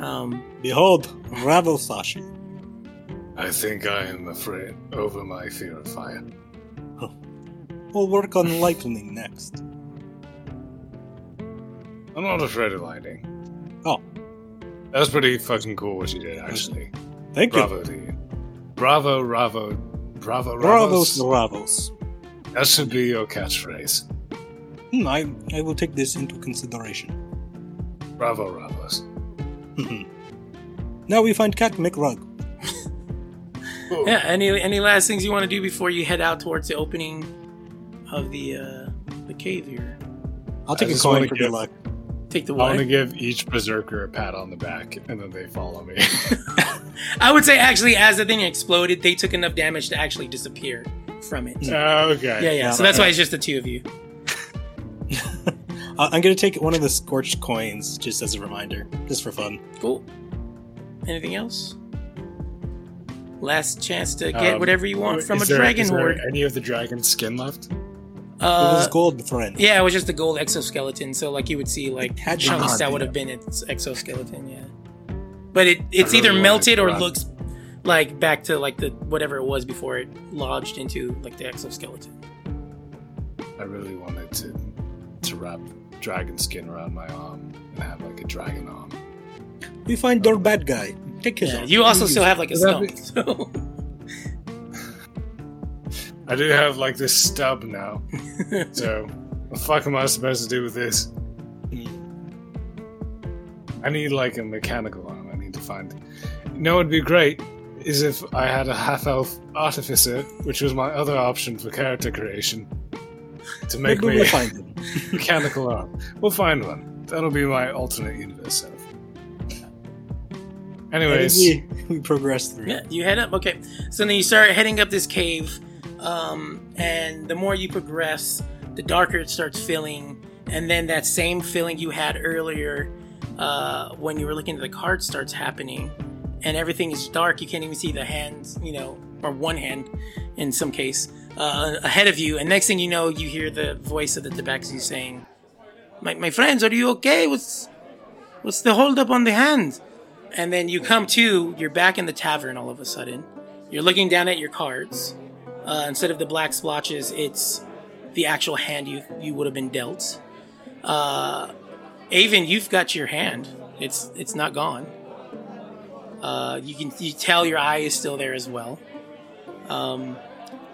Um, behold Ravosashi I think I am afraid over my fear of fire. we'll work on lightning next I'm not afraid of lightning. Oh. That was pretty fucking cool what you did, actually. thank Bravo to you. Bravo, bravo, bravo, you bravos bravos. bravos That should be your catchphrase. Hmm, I, I will take this into consideration Bravo, bravos. now we find cat mcrug yeah. Any any last things you want to do before you head out towards the opening of the uh, the cave here? i'll take I a coin for good luck Take the I want to give each berserker a pat on the back, and then they follow me. <laughs> I would say actually, as the thing exploded, they took enough damage to actually disappear from it. <laughs> okay. Yeah, yeah. Yeah, So that's why it's just the two of you. <laughs> I'm gonna take one of the scorched coins just as a reminder just for fun Cool. Anything else? Last chance to get Um, whatever you want from a there- dragon is there horde. Any of the dragon skin left? It was Uh, gold friend yeah, it was just a gold exoskeleton. So like you would see like had chunks that would have been its exoskeleton. Yeah, but it it's really either wanted melted or looks like back to like the whatever it was before it lodged into like the exoskeleton. I really wanted to to wrap dragon skin around my arm and have like a dragon arm. we find your bad guy take his Yeah, arm. you also still have like a Would stump. So. I do have like this stub now, <laughs> so what the fuck am I supposed to do with this? I need like a mechanical arm. I need to find. You know, what'd be great is if I had a half elf artificer, which was my other option for character creation, to make me we'll <laughs> find him a mechanical arm. We'll find one. That'll be my alternate universe self. Anyways, we, we progress through Yeah, you head up. Okay, so then you start heading up this cave, um, and the more you progress, the darker it starts feeling, and then that same feeling you had earlier uh, when you were looking at the card starts happening, and everything is dark. You can't even see the hands, you know, or one hand in some case uh, ahead of you, and next thing you know, you hear the voice of the tabaxi saying, "My my friends, are you okay? What's what's the holdup on the hand?" and then you come to you're back in the tavern all of a sudden you're looking down at your cards uh, instead of the black splotches it's the actual hand you you would have been dealt uh avon you've got your hand it's it's not gone uh you can you tell your eye is still there as well Um,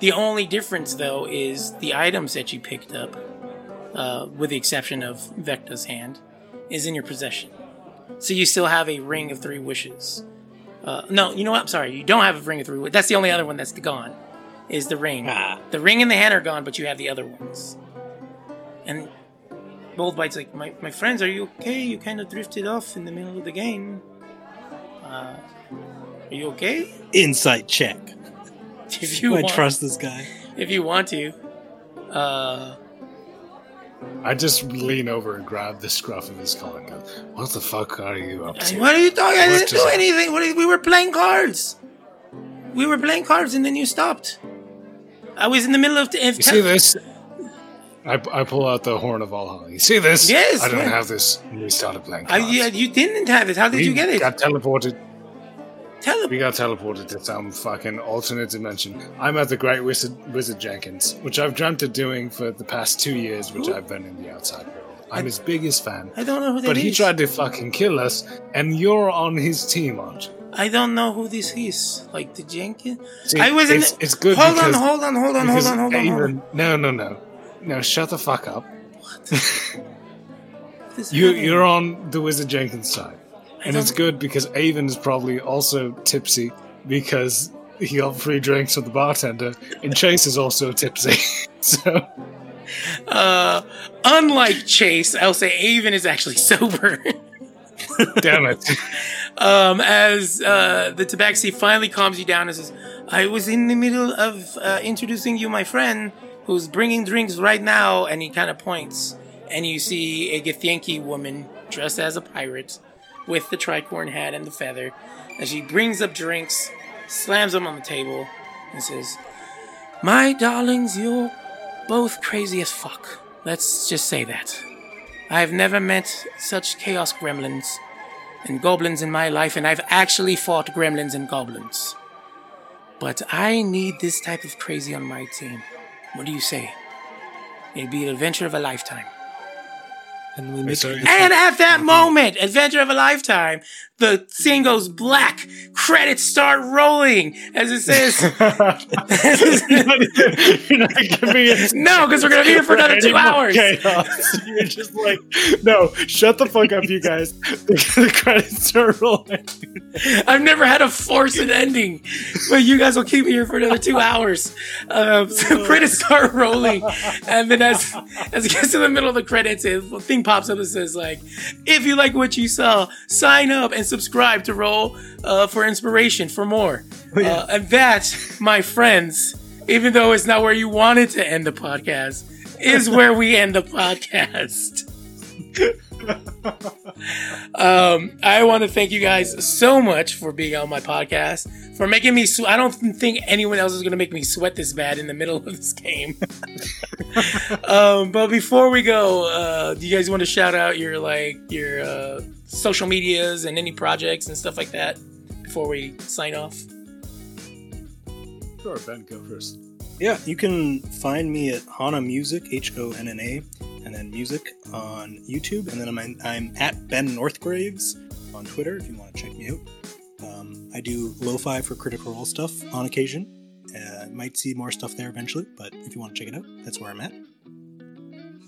the only difference, though, is the items that you picked up, uh, with the exception of Vecna's hand, is in your possession. So you still have a ring of three wishes. Uh, no, you know what? I'm sorry. You don't have a ring of three wishes. That's the only other one that's gone, is the ring. Ah. The ring and the hand are gone, but you have the other ones. And Bold Bite's like, my, my friends, are you okay? You kind of drifted off in the middle of the game. Uh, are you okay? Insight check. <laughs> If you Do I want, trust this guy? if you want to. Uh, I just lean over and grab the scruff of his collar and go, What the fuck are you up to? what are you talking? I didn't do anything. What are, we were playing cards. We were playing cards, and then you stopped. I was in the middle of. The, You see this? I, I pull out the horn of Valhalla. You see this? Yes, I don't yeah. have this when we started playing I, cards. you, didn't have it. How did we you get it? got teleported. Tell We got teleported to some fucking alternate dimension. I'm at the Great Wizard, Wizard Jenkins, which I've dreamt of doing for the past two years, which Who? I've been in the outside world. I'm his biggest fan. I don't know who that But he tried to fucking kill us, and you're on his team, aren't you? I don't know who this is. Like the Jenkins. See, I was in. it's, it's good hold on, hold on, hold on, hold on, hold on, hold on. No, no, no. No, shut the fuck up. <laughs> This You, you're on the Wizard Jenkins side. And it's good because Avon is probably also tipsy because he got free drinks from the bartender, and Chase is also tipsy. <laughs> so, Uh, unlike Chase, I'll say Avon is actually <laughs> sober. Damn it. <laughs> um, as uh, the tabaxi finally calms you down and says, I was in the middle of uh, introducing you my friend who's bringing drinks right now. And he kind of points. And you see a Githyanki woman dressed as a pirate with the tricorn hat and the feather. And she brings up drinks, slams them on the table, and says, My darlings, you're both crazy as fuck. Let's just say that. I've never met such chaos gremlins and goblins in my life, and I've actually fought gremlins and goblins. But I need this type of crazy on my team. What do you say? It'd be an adventure of a lifetime. And we make. And at that mm-hmm. moment, adventure of a lifetime, the scene goes black. Credits start rolling as it says. You're not giving it no, because we're gonna be here for another two hours. Chaos. <laughs> You're just like, no, shut the fuck up, you guys. The, <laughs> the credits are rolling. I've never had a forced ending, but you guys will keep me here for another two hours. Um, so <laughs> credits start rolling, and then as as it gets to the middle of the credits, a thing pops up that says like, "If you like what you saw, sign up and subscribe to Roll uh, for inspiration for more." uh, and that, my friends, even though it's not where you wanted to end the podcast, is where we end the podcast. <laughs> Um, I want to thank you guys so much for being on my podcast, for making me. Sw- I don't think anyone else is going to make me sweat this bad in the middle of this game. <laughs> um, but before we go, uh, do you guys want to shout out your like your uh, social medias and any projects and stuff like that before we sign off? Sure, Ben, go first. Yeah, you can find me at Honna Music, H O N N A, and then music on YouTube. And then I'm, I'm at Ben Northgraves on Twitter if you want to check me out. Um, I do lo fi for Critical Role stuff on occasion. Uh, might see more stuff there eventually, but if you want to check it out, that's where I'm at.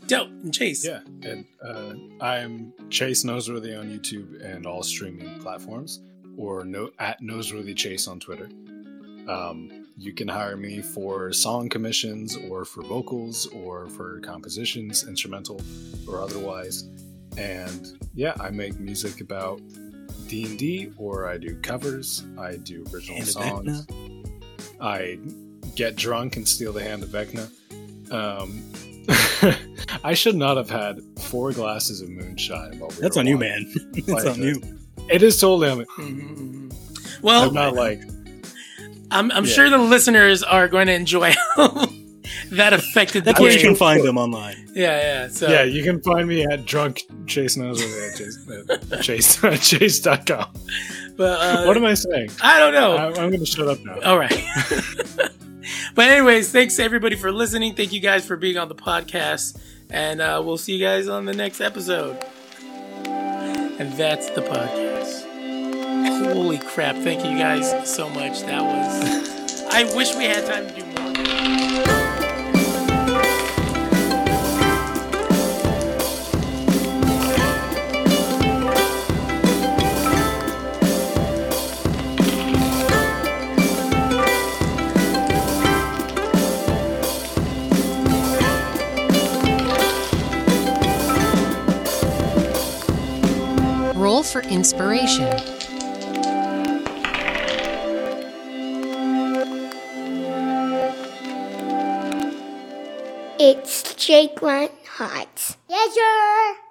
Dope, and Chase. Yeah, and uh, I'm Chase Noseworthy on YouTube and all streaming platforms, or no at Noseworthy Chase on Twitter. Um, you can hire me for song commissions, or for vocals, or for compositions, instrumental or otherwise. And yeah, I make music about D and D, or I do covers. I do original And songs. I get drunk and steal the hand of Vecna. Um, <laughs> I should not have had four glasses of moonshine. While we That's on you, man. <laughs> that's Like on you. It is totally on me. Mhm, <laughs> mhm. Well, I'm not like I'm, I'm Yeah. sure the listeners are going to enjoy how <laughs> that affected the That's where you can find them online. Yeah, yeah. So yeah. You can find me at drunk Chase knows at Chase at Chase <laughs> Chase.com. but uh, What am I saying? I don't know. I, I'm going to shut up now. All right. <laughs> but anyways, thanks everybody for listening. Thank you guys for being on the podcast, and uh, we'll see you guys on the next episode. And that's the podcast. Holy crap! Thank you guys so much. That was. I wish we had time to do more. For inspiration. It's Jake Lionheart. Yes, sir.